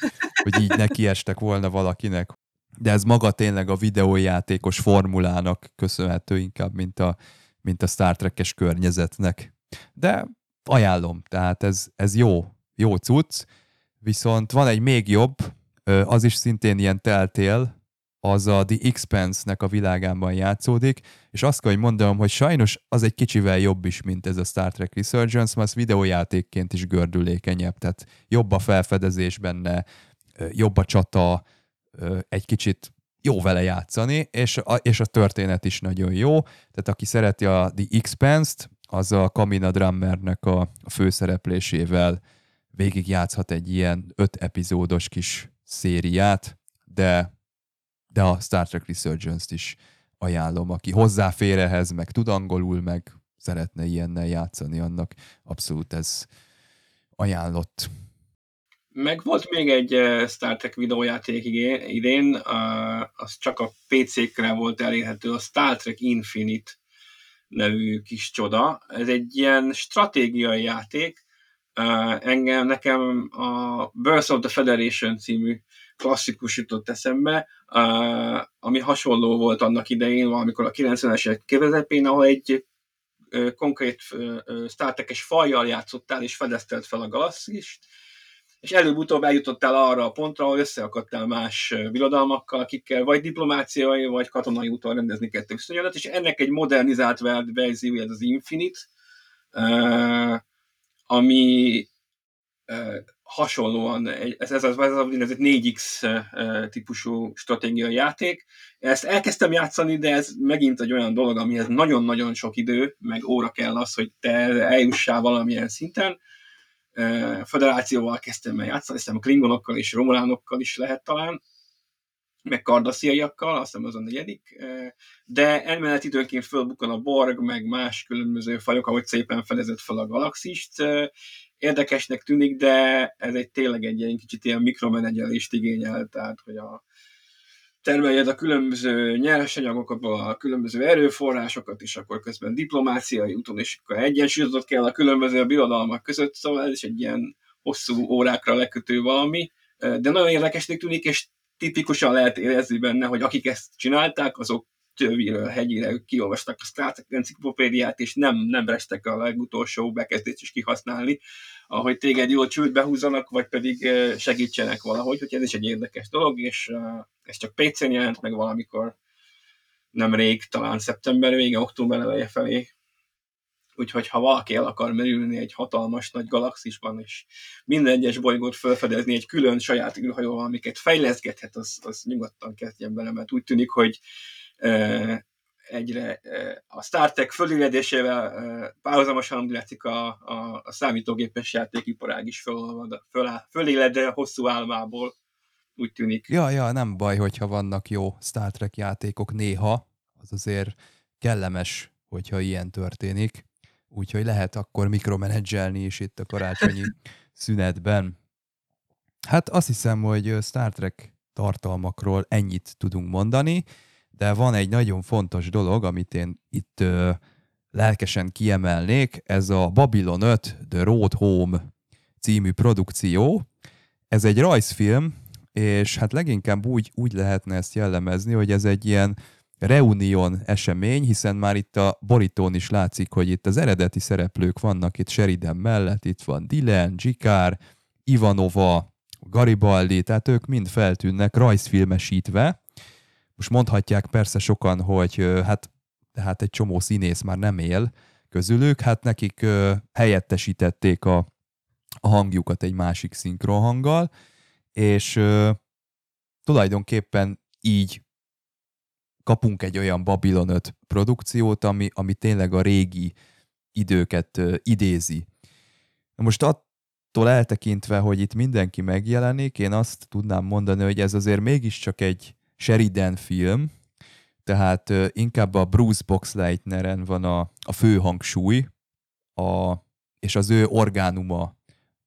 B: hogy így nekiestek volna valakinek. De ez maga tényleg a videójátékos formulának köszönhető inkább, mint a, mint a Star Trek-es környezetnek. De ajánlom, tehát ez, ez jó, jó cucc, viszont van egy még jobb, az is szintén ilyen teltél, az a The Expanse-nek a világában játszódik, és azt kell, hogy mondom, hogy sajnos az egy kicsivel jobb is, mint ez a Star Trek Resurgence, mert az videójátékként is gördülékenyebb, tehát jobb a felfedezés benne, jobb a csata, egy kicsit jó vele játszani, és a, és a történet is nagyon jó. Tehát aki szereti a The Expanse-t, az a Kamina Drummernek a, főszereplésével végig játszhat egy ilyen öt epizódos kis szériát, de, de a Star Trek Resurgence-t is ajánlom, aki hozzáfér ehhez, meg tud angolul, meg szeretne ilyennel játszani, annak abszolút ez ajánlott.
C: Meg volt még egy eh, Star Trek videójáték idén, az csak a PC-kre volt elérhető, a Star Trek Infinite nevű kis csoda. Ez egy ilyen stratégiai játék. Engem, nekem a Birth of the Federation című klasszikus jutott eszembe, ami hasonló volt annak idején, valamikor a 90-es évek közepén, ahol egy konkrét Star Trek-es fajjal játszottál, és fedeztelt fel a galaxist, és előbb-utóbb eljutottál arra a pontra, ahol összeakadtál más birodalmakkal, akikkel vagy diplomáciai, vagy katonai úton rendezni kettő viszonyodat, és ennek egy modernizált verzió, ez az Infinite, ami hasonlóan, ez, ez, ez, ez egy 4X típusú stratégiai játék. Ezt elkezdtem játszani, de ez megint egy olyan dolog, amihez nagyon-nagyon sok idő, meg óra kell az, hogy te eljussál valamilyen szinten, federációval kezdtem el játszani, hiszem a klingonokkal és romulánokkal is lehet talán, meg kardasziaiakkal, azt hiszem az a negyedik, de emellett időnként fölbukkan a borg, meg más különböző fajok, ahogy szépen fedezett fel a galaxist. Érdekesnek tűnik, de ez egy tényleg egy ilyen kicsit ilyen mikromenedzselést igényel, tehát hogy a, termeljed a különböző nyersanyagokat, a különböző erőforrásokat, és akkor közben diplomáciai úton, és akkor egyensúlyozott kell a különböző birodalmak között, szóval ez is egy ilyen hosszú órákra lekötő valami, de nagyon érdekesnek tűnik, és tipikusan lehet érezni benne, hogy akik ezt csinálták, azok töviről, hegyire kiolvastak a Star Trek enciklopédiát, és nem, nem restek a legutolsó bekezdést is kihasználni, ahogy téged jól csőd húzzanak, vagy pedig segítsenek valahogy, hogy ez is egy érdekes dolog, és ez csak PC-n jelent meg valamikor nem rég, talán szeptember vége, október eleje felé. Úgyhogy ha valaki el akar merülni egy hatalmas nagy galaxisban, és minden egyes bolygót felfedezni egy külön saját űrhajóval, amiket fejleszgethet, az, az nyugodtan kezdjen bele, mert úgy tűnik, hogy egyre a Star Trek föléledésével párhuzamosan látszik a, a, a számítógépes játékiparág is föl, föl, föléled hosszú álmából, úgy tűnik.
B: Ja, ja, nem baj, hogyha vannak jó Star Trek játékok néha, az azért kellemes, hogyha ilyen történik. Úgyhogy lehet akkor mikromenedzselni is itt a karácsonyi szünetben. Hát azt hiszem, hogy Star Trek tartalmakról ennyit tudunk mondani de van egy nagyon fontos dolog, amit én itt ö, lelkesen kiemelnék, ez a Babylon 5 The Road Home című produkció. Ez egy rajzfilm, és hát leginkább úgy, úgy lehetne ezt jellemezni, hogy ez egy ilyen reunion esemény, hiszen már itt a borítón is látszik, hogy itt az eredeti szereplők vannak itt Sheridan mellett, itt van Dylan, Jikár, Ivanova, Garibaldi, tehát ők mind feltűnnek rajzfilmesítve, most mondhatják persze sokan, hogy hát, hát egy csomó színész már nem él közülük, hát nekik helyettesítették a, a hangjukat egy másik szinkronhanggal, és tulajdonképpen így kapunk egy olyan Babylon 5 produkciót, ami, ami tényleg a régi időket idézi. Most attól eltekintve, hogy itt mindenki megjelenik, én azt tudnám mondani, hogy ez azért mégiscsak egy Sheridan film, tehát inkább a Bruce Boxleitneren van a, a fő hangsúly, a, és az ő orgánuma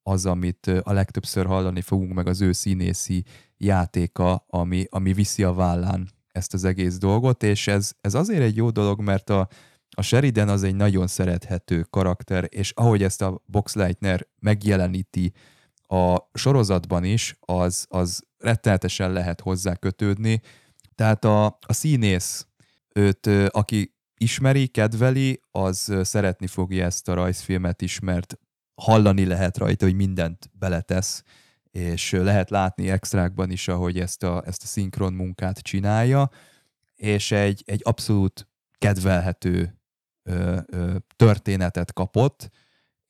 B: az, amit a legtöbbször hallani fogunk, meg az ő színészi játéka, ami, ami viszi a vállán ezt az egész dolgot, és ez, ez azért egy jó dolog, mert a, a Sheridan az egy nagyon szerethető karakter, és ahogy ezt a Boxleitner megjeleníti a sorozatban is, az, az rettenetesen lehet hozzá kötődni. Tehát a, a színész, őt, aki ismeri, kedveli, az szeretni fogja ezt a rajzfilmet is, mert hallani lehet rajta, hogy mindent beletesz, és lehet látni extrákban is, ahogy ezt a, ezt a szinkron munkát csinálja, és egy, egy abszolút kedvelhető ö, ö, történetet kapott,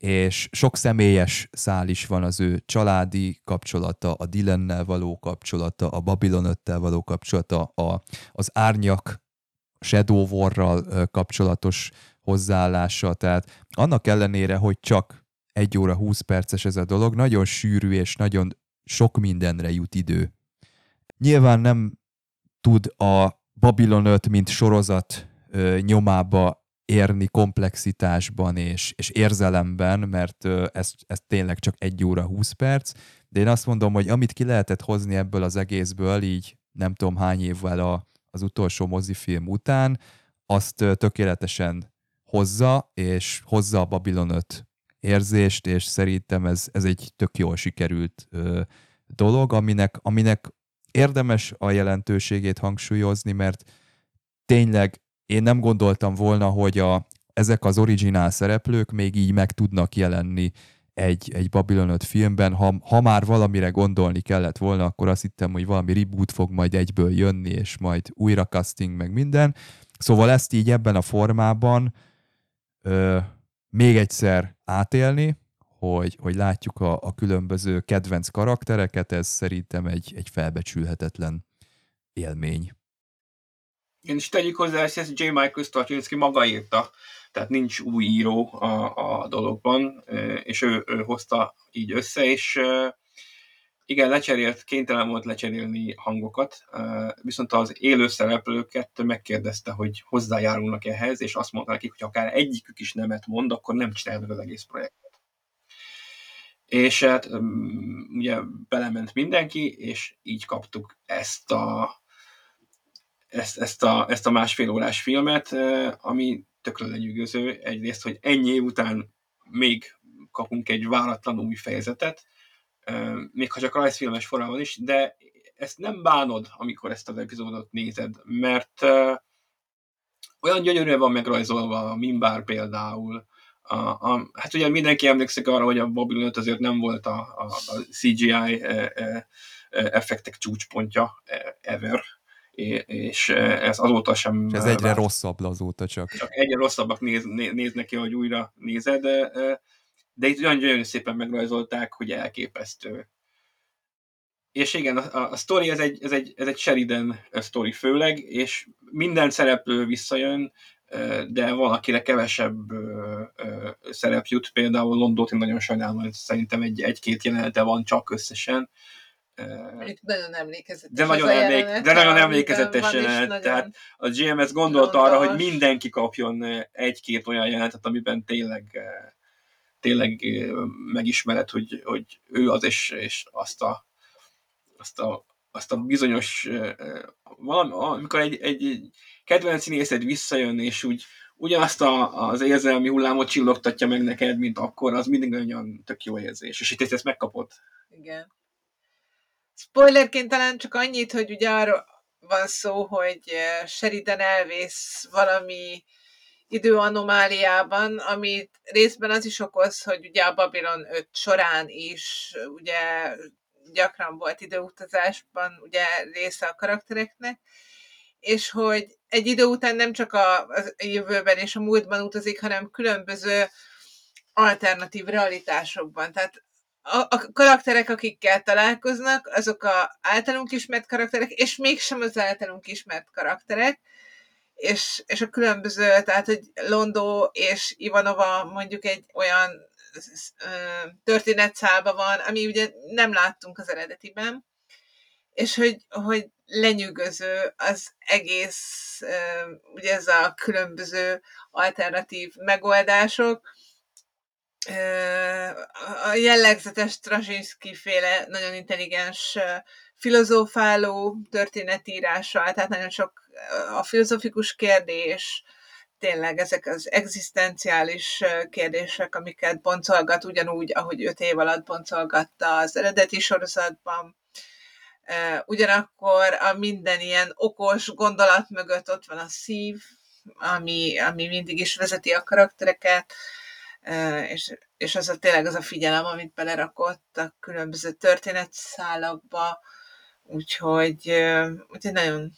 B: és sok személyes szál is van az ő családi kapcsolata, a Dylannel való kapcsolata, a Babylon való kapcsolata, a, az árnyak Shadow War-ral kapcsolatos hozzáállása, tehát annak ellenére, hogy csak egy óra 20 perces ez a dolog, nagyon sűrű és nagyon sok mindenre jut idő. Nyilván nem tud a Babylon 5, mint sorozat nyomába érni komplexitásban és, és érzelemben, mert ez, ez tényleg csak egy óra 20 perc, de én azt mondom, hogy amit ki lehetett hozni ebből az egészből, így nem tudom hány évvel a, az utolsó mozifilm után, azt tökéletesen hozza, és hozza a Babylon 5 érzést, és szerintem ez, ez egy tök jól sikerült ö, dolog, aminek, aminek érdemes a jelentőségét hangsúlyozni, mert tényleg én nem gondoltam volna, hogy a, ezek az originál szereplők még így meg tudnak jelenni egy, egy Babylon 5 filmben. Ha, ha már valamire gondolni kellett volna, akkor azt hittem, hogy valami reboot fog majd egyből jönni, és majd újra casting, meg minden. Szóval ezt így ebben a formában ö, még egyszer átélni, hogy, hogy látjuk a, a különböző kedvenc karaktereket, ez szerintem egy, egy felbecsülhetetlen élmény.
C: Én is tegyük hozzá, hogy ezt J. Michael Straczynski maga írta, tehát nincs új író a, a dologban, és ő, ő hozta így össze, és igen, lecserélt, kénytelen volt lecserélni hangokat, viszont az élő szereplőket megkérdezte, hogy hozzájárulnak ehhez, és azt mondta nekik, hogy akár egyikük is nemet mond, akkor nem csinálnak az egész projektet. És hát ugye belement mindenki, és így kaptuk ezt a ezt, ezt, a, ezt a másfél órás filmet, ami tökre lenyűgöző. Egyrészt, hogy ennyi év után még kapunk egy váratlan új fejezetet, még ha csak rajzfilmes formában is, de ezt nem bánod, amikor ezt az epizódot nézed, mert olyan gyönyörűen van megrajzolva a Mimbár például, a, a, hát ugye mindenki emlékszik arra, hogy a Babylon azért nem volt a, a, a CGI e, e, effektek csúcspontja ever, és ez azóta sem...
B: És ez egyre vált. rosszabb azóta csak.
C: Csak egyre rosszabbak néz, néznek ki, hogy újra nézed, de, de itt olyan, nagyon szépen megrajzolták, hogy elképesztő. És igen, a, a sztori ez egy, ez, egy, ez egy Sheridan sztori főleg, és minden szereplő visszajön, de van, akire kevesebb szerep jut, például Londót én nagyon sajnálom, hogy szerintem egy, egy-két jelenete van csak összesen,
D: Mondjuk nagyon emlékezetes.
C: De nagyon, emlék, de nagyon emlékezetes jelenet. Nagyon tehát a GMS gondolt gondos. arra, hogy mindenki kapjon egy-két olyan jelenetet, amiben tényleg tényleg megismered, hogy, hogy ő az, és, és azt a, azt a, azt a bizonyos valami, amikor egy, egy, egy kedvenc színészed visszajön, és úgy ugyanazt a, az érzelmi hullámot csillogtatja meg neked, mint akkor, az mindig nagyon tök jó érzés. És itt ezt megkapod.
D: Igen. Spoilerként talán csak annyit, hogy ugye arról van szó, hogy eh, Sheridan elvész valami időanomáliában, amit részben az is okoz, hogy ugye a Babylon 5 során is ugye gyakran volt időutazásban ugye része a karaktereknek, és hogy egy idő után nem csak a, a jövőben és a múltban utazik, hanem különböző alternatív realitásokban. Tehát a, a karakterek, akikkel találkoznak, azok a általunk ismert karakterek, és mégsem az általunk ismert karakterek, és, és a különböző, tehát, hogy Londó és Ivanova mondjuk egy olyan történetszálba van, ami ugye nem láttunk az eredetiben, és hogy, hogy lenyűgöző az egész, ugye ez a különböző alternatív megoldások, a jellegzetes Straczynski féle nagyon intelligens filozófáló történetírása, tehát nagyon sok a filozofikus kérdés, tényleg ezek az egzisztenciális kérdések, amiket boncolgat ugyanúgy, ahogy öt év alatt boncolgatta az eredeti sorozatban. Ugyanakkor a minden ilyen okos gondolat mögött ott van a szív, ami, ami mindig is vezeti a karaktereket, és, és az a tényleg az a figyelem, amit belerakott a különböző történetszálakba, úgyhogy, úgyhogy nagyon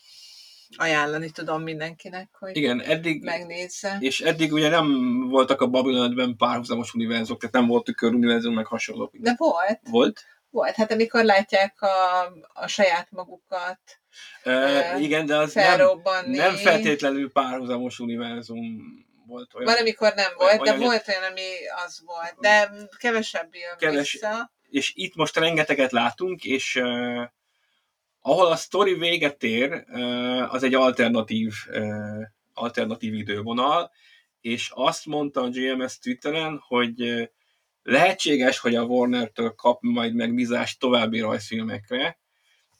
D: ajánlani tudom mindenkinek, hogy
C: Igen, eddig,
D: megnézze.
C: És eddig ugye nem voltak a Babylonben párhuzamos univerzumok, tehát nem volt tüköruniverzum, meg hasonlók.
D: De volt.
C: Volt?
D: Volt, hát amikor látják a, a saját magukat
C: uh, igen, de az nem, nem feltétlenül párhuzamos univerzum volt
D: olyan. Van, amikor nem volt, olyan, de volt olyan, ami az volt, de kevesebb jön keves, vissza.
C: És itt most rengeteget látunk, és uh, ahol a sztori véget ér, uh, az egy alternatív, uh, alternatív idővonal, és azt mondta a GMS Twitteren, hogy uh, lehetséges, hogy a Warner-től kap majd megbízást további rajzfilmekre,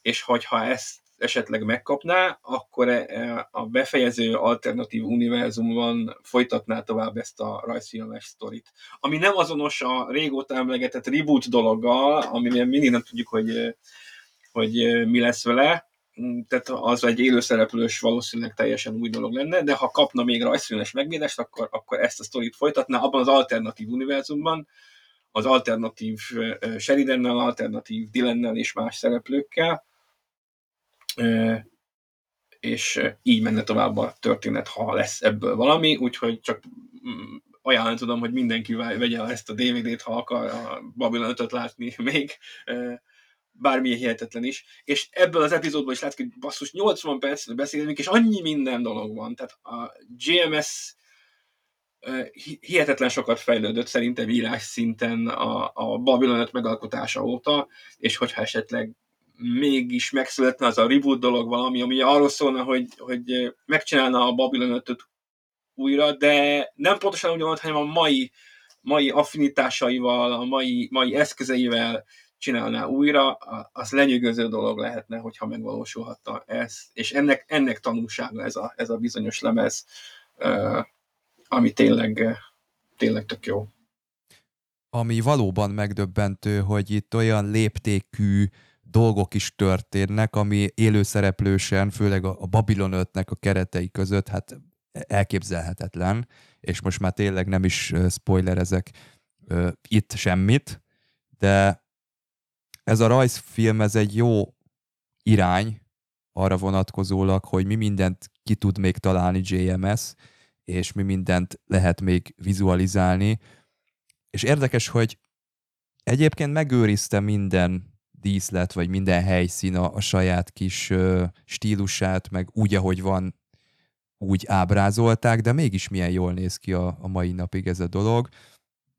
C: és hogyha ezt esetleg megkapná, akkor e, e, a befejező alternatív univerzumban folytatná tovább ezt a rajzfilmes sztorit. Ami nem azonos a régóta emlegetett reboot dologgal, ami mindig nem tudjuk, hogy, hogy mi lesz vele, tehát az egy élőszereplős valószínűleg teljesen új dolog lenne, de ha kapna még rajzfilmes megvédést, akkor, akkor ezt a sztorit folytatná abban az alternatív univerzumban, az alternatív Sheridannel, alternatív Dylannel és más szereplőkkel, és így menne tovább a történet, ha lesz ebből valami, úgyhogy csak mm, ajánlani tudom, hogy mindenki vegye ezt a DVD-t, ha akar a Babylon 5 látni még, bármilyen hihetetlen is, és ebből az epizódból is látszik, hogy basszus 80 percre beszélünk, és annyi minden dolog van, tehát a GMS hihetetlen sokat fejlődött szerintem írás szinten a, a Babylon 5 megalkotása óta, és hogyha esetleg mégis megszületne az a reboot dolog valami, ami arról szólna, hogy, hogy megcsinálna a Babylon 5 újra, de nem pontosan ugyanott, hanem a mai, mai affinitásaival, a mai, mai eszközeivel csinálná újra, az lenyűgöző dolog lehetne, hogyha megvalósulhatta ez. És ennek, ennek tanulsága ez a, ez a bizonyos lemez, ami tényleg, tényleg tök jó.
B: Ami valóban megdöbbentő, hogy itt olyan léptékű dolgok is történnek, ami élőszereplősen, főleg a Babylon 5-nek a keretei között, hát elképzelhetetlen, és most már tényleg nem is spoilerezek uh, itt semmit, de ez a rajzfilm, ez egy jó irány arra vonatkozólag, hogy mi mindent ki tud még találni JMS, és mi mindent lehet még vizualizálni. És érdekes, hogy egyébként megőrizte minden díszlet, vagy minden helyszín a, a saját kis ö, stílusát, meg úgy, ahogy van, úgy ábrázolták, de mégis milyen jól néz ki a, a mai napig ez a dolog.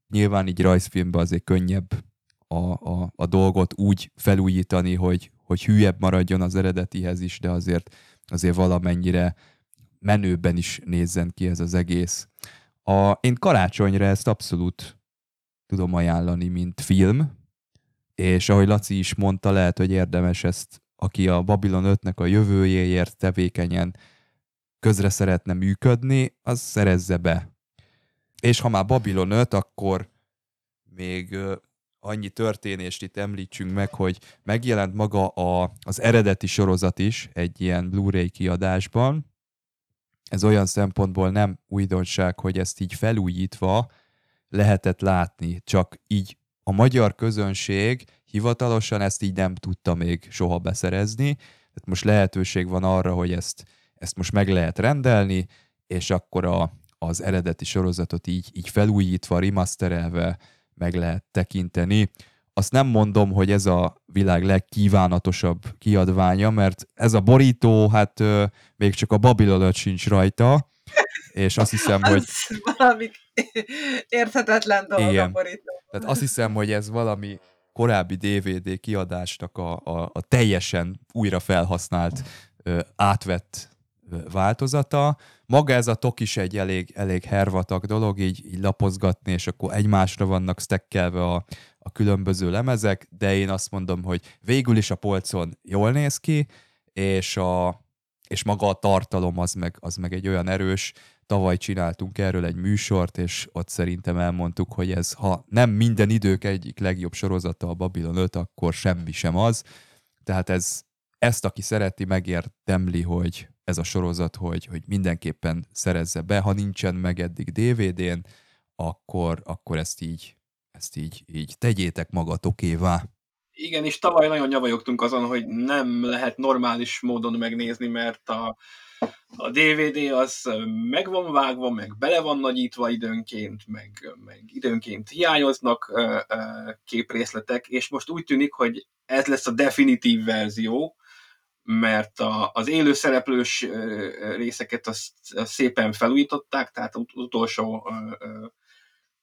B: Nyilván így rajzfilmben azért könnyebb a, a, a dolgot úgy felújítani, hogy, hogy hülyebb maradjon az eredetihez is, de azért, azért valamennyire menőben is nézzen ki ez az egész. A, én karácsonyra ezt abszolút tudom ajánlani, mint film, és ahogy Laci is mondta, lehet, hogy érdemes ezt, aki a Babylon 5-nek a jövőjéért tevékenyen közre szeretne működni, az szerezze be. És ha már Babylon 5, akkor még annyi történést itt említsünk meg, hogy megjelent maga a, az eredeti sorozat is egy ilyen Blu-ray kiadásban. Ez olyan szempontból nem újdonság, hogy ezt így felújítva lehetett látni, csak így a magyar közönség hivatalosan ezt így nem tudta még soha beszerezni, tehát most lehetőség van arra, hogy ezt, ezt most meg lehet rendelni, és akkor a, az eredeti sorozatot így, így felújítva, remasterelve meg lehet tekinteni. Azt nem mondom, hogy ez a világ legkívánatosabb kiadványa, mert ez a borító, hát még csak a Babylon sincs rajta, és azt hiszem, hogy...
D: valami érthetetlen dolog Igen. a borító.
B: Tehát azt hiszem, hogy ez valami korábbi DVD kiadásnak a, a, a teljesen újra felhasznált, ö, átvett változata. Maga ez a tok is egy elég, elég hervatag dolog, így, így lapozgatni, és akkor egymásra vannak stekkelve a, a különböző lemezek, de én azt mondom, hogy végül is a polcon jól néz ki, és, a, és maga a tartalom az meg, az meg egy olyan erős, tavaly csináltunk erről egy műsort, és ott szerintem elmondtuk, hogy ez, ha nem minden idők egyik legjobb sorozata a Babylon 5, akkor semmi sem az. Tehát ez, ezt, aki szereti, megértemli, hogy ez a sorozat, hogy, hogy mindenképpen szerezze be, ha nincsen meg eddig DVD-n, akkor, akkor ezt így, ezt így, így tegyétek magatokévá.
C: Igen, és tavaly nagyon nyavajogtunk azon, hogy nem lehet normális módon megnézni, mert a, a DVD az meg van vágva, meg bele van nagyítva időnként, meg, meg időnként hiányoznak uh, uh, képrészletek, és most úgy tűnik, hogy ez lesz a definitív verzió, mert a, az élő szereplős részeket azt, szépen felújították, tehát az utolsó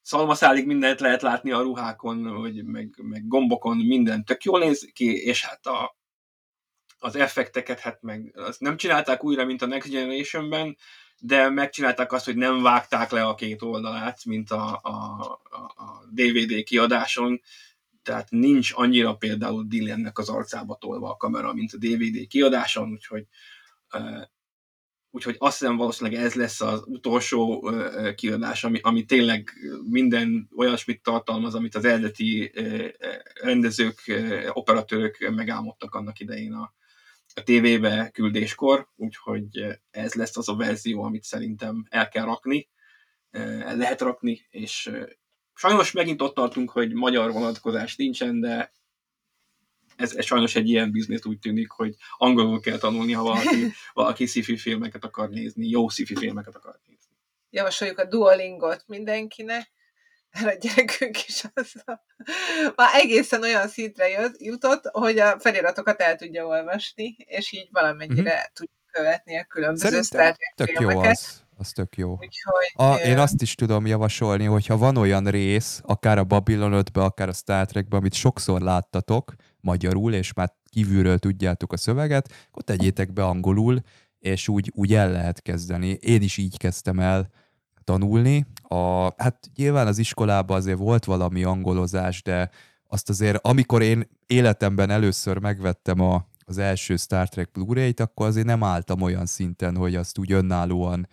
C: szalmaszálig mindent lehet látni a ruhákon, vagy meg, meg gombokon, minden tök jól néz ki, és hát a, az effekteket, hát meg azt nem csinálták újra, mint a Next Generation-ben, de megcsinálták azt, hogy nem vágták le a két oldalát, mint a, a, a DVD kiadáson, tehát nincs annyira például Dylannek az arcába tolva a kamera, mint a DVD kiadáson, úgyhogy úgyhogy azt hiszem valószínűleg ez lesz az utolsó kiadás, ami, ami tényleg minden olyasmit tartalmaz, amit az eredeti rendezők, operatőrök megálmodtak annak idején a, a tévébe küldéskor, úgyhogy ez lesz az a verzió, amit szerintem el kell rakni, el lehet rakni, és Sajnos megint ott tartunk, hogy magyar vonatkozás nincsen, de ez, ez sajnos egy ilyen biznisz úgy tűnik, hogy angolul kell tanulni, ha valaki, valaki sci filmeket akar nézni, jó sci filmeket akar nézni.
D: Javasoljuk a Duolingot mindenkinek, mert a gyerekünk is az a... már egészen olyan szintre jött, jutott, hogy a feliratokat el tudja olvasni, és így valamennyire mm-hmm. tudja követni a különböző
B: tök jó az az tök jó. Úgyhogy, a, én azt is tudom javasolni, hogyha van olyan rész, akár a Babylon 5 akár a Star trek amit sokszor láttatok magyarul, és már kívülről tudjátok a szöveget, akkor tegyétek be angolul, és úgy, úgy el lehet kezdeni. Én is így kezdtem el tanulni. A, hát nyilván az iskolában azért volt valami angolozás, de azt azért, amikor én életemben először megvettem a, az első Star Trek Blu-ray-t, akkor azért nem álltam olyan szinten, hogy azt úgy önállóan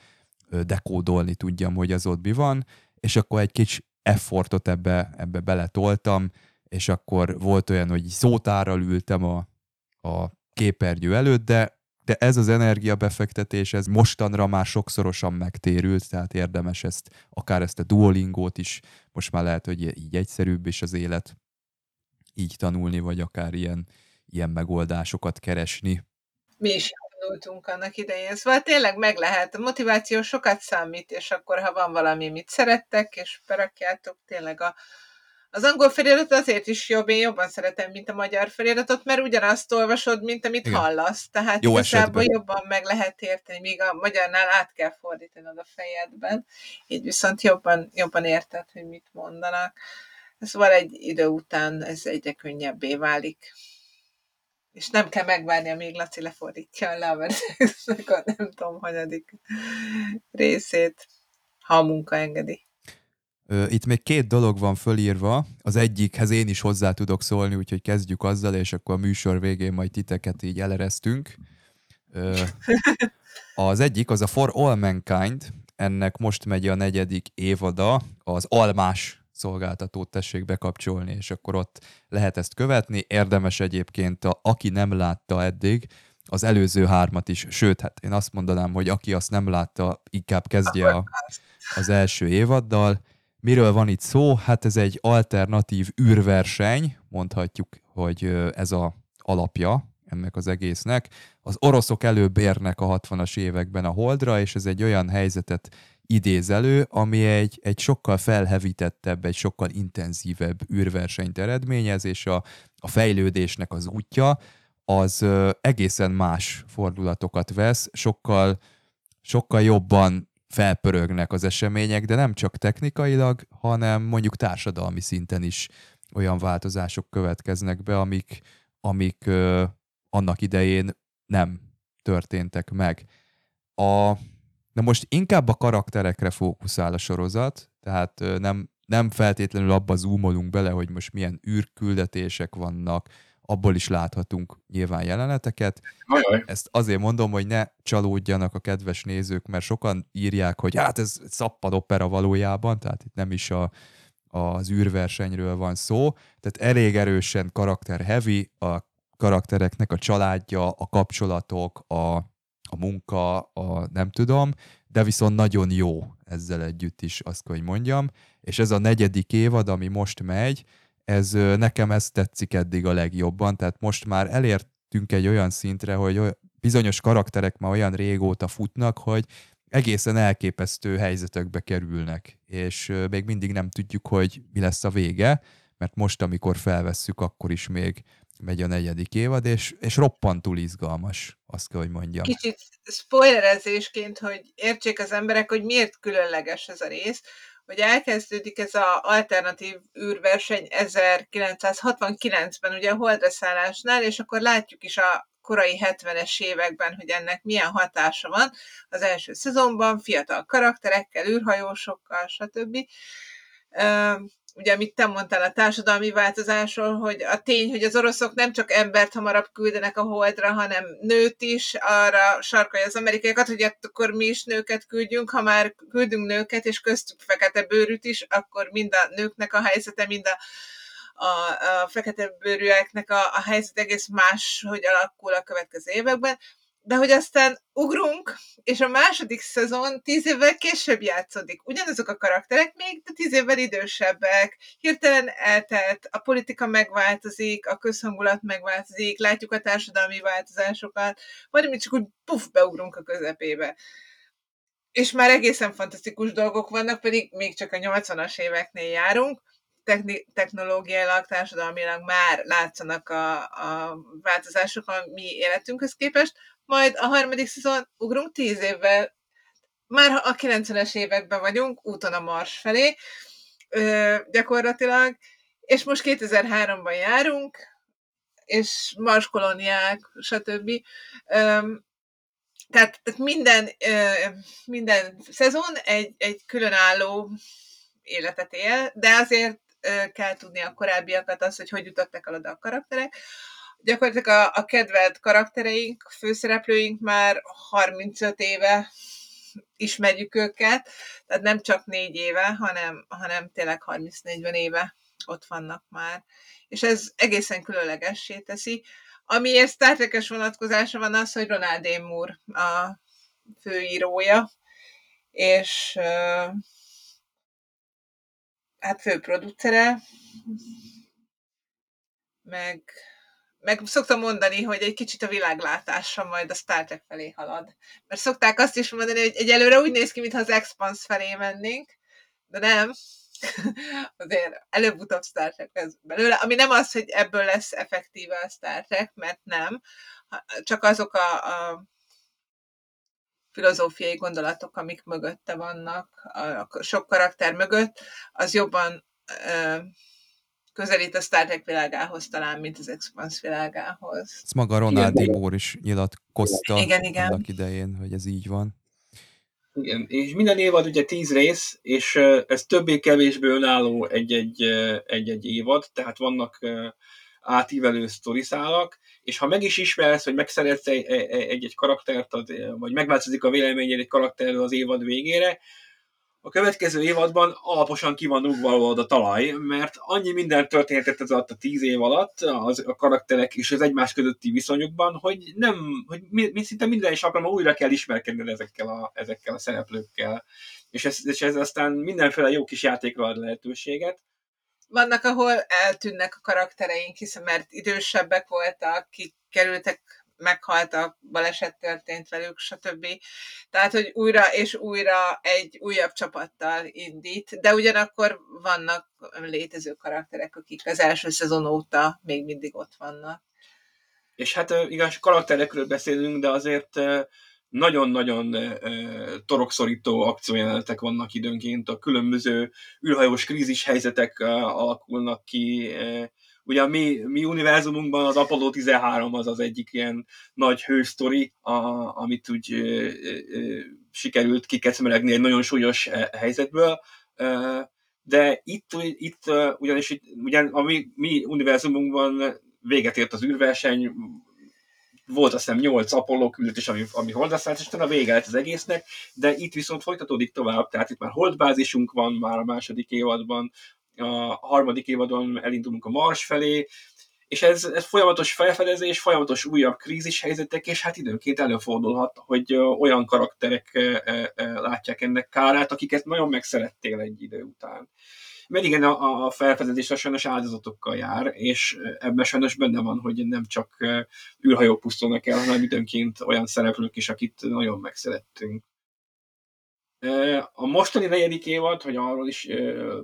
B: dekódolni tudjam, hogy az ott mi van, és akkor egy kicsi effortot ebbe, ebbe beletoltam, és akkor volt olyan, hogy szótárral ültem a, a képernyő előtt, de, de ez az energiabefektetés, ez mostanra már sokszorosan megtérült, tehát érdemes ezt, akár ezt a duolingót is, most már lehet, hogy így egyszerűbb is az élet így tanulni, vagy akár ilyen, ilyen megoldásokat keresni.
D: Mi is indultunk annak idején. Szóval tényleg meg lehet. A motiváció sokat számít, és akkor, ha van valami, mit szerettek, és berakjátok tényleg a, az angol felirat azért is jobb, én jobban szeretem, mint a magyar feliratot, mert ugyanazt olvasod, mint amit Igen. hallasz. Tehát Jó igazából jobban meg lehet érteni, míg a magyarnál át kell fordítanod a fejedben. Így viszont jobban, jobban érted, hogy mit mondanak. Szóval egy idő után ez egyre könnyebbé válik. És nem kell megvárni, amíg Laci lefordítja a Loversnek a nem tudom, hanyadik részét, ha a munka engedi.
B: Itt még két dolog van fölírva, az egyikhez én is hozzá tudok szólni, úgyhogy kezdjük azzal, és akkor a műsor végén majd titeket így eleresztünk. Az egyik az a For All Mankind, ennek most megy a negyedik évada, az Almás szolgáltatót tessék bekapcsolni, és akkor ott lehet ezt követni. Érdemes egyébként, a, aki nem látta eddig, az előző hármat is, sőt, hát én azt mondanám, hogy aki azt nem látta, inkább kezdje a, az első évaddal. Miről van itt szó? Hát ez egy alternatív űrverseny, mondhatjuk, hogy ez a alapja ennek az egésznek. Az oroszok előbb érnek a 60-as években a Holdra, és ez egy olyan helyzetet idéz elő, ami egy, egy sokkal felhevítettebb, egy sokkal intenzívebb űrversenyt eredményez, és a, a fejlődésnek az útja az egészen más fordulatokat vesz, sokkal, sokkal jobban felpörögnek az események, de nem csak technikailag, hanem mondjuk társadalmi szinten is olyan változások következnek be, amik, amik ö, annak idején nem történtek meg. A, de most inkább a karakterekre fókuszál a sorozat, tehát ö, nem, nem feltétlenül abba zoomolunk bele, hogy most milyen űrküldetések vannak, abból is láthatunk nyilván jeleneteket. Ajaj. Ezt azért mondom, hogy ne csalódjanak a kedves nézők, mert sokan írják, hogy hát ez szappad opera valójában, tehát itt nem is a, az űrversenyről van szó, tehát elég erősen karakter heavy, a karaktereknek a családja, a kapcsolatok, a, a munka, a nem tudom, de viszont nagyon jó ezzel együtt is, azt hogy mondjam. És ez a negyedik évad, ami most megy, ez nekem ez tetszik eddig a legjobban, tehát most már elértünk egy olyan szintre, hogy bizonyos karakterek már olyan régóta futnak, hogy egészen elképesztő helyzetekbe kerülnek, és még mindig nem tudjuk, hogy mi lesz a vége, mert most, amikor felvesszük, akkor is még megy a negyedik évad, és, és roppantul izgalmas, azt kell, hogy mondjam.
D: Kicsit spoilerezésként, hogy értsék az emberek, hogy miért különleges ez a rész, hogy elkezdődik ez az alternatív űrverseny 1969-ben, ugye a holdreszállásnál, és akkor látjuk is a korai 70-es években, hogy ennek milyen hatása van az első szezonban, fiatal karakterekkel, űrhajósokkal, stb ugye, amit te mondtál a társadalmi változásról, hogy a tény, hogy az oroszok nem csak embert hamarabb küldenek a holdra, hanem nőt is, arra sarkalja az amerikaiakat, hogy hát akkor mi is nőket küldjünk, ha már küldünk nőket, és köztük fekete bőrűt is, akkor mind a nőknek a helyzete, mind a a, a fekete bőrűeknek a, a helyzet egész más, hogy alakul a következő években de hogy aztán ugrunk, és a második szezon tíz évvel később játszódik. Ugyanazok a karakterek még, de tíz évvel idősebbek. Hirtelen eltelt, a politika megváltozik, a közhangulat megváltozik, látjuk a társadalmi változásokat, majd mi csak úgy puf, beugrunk a közepébe. És már egészen fantasztikus dolgok vannak, pedig még csak a 80-as éveknél járunk, technológiailag, társadalmilag már látszanak a, a változások a mi életünkhöz képest, majd a harmadik szezon ugrunk tíz évvel, már a 90-es években vagyunk, úton a Mars felé, ö, gyakorlatilag, és most 2003-ban járunk, és Mars kolóniák, stb. Ö, tehát, tehát minden, ö, minden szezon egy, egy különálló életet él, de azért kell tudni a korábbiakat, az, hogy hogy jutottak el oda a karakterek gyakorlatilag a, a kedvelt karaktereink, főszereplőink már 35 éve ismerjük őket, tehát nem csak négy éve, hanem, hanem tényleg 30-40 éve ott vannak már. És ez egészen különlegessé teszi. Amiért Star Trek-es vonatkozása van az, hogy Ronald D. Moore a főírója, és hát főproducere, meg meg szoktam mondani, hogy egy kicsit a világlátása majd a Star Trek felé halad. Mert szokták azt is mondani, hogy egyelőre úgy néz ki, mintha az Expanse felé mennénk, de nem. Azért előbb-utóbb Star Trek lesz belőle, ami nem az, hogy ebből lesz effektíve a Star Trek, mert nem, csak azok a, a filozófiai gondolatok, amik mögötte vannak, a sok karakter mögött, az jobban közelít a Star Trek világához talán, mint az Expanse világához.
B: Ezt maga Ronald D. Moore is nyilatkozta
D: igen, igen.
B: annak idején, hogy ez így van.
C: Igen, és minden évad ugye tíz rész, és ez többé-kevésbé önálló egy-egy, egy-egy évad, tehát vannak átívelő sztoriszálak, és ha meg is ismersz, vagy megszeretsz egy-egy karaktert, vagy megváltozik a véleményed egy karakterről az évad végére, a következő évadban alaposan ki van ugvalva a talaj, mert annyi minden történhetett ez alatt a tíz év alatt, az, a karakterek és az egymás közötti viszonyukban, hogy nem, hogy mi, mi szinte minden is alkalommal újra kell ismerkedned ezekkel a, ezekkel a szereplőkkel. És ez, és ez aztán mindenféle jó kis játékra ad lehetőséget.
D: Vannak, ahol eltűnnek a karaktereink, hiszen mert idősebbek voltak, kik kerültek meghaltak, baleset történt velük, stb. Tehát, hogy újra és újra egy újabb csapattal indít, de ugyanakkor vannak létező karakterek, akik az első szezon óta még mindig ott vannak.
C: És hát igaz, karakterekről beszélünk, de azért nagyon-nagyon torokszorító akciójelenetek vannak időnként, a különböző űrhajós krízis helyzetek alakulnak ki, ugye a mi, mi univerzumunkban az Apollo 13 az az egyik ilyen nagy hősztori, a, amit úgy ö, ö, sikerült kikecmeregni egy nagyon súlyos helyzetből, ö, de itt, itt ugyanis ugyan a mi, mi univerzumunkban véget ért az űrverseny, volt azt hiszem 8 Apollo küldetés, ami, ami holdaszállt, és a vége lett az egésznek, de itt viszont folytatódik tovább, tehát itt már holdbázisunk van már a második évadban, a harmadik évadon elindulunk a Mars felé, és ez, ez folyamatos felfedezés, folyamatos újabb krízis helyzetek, és hát időnként előfordulhat, hogy olyan karakterek látják ennek kárát, akiket nagyon megszerettél egy idő után. Mert igen, a, a felfedezés a sajnos áldozatokkal jár, és ebben sajnos benne van, hogy nem csak űrhajók pusztulnak el, hanem időnként olyan szereplők is, akit nagyon megszerettünk. A mostani negyedik évad, hogy arról is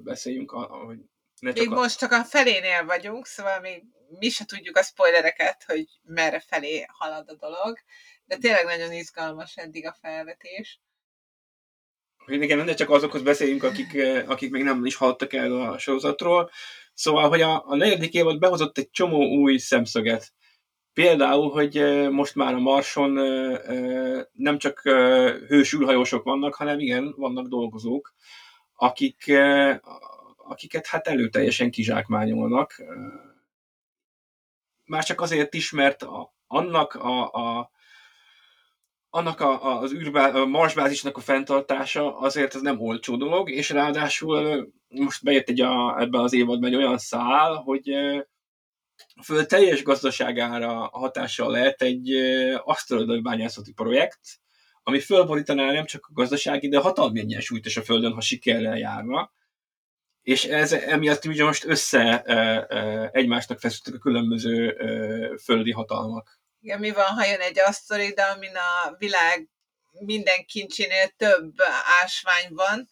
C: beszéljünk, hogy
D: ne csak Még a... most csak a felénél vagyunk, szóval még mi se tudjuk a spoilereket, hogy merre felé halad a dolog, de tényleg nagyon izgalmas eddig a felvetés.
C: Hogy igen, ne csak azokhoz beszéljünk, akik, akik még nem is hallottak el a sorozatról. Szóval, hogy a, a negyedik évad behozott egy csomó új szemszöget Például, hogy most már a Marson nem csak hős vannak, hanem igen, vannak dolgozók, akik, akiket hát előteljesen kizsákmányolnak. Már csak azért is, mert a, annak a, a annak a, az űrbá, a marsbázisnak a fenntartása azért ez nem olcsó dolog, és ráadásul most bejött egy a, ebben az évadban egy olyan szál, hogy a Föld teljes gazdaságára hatással lehet egy aszteroidai bányászati projekt, ami fölborítaná nem csak a gazdasági, de a hatalmi egyensúlyt is a Földön, ha sikerrel járna. És ez emiatt ugye most össze egymásnak feszültek a különböző földi hatalmak.
D: Igen, mi van, ha jön egy aszteroida, amin a világ minden kincsénél több ásvány van,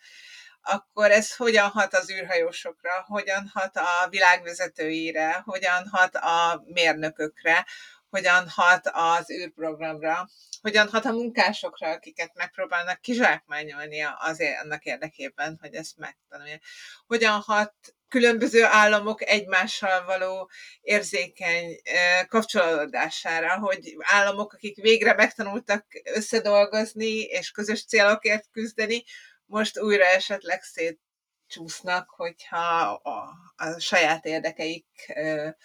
D: akkor ez hogyan hat az űrhajósokra, hogyan hat a világvezetőire, hogyan hat a mérnökökre, hogyan hat az űrprogramra, hogyan hat a munkásokra, akiket megpróbálnak kizsákmányolni azért annak érdekében, hogy ezt megtanulják. Hogyan hat különböző államok egymással való érzékeny kapcsolódására, hogy államok, akik végre megtanultak összedolgozni és közös célokért küzdeni, most újra esetleg szétcsúsznak, hogyha a, a saját érdekeiket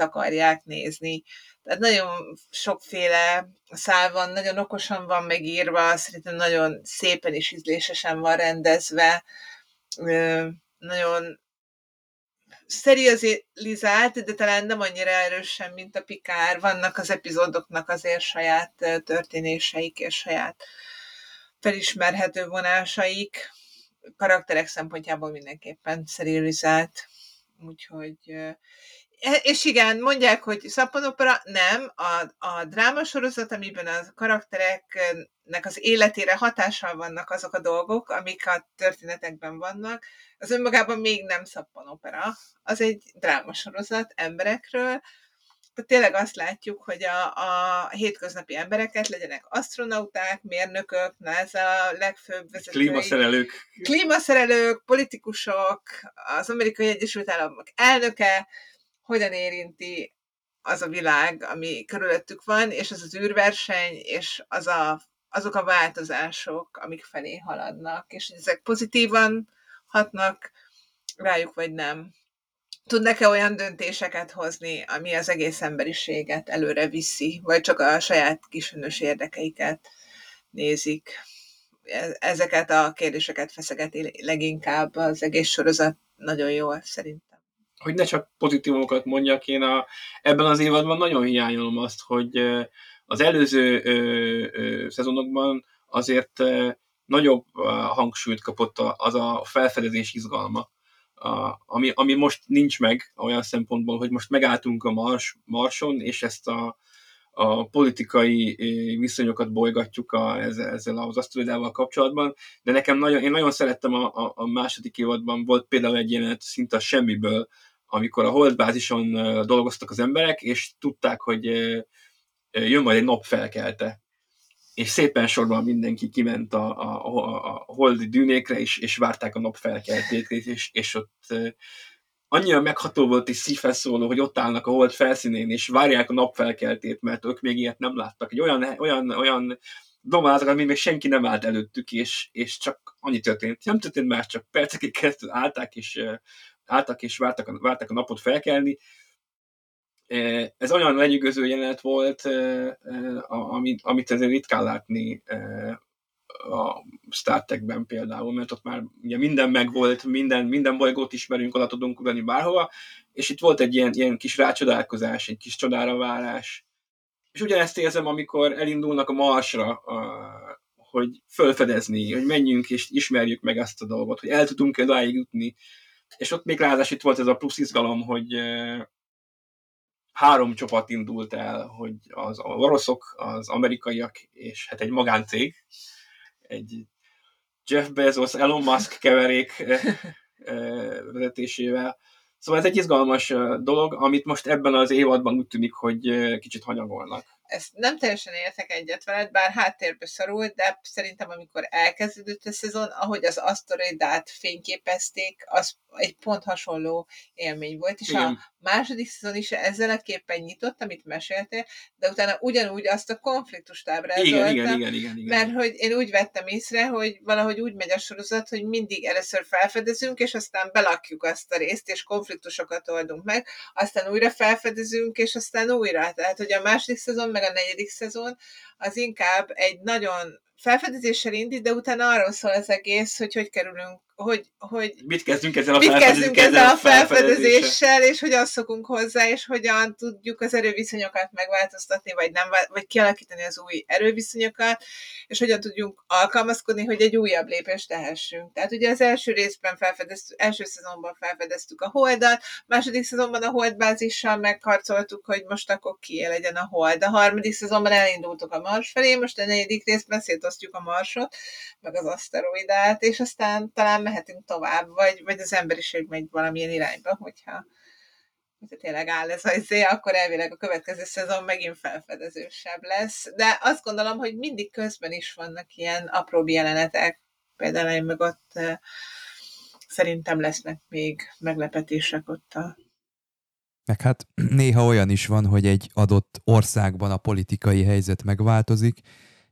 D: akarják nézni. Tehát nagyon sokféle szál van, nagyon okosan van megírva, szerintem nagyon szépen és ízlésesen van rendezve, nagyon szerializált, de talán nem annyira erősen, mint a Pikár. Vannak az epizódoknak azért saját történéseik és saját felismerhető vonásaik, karakterek szempontjából mindenképpen szerializált, úgyhogy E, és igen, mondják, hogy szappanopera, nem, a, a drámasorozat, amiben a karaktereknek az életére hatással vannak azok a dolgok, amik a történetekben vannak, az önmagában még nem szappanopera. Az egy drámasorozat emberekről, tényleg azt látjuk, hogy a, a hétköznapi embereket legyenek astronauták, mérnökök, NASA legfőbb vezetői.
C: Klímaszerelők.
D: Klímaszerelők, politikusok, az Amerikai Egyesült Államok elnöke, hogyan érinti az a világ, ami körülöttük van, és az az űrverseny, és az a, azok a változások, amik felé haladnak, és ezek pozitívan hatnak rájuk, vagy nem. Tudnak-e olyan döntéseket hozni, ami az egész emberiséget előre viszi, vagy csak a saját kisönös érdekeiket nézik? E-, ezeket a kérdéseket feszegeti leginkább az egész sorozat nagyon jól szerintem
C: hogy ne csak pozitívokat mondjak, én a, ebben az évadban nagyon hiányolom azt, hogy az előző ö, ö, szezonokban azért ö, nagyobb hangsúlyt kapott az a felfedezés izgalma, a, ami, ami most nincs meg olyan szempontból, hogy most megálltunk a Mars, Marson, és ezt a, a politikai viszonyokat bolygatjuk a, ezzel, ezzel az asztalidával kapcsolatban, de nekem nagyon, én nagyon szerettem a, a, a második évadban, volt például egy jelenet szinte a semmiből, amikor a holdbázison dolgoztak az emberek, és tudták, hogy jön majd egy nap felkelte. És szépen sorban mindenki kiment a, a, a holdi dűnékre, és, és várták a nap felkeltét, és, és ott annyira megható volt és szívfeszóló, hogy ott állnak a hold felszínén, és várják a nap felkeltét, mert ők még ilyet nem láttak. Egy olyan, olyan, olyan domázakat, amit még senki nem állt előttük, és, és csak annyi történt. Nem történt más, csak percekig keresztül állták, és álltak és vártak a, vártak a napot felkelni. Ez olyan lenyűgöző jelenet volt, amit, amit ezért ritkán látni a Star Trek-ben például, mert ott már ugye minden megvolt, minden, minden bolygót ismerünk, oda tudunk ugrani bárhova, és itt volt egy ilyen, ilyen kis rácsodálkozás, egy kis csodára várás. És ugyanezt érzem, amikor elindulnak a Marsra, a, hogy fölfedezni, hogy menjünk és ismerjük meg ezt a dolgot, hogy el tudunk odáig jutni, és ott még ráadásul itt volt ez a plusz izgalom, hogy három csapat indult el, hogy az oroszok, az amerikaiak, és hát egy magáncég, egy Jeff Bezos, Elon Musk keverék vezetésével. Szóval ez egy izgalmas dolog, amit most ebben az évadban úgy tűnik, hogy kicsit hanyagolnak
D: ezt nem teljesen értek egyet veled, bár háttérbe szorult, de szerintem amikor elkezdődött a szezon, ahogy az aszteroidát fényképezték, az egy pont hasonló élmény volt, és Igen. a második szezon is ezzel a képen nyitott, amit meséltél, de utána ugyanúgy azt a konfliktust ábrázolta, igen, igen, igen, igen, igen. mert hogy én úgy vettem észre, hogy valahogy úgy megy a sorozat, hogy mindig először felfedezünk, és aztán belakjuk azt a részt, és konfliktusokat oldunk meg, aztán újra felfedezünk, és aztán újra. Tehát, hogy a második szezon meg a negyedik szezon, az inkább egy nagyon felfedezéssel indít, de utána arról szól az egész, hogy hogy kerülünk hogy, hogy
C: mit kezdünk ezzel a,
D: mit kezdünk ezzel a felfedezéssel, és hogyan szokunk hozzá, és hogyan tudjuk az erőviszonyokat megváltoztatni, vagy nem, vagy kialakítani az új erőviszonyokat, és hogyan tudjunk alkalmazkodni, hogy egy újabb lépést tehessünk. Tehát ugye az első részben felfedeztük, első szezonban felfedeztük a holdat, második szezonban a holdbázissal megharcoltuk, hogy most akkor ki legyen a hold. A harmadik szezonban elindultuk a Mars felé, most a negyedik részben szétosztjuk a Marsot, meg az aszteroidát, és aztán talán mehetünk tovább, vagy, vagy az emberiség megy valamilyen irányba, hogyha, hogyha tényleg áll ez az izé, akkor elvileg a következő szezon megint felfedezősebb lesz. De azt gondolom, hogy mindig közben is vannak ilyen apró jelenetek, például én meg ott szerintem lesznek még meglepetések ott a
B: meg hát néha olyan is van, hogy egy adott országban a politikai helyzet megváltozik,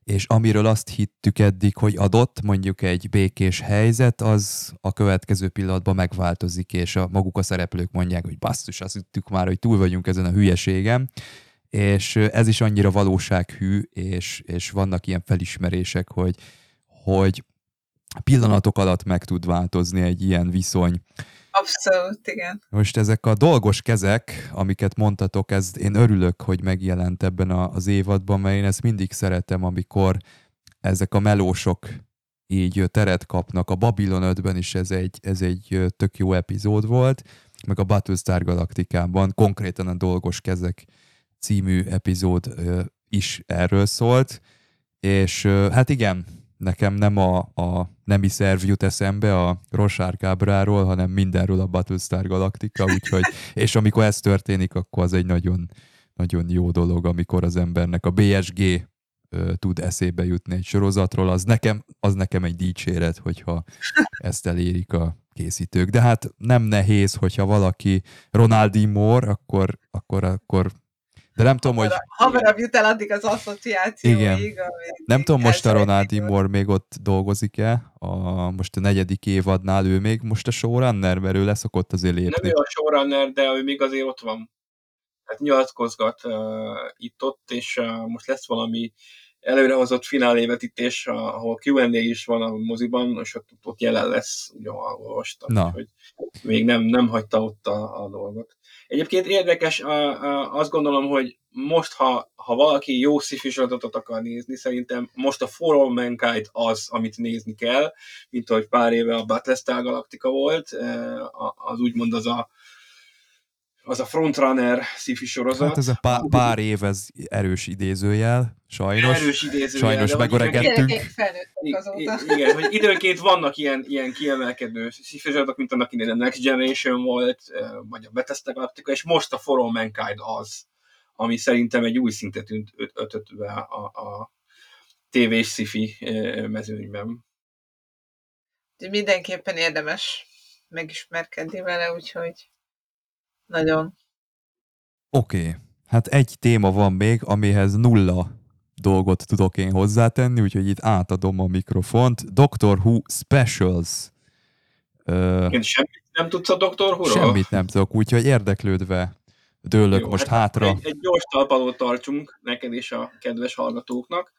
B: és amiről azt hittük eddig, hogy adott mondjuk egy békés helyzet, az a következő pillanatban megváltozik, és a maguk a szereplők mondják, hogy basszus, azt hittük már, hogy túl vagyunk ezen a hülyeségem, és ez is annyira valósághű, és, és vannak ilyen felismerések, hogy, hogy pillanatok alatt meg tud változni egy ilyen viszony.
D: Abszolút, igen.
B: Most ezek a dolgos kezek, amiket mondtatok, ez én örülök, hogy megjelent ebben az évadban, mert én ezt mindig szeretem, amikor ezek a melósok így teret kapnak. A Babylon 5-ben is ez egy, ez egy tök jó epizód volt, meg a Battlestar Galaktikában, konkrétan a Dolgos Kezek című epizód is erről szólt, és hát igen, nekem nem a, a nemi szerv jut eszembe a Rosár Kábráról, hanem mindenről a Battlestar Galactica, úgyhogy, és amikor ez történik, akkor az egy nagyon, nagyon jó dolog, amikor az embernek a BSG ö, tud eszébe jutni egy sorozatról, az nekem, az nekem egy dicséret, hogyha ezt elérik a készítők. De hát nem nehéz, hogyha valaki Ronaldi Moore, akkor, akkor, akkor de nem tudom, hogy...
D: Hamarabb jut el addig az asszociációig. Igen.
B: Nem tudom, most a Ronaldi Moore még ott dolgozik-e, a, most a negyedik évadnál ő még most a showrunner, mert ő leszokott azért lépni.
C: Nem ő a showrunner, de ő még azért ott van. Hát nyilatkozgat uh, itt-ott, és uh, most lesz valami előrehozott finálévetítés, ahol Q&A is van a moziban, és ott, ott jelen lesz, ugye olvastam, Na. hogy még nem, nem hagyta ott a, a dolgot. Egyébként érdekes, azt gondolom, hogy most, ha, ha valaki jó sci akar nézni, szerintem most a For All Mankind az, amit nézni kell, mint ahogy pár éve a Battlestar Galactica volt, az úgymond az a az a frontrunner sci sorozat.
B: Hát ez a pár, pár év, ez erős idézőjel, sajnos.
C: Erős idézőjel.
B: Sajnos megöregedtünk.
C: Igen, hogy időnként vannak ilyen, ilyen kiemelkedő sci sorozatok, mint annak idején a Next Generation volt, vagy a Bethesda Galactica, és most a For All Mankind az, ami szerintem egy új szintet ötött be a, a tévés sci mezőnyben.
D: Mindenképpen érdemes megismerkedni vele, úgyhogy nagyon.
B: Oké, okay. hát egy téma van még, amihez nulla dolgot tudok én hozzátenni, úgyhogy itt átadom a mikrofont. Doctor Who Specials.
C: Ö, én semmit nem tudsz a Doctor Who-ról?
B: Semmit nem tudok, úgyhogy érdeklődve dőlök Jó, most hát hátra.
C: Egy, egy gyors talpalót tartsunk neked és a kedves hallgatóknak.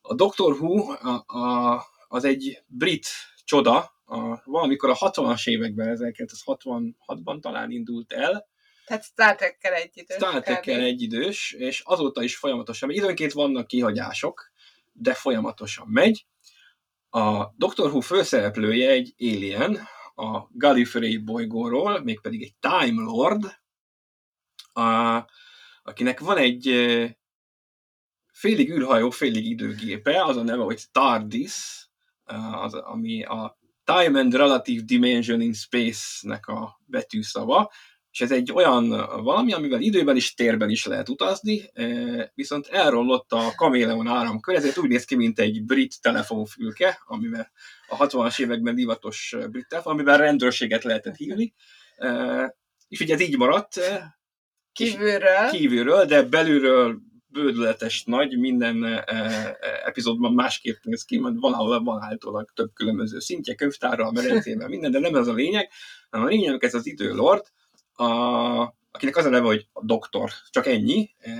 C: A Doctor Who a, a, az egy brit csoda, a, valamikor a 60-as években, 1966-ban talán indult el.
D: Tehát Star Trek-kel egyidős.
C: Star Trek-kel egyidős, és azóta is folyamatosan, időnként vannak kihagyások, de folyamatosan megy. A Doctor Who főszereplője egy alien, a Gallifrey bolygóról, mégpedig egy Time Lord, a, akinek van egy félig űrhajó, félig időgépe, az a neve, hogy TARDIS, az, ami a Time and Relative Dimension in Space-nek a betűszava, és ez egy olyan valami, amivel időben is, térben is lehet utazni, viszont elrollott a kaméleon áramkör, ezért úgy néz ki, mint egy brit telefonfülke, amivel a 60-as években divatos brit telefon, amivel rendőrséget lehetett hívni, és ugye ez így maradt,
D: kívülről.
C: kívülről, de belülről bődületes nagy, minden e, e, epizódban másképp néz ki, mert valahol van általában több különböző szintje, könyvtárral, medencével, minden, de nem ez a lényeg, hanem a lényeg ez az időlord, a, akinek az a neve, hogy a doktor, csak ennyi, e,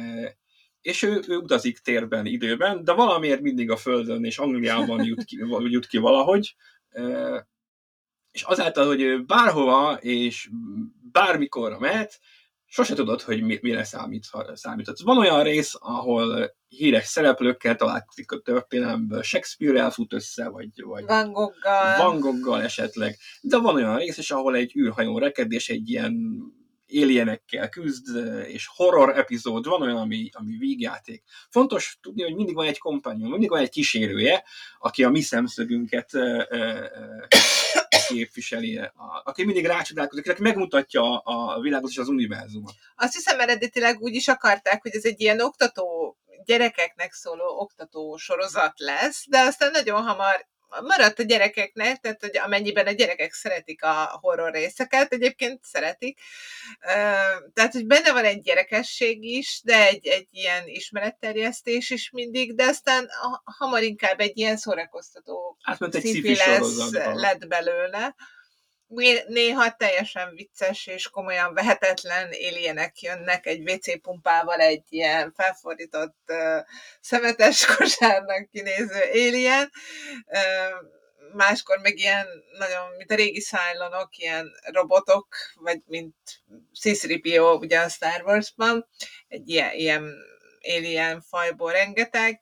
C: és ő, ő utazik térben, időben, de valamiért mindig a Földön és Angliában jut ki, jut ki valahogy, e, és azáltal, hogy ő bárhova és bármikor mehet, sose tudod, hogy mi, mire számít, számíthatsz. Van olyan rész, ahol híres szereplőkkel találkozik a történelemből, Shakespeare elfut össze, vagy, vagy
D: Van Goggal.
C: Van Goggal esetleg, de van olyan rész is, ahol egy űrhajón reked, és egy ilyen alienekkel küzd, és horror epizód, van olyan, ami, ami vígjáték. Fontos tudni, hogy mindig van egy kompányom, mindig van egy kísérője, aki a mi szemszögünket képviseli, a, aki mindig rácsodálkozik, aki megmutatja a világot és az univerzumot.
D: Azt hiszem eredetileg úgy is akarták, hogy ez egy ilyen oktató, gyerekeknek szóló oktató sorozat lesz, de aztán nagyon hamar maradt a gyerekeknek, tehát hogy amennyiben a gyerekek szeretik a horror részeket, egyébként szeretik, tehát hogy benne van egy gyerekesség is, de egy, egy ilyen ismeretterjesztés is mindig, de aztán hamar inkább egy ilyen szórakoztató
C: Átment egy lesz,
D: lett belőle néha teljesen vicces és komolyan vehetetlen éljenek jönnek egy WC pumpával egy ilyen felfordított uh, szemetes kosárnak kinéző alien, uh, máskor meg ilyen nagyon, mint a régi szájlonok, ilyen robotok, vagy mint C-3PO ugye a Star Wars-ban, egy ilyen, ilyen alien fajból rengeteg,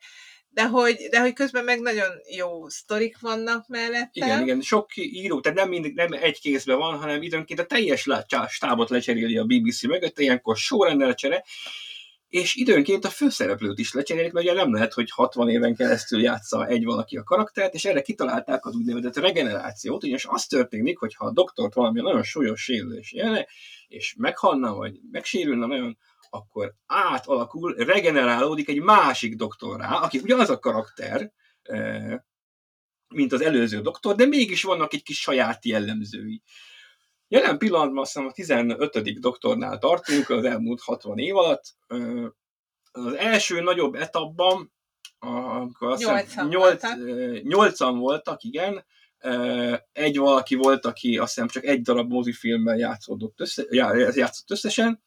D: de hogy, de hogy közben meg nagyon jó sztorik vannak mellette.
C: Igen, igen, sok író, tehát nem mindig nem egy kézben van, hanem időnként a teljes stábot lecseréli a BBC mögött, ilyenkor sorrendel csere, és időnként a főszereplőt is lecserélik, mert ugye nem lehet, hogy 60 éven keresztül játsza egy valaki a karaktert, és erre kitalálták az úgynevezett regenerációt, ugyanis az történik, hogy ha a doktort valami nagyon súlyos sérülés jönne, és meghalna, vagy megsérülne nagyon, akkor átalakul, regenerálódik egy másik doktorrá, aki ugyanaz a karakter, mint az előző doktor, de mégis vannak egy kis saját jellemzői. Jelen pillanatban azt hiszem a 15. doktornál tartunk az elmúlt 60 év alatt. Az első nagyobb etapban, amikor azt hiszem 8, 8-an voltak, igen, egy valaki volt, aki azt hiszem csak egy darab mozifilmben játszódott össze, játszott összesen,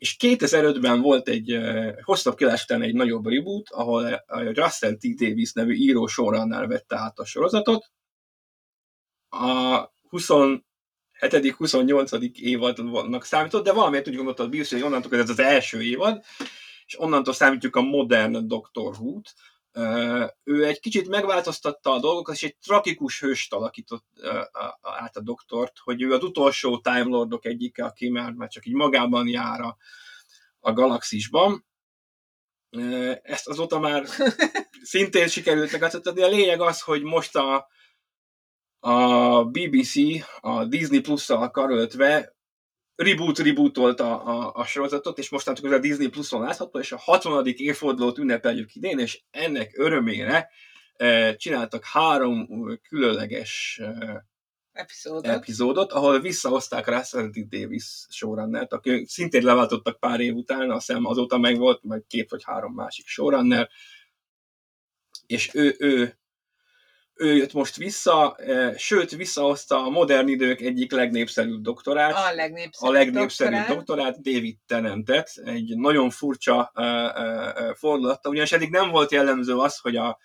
C: és 2005-ben volt egy hosszabb kilás után egy nagyobb reboot, ahol Russell T. Davis nevű író sorrannál vette át a sorozatot. A 7. 28. évadnak számított, de valamiért úgy gondolta a Bill, hogy onnantól ez az első évad, és onnantól számítjuk a modern Doctor Who-t. Ő egy kicsit megváltoztatta a dolgokat, és egy tragikus hőst alakított át a doktort, hogy ő az utolsó Time Lordok egyike, aki már, már csak így magában jár a, a galaxisban. Ezt azóta már szintén sikerült megadni. A lényeg az, hogy most a, a BBC a Disney Plus-szal karöltve reboot reboot a, a, a sorozatot, és mostantól a Disney Plus-on látható, és a 60. évfordulót ünnepeljük idén, és ennek örömére e, csináltak három különleges e, epizódot. epizódot, ahol visszahozták Russell T. Davis showrunnert, aki szintén leváltottak pár év után, azt hiszem azóta meg volt, majd két vagy három másik showrunner, és ő, ő ő jött most vissza, e, sőt, visszahozta a modern idők egyik legnépszerűbb doktorát.
D: A legnépszerűbb,
C: a legnépszerűbb doktorát. doktorát, David Tennantet. Egy nagyon furcsa uh, uh, fordulatta, ugyanis eddig nem volt jellemző az, hogy a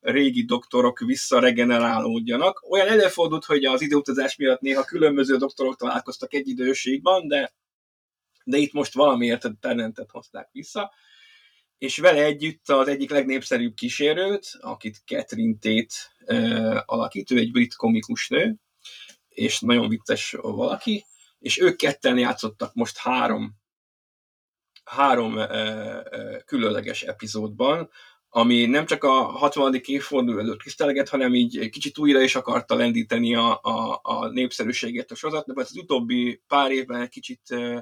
C: régi doktorok visszaregenerálódjanak. Olyan előfordult, hogy az időutazás miatt néha különböző doktorok találkoztak egy időségben, de, de itt most valamiért Tennantet hozták vissza és vele együtt az egyik legnépszerűbb kísérőt, akit Catherine Tate uh, alakít, ő egy brit komikus nő, és nagyon vicces valaki, és ők ketten játszottak most három, három uh, uh, különleges epizódban, ami nem csak a 60. évforduló előtt tiszteleget, hanem így kicsit újra is akarta lendíteni a, a, a népszerűséget a sorozatnak, mert az utóbbi pár évben kicsit uh,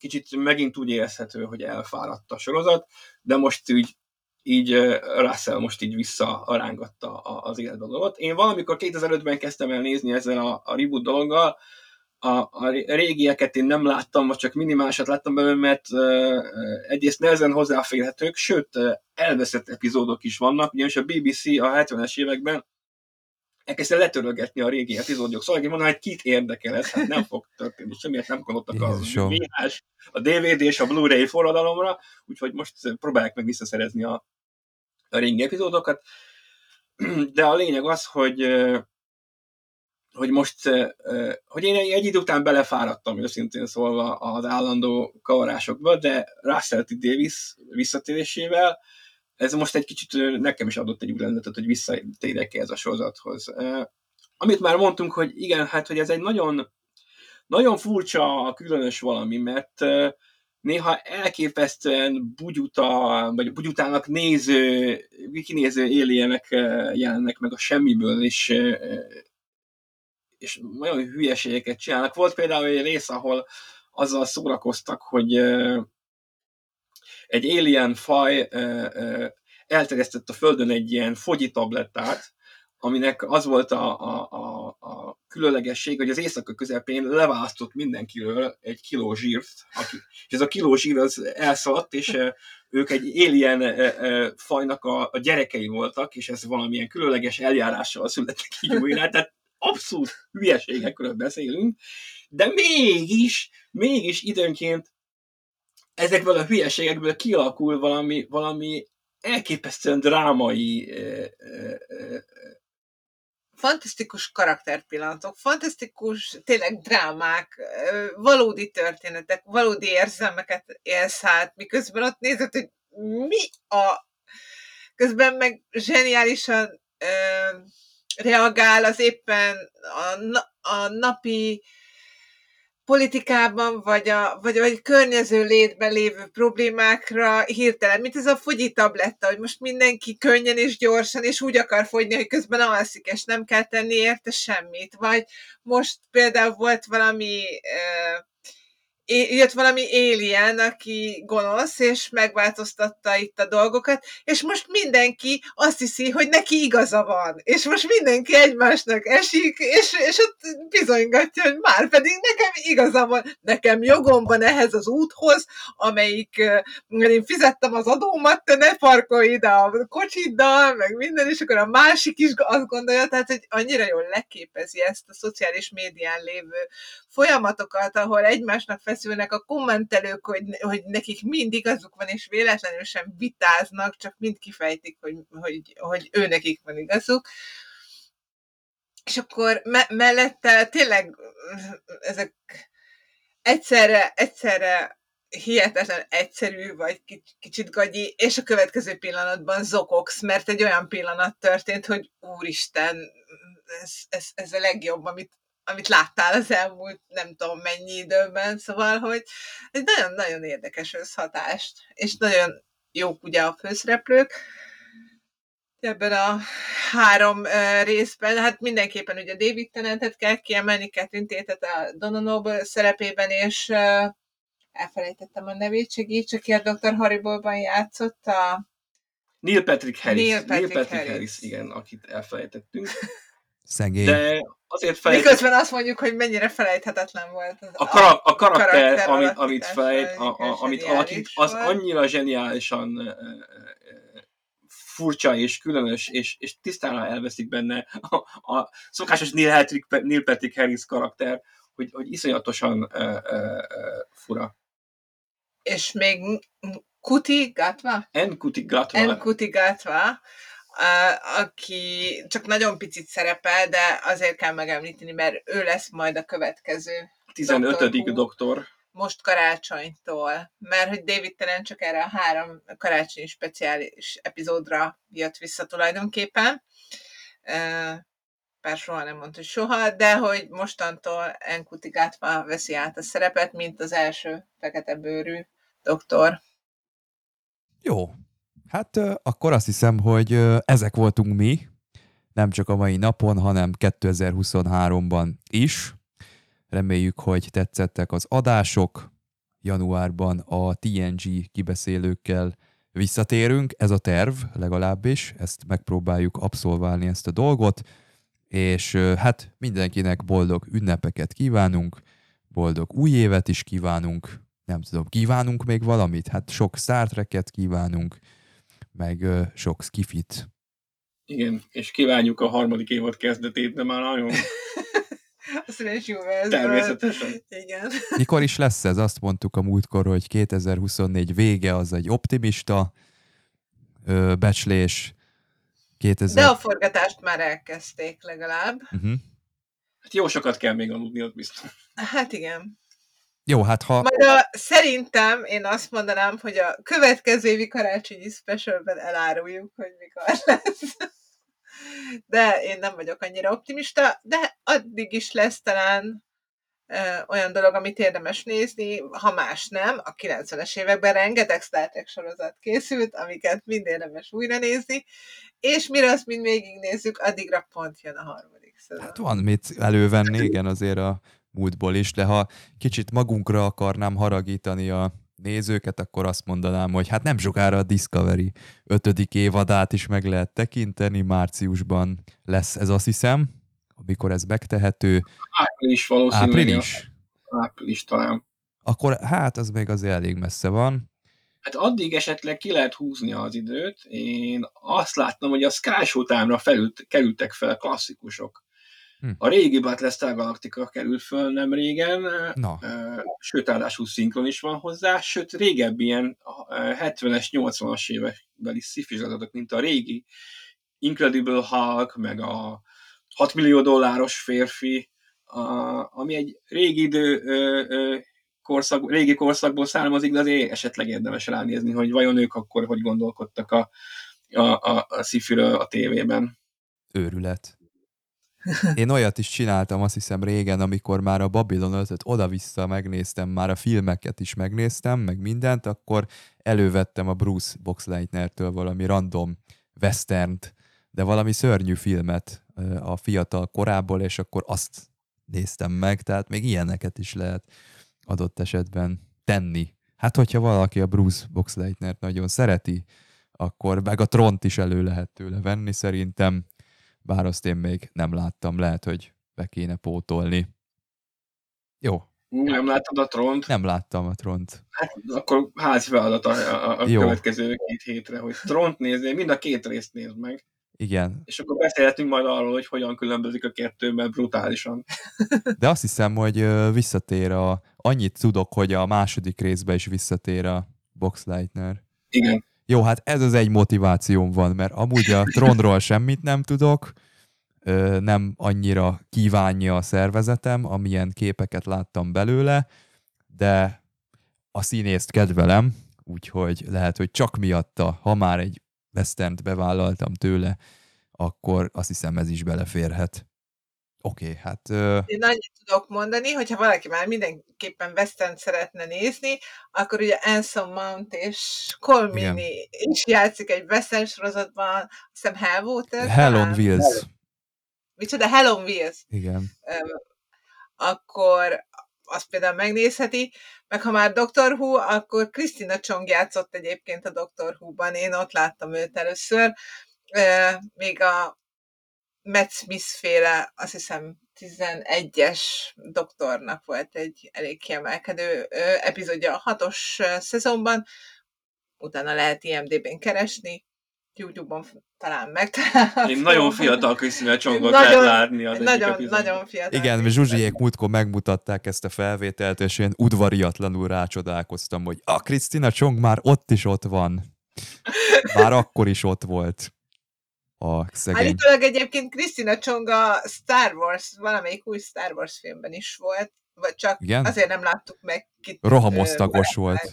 C: kicsit megint úgy érezhető, hogy elfáradt a sorozat, de most úgy így Russell most így visszarángatta az életbe dolgot. Én valamikor 2005-ben kezdtem el nézni ezzel a, a reboot dologgal, a, a régieket én nem láttam, vagy csak minimálisat láttam belőle, mert uh, egyrészt nehezen hozzáférhetők, sőt, elveszett epizódok is vannak, ugyanis a BBC a 70-es években elkezdte letörölgetni a régi epizódok. Szóval én mondom, hogy kit érdekel ez, hát nem fog történni semmiért, nem gondoltak a VHS, a DVD és a Blu-ray forradalomra, úgyhogy most próbálják meg visszaszerezni a, a régi epizódokat. De a lényeg az, hogy hogy most, hogy én egy idő után belefáradtam őszintén szólva az állandó kavarásokba, de Russell T. Davis visszatérésével ez most egy kicsit nekem is adott egy újrendetet, hogy visszatérek ez a sorozathoz. Amit már mondtunk, hogy igen, hát hogy ez egy nagyon, nagyon furcsa, különös valami, mert néha elképesztően bugyuta, vagy bugyutának néző, kinéző éljenek jelennek meg a semmiből, és, és nagyon hülyeségeket csinálnak. Volt például egy rész, ahol azzal szórakoztak, hogy egy alien faj elterjesztett a Földön egy ilyen fogyi tablettát, aminek az volt a, a, a, a különlegesség, hogy az éjszaka közepén leválasztott mindenkiről egy kiló zsírt, aki, és ez a kiló zsír az elszaladt, és ők egy alien fajnak a, a gyerekei voltak, és ez valamilyen különleges eljárással születtek így újra, tehát abszolút hülyeségekről beszélünk, de mégis, mégis időnként ezekből a hülyeségekből kialakul valami, valami elképesztően drámai
D: fantasztikus karakterpillanatok, fantasztikus tényleg drámák, valódi történetek, valódi érzelmeket élsz át, miközben ott nézed, hogy mi a közben meg zseniálisan ö, reagál az éppen a, a napi politikában, vagy a, vagy, vagy környező létben lévő problémákra hirtelen, mint ez a fogyi tabletta, hogy most mindenki könnyen és gyorsan, és úgy akar fogyni, hogy közben alszik, és nem kell tenni érte semmit. Vagy most például volt valami uh, jött valami alien, aki gonosz, és megváltoztatta itt a dolgokat, és most mindenki azt hiszi, hogy neki igaza van, és most mindenki egymásnak esik, és, és ott bizonygatja, hogy már pedig nekem igaza van, nekem jogom van ehhez az úthoz, amelyik, mert én fizettem az adómat, te ne parkolj ide a kocsiddal, meg minden, és akkor a másik is azt gondolja, tehát hogy annyira jól leképezi ezt a szociális médián lévő folyamatokat, ahol egymásnak feszülnek a kommentelők, hogy, hogy nekik mind igazuk van, és véletlenül sem vitáznak, csak mind kifejtik, hogy, hogy, hogy ő nekik van igazuk. És akkor me- mellette tényleg ezek egyszerre, egyszerre hihetetlen egyszerű, vagy kicsit gagyi, és a következő pillanatban zokogsz, mert egy olyan pillanat történt, hogy úristen, ez, ez, ez a legjobb, amit amit láttál az elmúlt nem tudom mennyi időben, szóval, hogy egy nagyon-nagyon érdekes összhatást, és nagyon jók ugye a főszereplők, ebben a három részben, hát mindenképpen ugye David Tennantet kell kiemelni, Catherine Tétet a Donna Noble szerepében, és elfelejtettem a nevét, segíts, aki a Dr. Horrible-ban játszott, a
C: Neil Patrick Harris. Neil Patrick, Neil Patrick Harris. Harris, igen, akit elfelejtettünk.
B: Szegény.
C: De azért felejt...
D: Miközben azt mondjuk, hogy mennyire felejthetetlen volt. Az
C: a, kara- a karakter, karakter amit, amit felejt, a, a, amit alakít, az volt. annyira zseniálisan furcsa és különös, és, és tisztán elveszik benne a, a szokásos Neil, Patrick, Neil Patrick Harris karakter, hogy, hogy iszonyatosan uh, uh, fura.
D: És még Kuti Gatva?
C: En Kuti Gatva.
D: En Kuti Gatva, aki csak nagyon picit szerepel, de azért kell megemlíteni, mert ő lesz majd a következő
C: 15. doktor. doktor.
D: Most karácsonytól, mert hogy David Tennant csak erre a három karácsonyi speciális epizódra jött vissza tulajdonképpen. Bár soha nem mondta, hogy soha, de hogy mostantól Enkuti Gatva veszi át a szerepet, mint az első fekete bőrű doktor.
B: Jó, Hát akkor azt hiszem, hogy ezek voltunk mi, nem csak a mai napon, hanem 2023-ban is. Reméljük, hogy tetszettek az adások. Januárban a TNG kibeszélőkkel visszatérünk, ez a terv legalábbis, ezt megpróbáljuk abszolválni ezt a dolgot, és hát mindenkinek boldog ünnepeket kívánunk, boldog új évet is kívánunk, nem tudom, kívánunk még valamit? Hát sok Star Trek-et kívánunk, meg sok skifit.
C: Igen, és kívánjuk a harmadik évad kezdetét, de már nagyon
D: Azt is jó ez.
C: Természetesen.
D: Igen.
B: Mikor is lesz ez? Azt mondtuk a múltkor, hogy 2024 vége az egy optimista ö, becslés.
D: 2000... De a forgatást már elkezdték legalább.
B: Uh-huh.
C: Hát jó sokat kell még aludni, ott biztos.
D: Hát igen.
B: Jó, hát ha...
D: Majd a, szerintem én azt mondanám, hogy a következő évi karácsonyi specialben eláruljuk, hogy mikor lesz. De én nem vagyok annyira optimista, de addig is lesz talán ö, olyan dolog, amit érdemes nézni, ha más nem. A 90-es években rengeteg Star Trek sorozat készült, amiket mind érdemes újra nézni, és mire azt mind végignézzük, addigra pont jön a harmadik szezon.
B: Hát van mit elővenni, igen, azért a múltból is, de ha kicsit magunkra akarnám haragítani a nézőket, akkor azt mondanám, hogy hát nem sokára a Discovery ötödik évadát is meg lehet tekinteni, márciusban lesz ez azt hiszem, amikor ez megtehető.
C: Április valószínűleg.
B: Április?
C: Április talán.
B: Akkor hát az még azért elég messze van.
C: Hát addig esetleg ki lehet húzni az időt. Én azt láttam, hogy a Sky Showtime-ra felült, kerültek fel klasszikusok. Hm. A régi Battlestar Galactica került föl nem régen,
B: Na.
C: sőt, ráadásul szinkron is van hozzá, sőt, régebbi ilyen 70-es, 80-as évekbeli sci mint a régi Incredible Hulk, meg a 6 millió dolláros férfi, a, ami egy régi idő ö, ö, korszak, régi korszakból származik, de azért esetleg érdemes ránézni, hogy vajon ők akkor hogy gondolkodtak a a, a, a szifiről a tévében.
B: Őrület. Én olyat is csináltam, azt hiszem régen, amikor már a Babylon 5 oda-vissza megnéztem, már a filmeket is megnéztem, meg mindent, akkor elővettem a Bruce Boxleitner-től valami random westernt, de valami szörnyű filmet a fiatal korából, és akkor azt néztem meg, tehát még ilyeneket is lehet adott esetben tenni. Hát, hogyha valaki a Bruce Boxleitnert nagyon szereti, akkor meg a Tront is elő lehet tőle venni szerintem, bár azt én még nem láttam, lehet, hogy be kéne pótolni. Jó.
C: Nem láttad a Tront?
B: Nem láttam a Tront.
C: Hát akkor házi feladat a, a, a következő két hétre, hogy Tront nézni, mind a két részt nézd meg.
B: Igen.
C: És akkor beszélhetünk majd arról, hogy hogyan különbözik a kettő, mert brutálisan.
B: De azt hiszem, hogy visszatér a... Annyit tudok, hogy a második részbe is visszatér a Boxleitner.
C: Igen.
B: Jó, hát ez az egy motivációm van, mert amúgy a trónról semmit nem tudok, nem annyira kívánja a szervezetem, amilyen képeket láttam belőle, de a színészt kedvelem, úgyhogy lehet, hogy csak miatta, ha már egy western bevállaltam tőle, akkor azt hiszem ez is beleférhet. Oké, okay, hát... Uh...
D: Én annyit tudok mondani, hogyha valaki már mindenképpen western szeretne nézni, akkor ugye Anson Mount és Colmini is játszik egy western sorozatban, azt hiszem Hellwater.
B: Hell on Wheels.
D: Micsoda? Hell on Wheels.
B: Igen.
D: Um, akkor azt például megnézheti, meg ha már Doctor Who, akkor Krisztina Csong játszott egyébként a Doctor Who-ban, én ott láttam őt először, még a Matt Smith féle, azt hiszem 11-es doktornak volt egy elég kiemelkedő epizódja a hatos szezonban, utána lehet IMDB-n keresni, YouTube-on talán megtalálható.
C: Én nagyon fiatal Krisztina Csongot lehet látni az
D: nagyon, nagyon fiatal.
B: Igen, mert Zsuzsiék múltkor megmutatták ezt a felvételt, és én udvariatlanul rácsodálkoztam, hogy a Krisztina Csong már ott is ott van. Már akkor is ott volt a szegény.
D: Állítólag egyébként Krisztina Csong a Star Wars, valamelyik új Star Wars filmben is volt, vagy csak Igen? azért nem láttuk meg.
B: Kit, Rohamosztagos volt.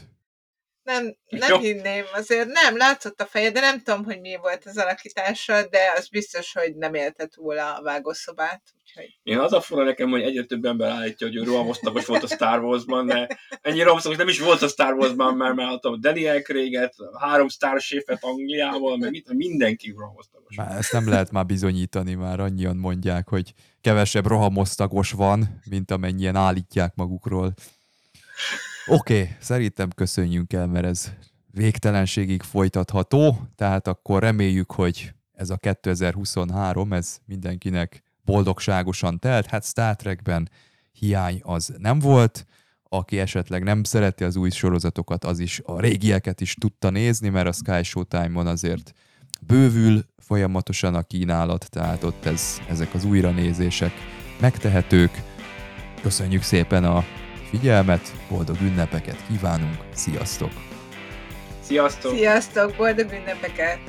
D: Nem, nem Jó. hinném, azért nem, látszott a feje, de nem tudom, hogy mi volt az alakítása, de az biztos, hogy nem élte túl a vágószobát. Úgyhogy...
C: Én az a fura nekem, hogy egyre több ember állítja, hogy ő rohamosztagos volt a Star Wars-ban, de ennyi rohamosztagos nem is volt a Star Wars-ban, mert már a Daniel Craig-et, három Star Chef-et Angliával, meg mit, mindenki rohamosztagos.
B: Már ezt nem lehet már bizonyítani, már annyian mondják, hogy kevesebb rohamosztagos van, mint amennyien állítják magukról. Oké, okay, szerintem köszönjünk el, mert ez végtelenségig folytatható, tehát akkor reméljük, hogy ez a 2023, ez mindenkinek boldogságosan telt. Hát Star Trekben hiány az nem volt, aki esetleg nem szereti az új sorozatokat, az is a régieket is tudta nézni, mert a Sky Showtime-on azért bővül folyamatosan a kínálat, tehát ott ez, ezek az újranézések megtehetők. Köszönjük szépen a figyelmet, boldog ünnepeket kívánunk, sziasztok!
C: Sziasztok!
D: Sziasztok, boldog ünnepeket!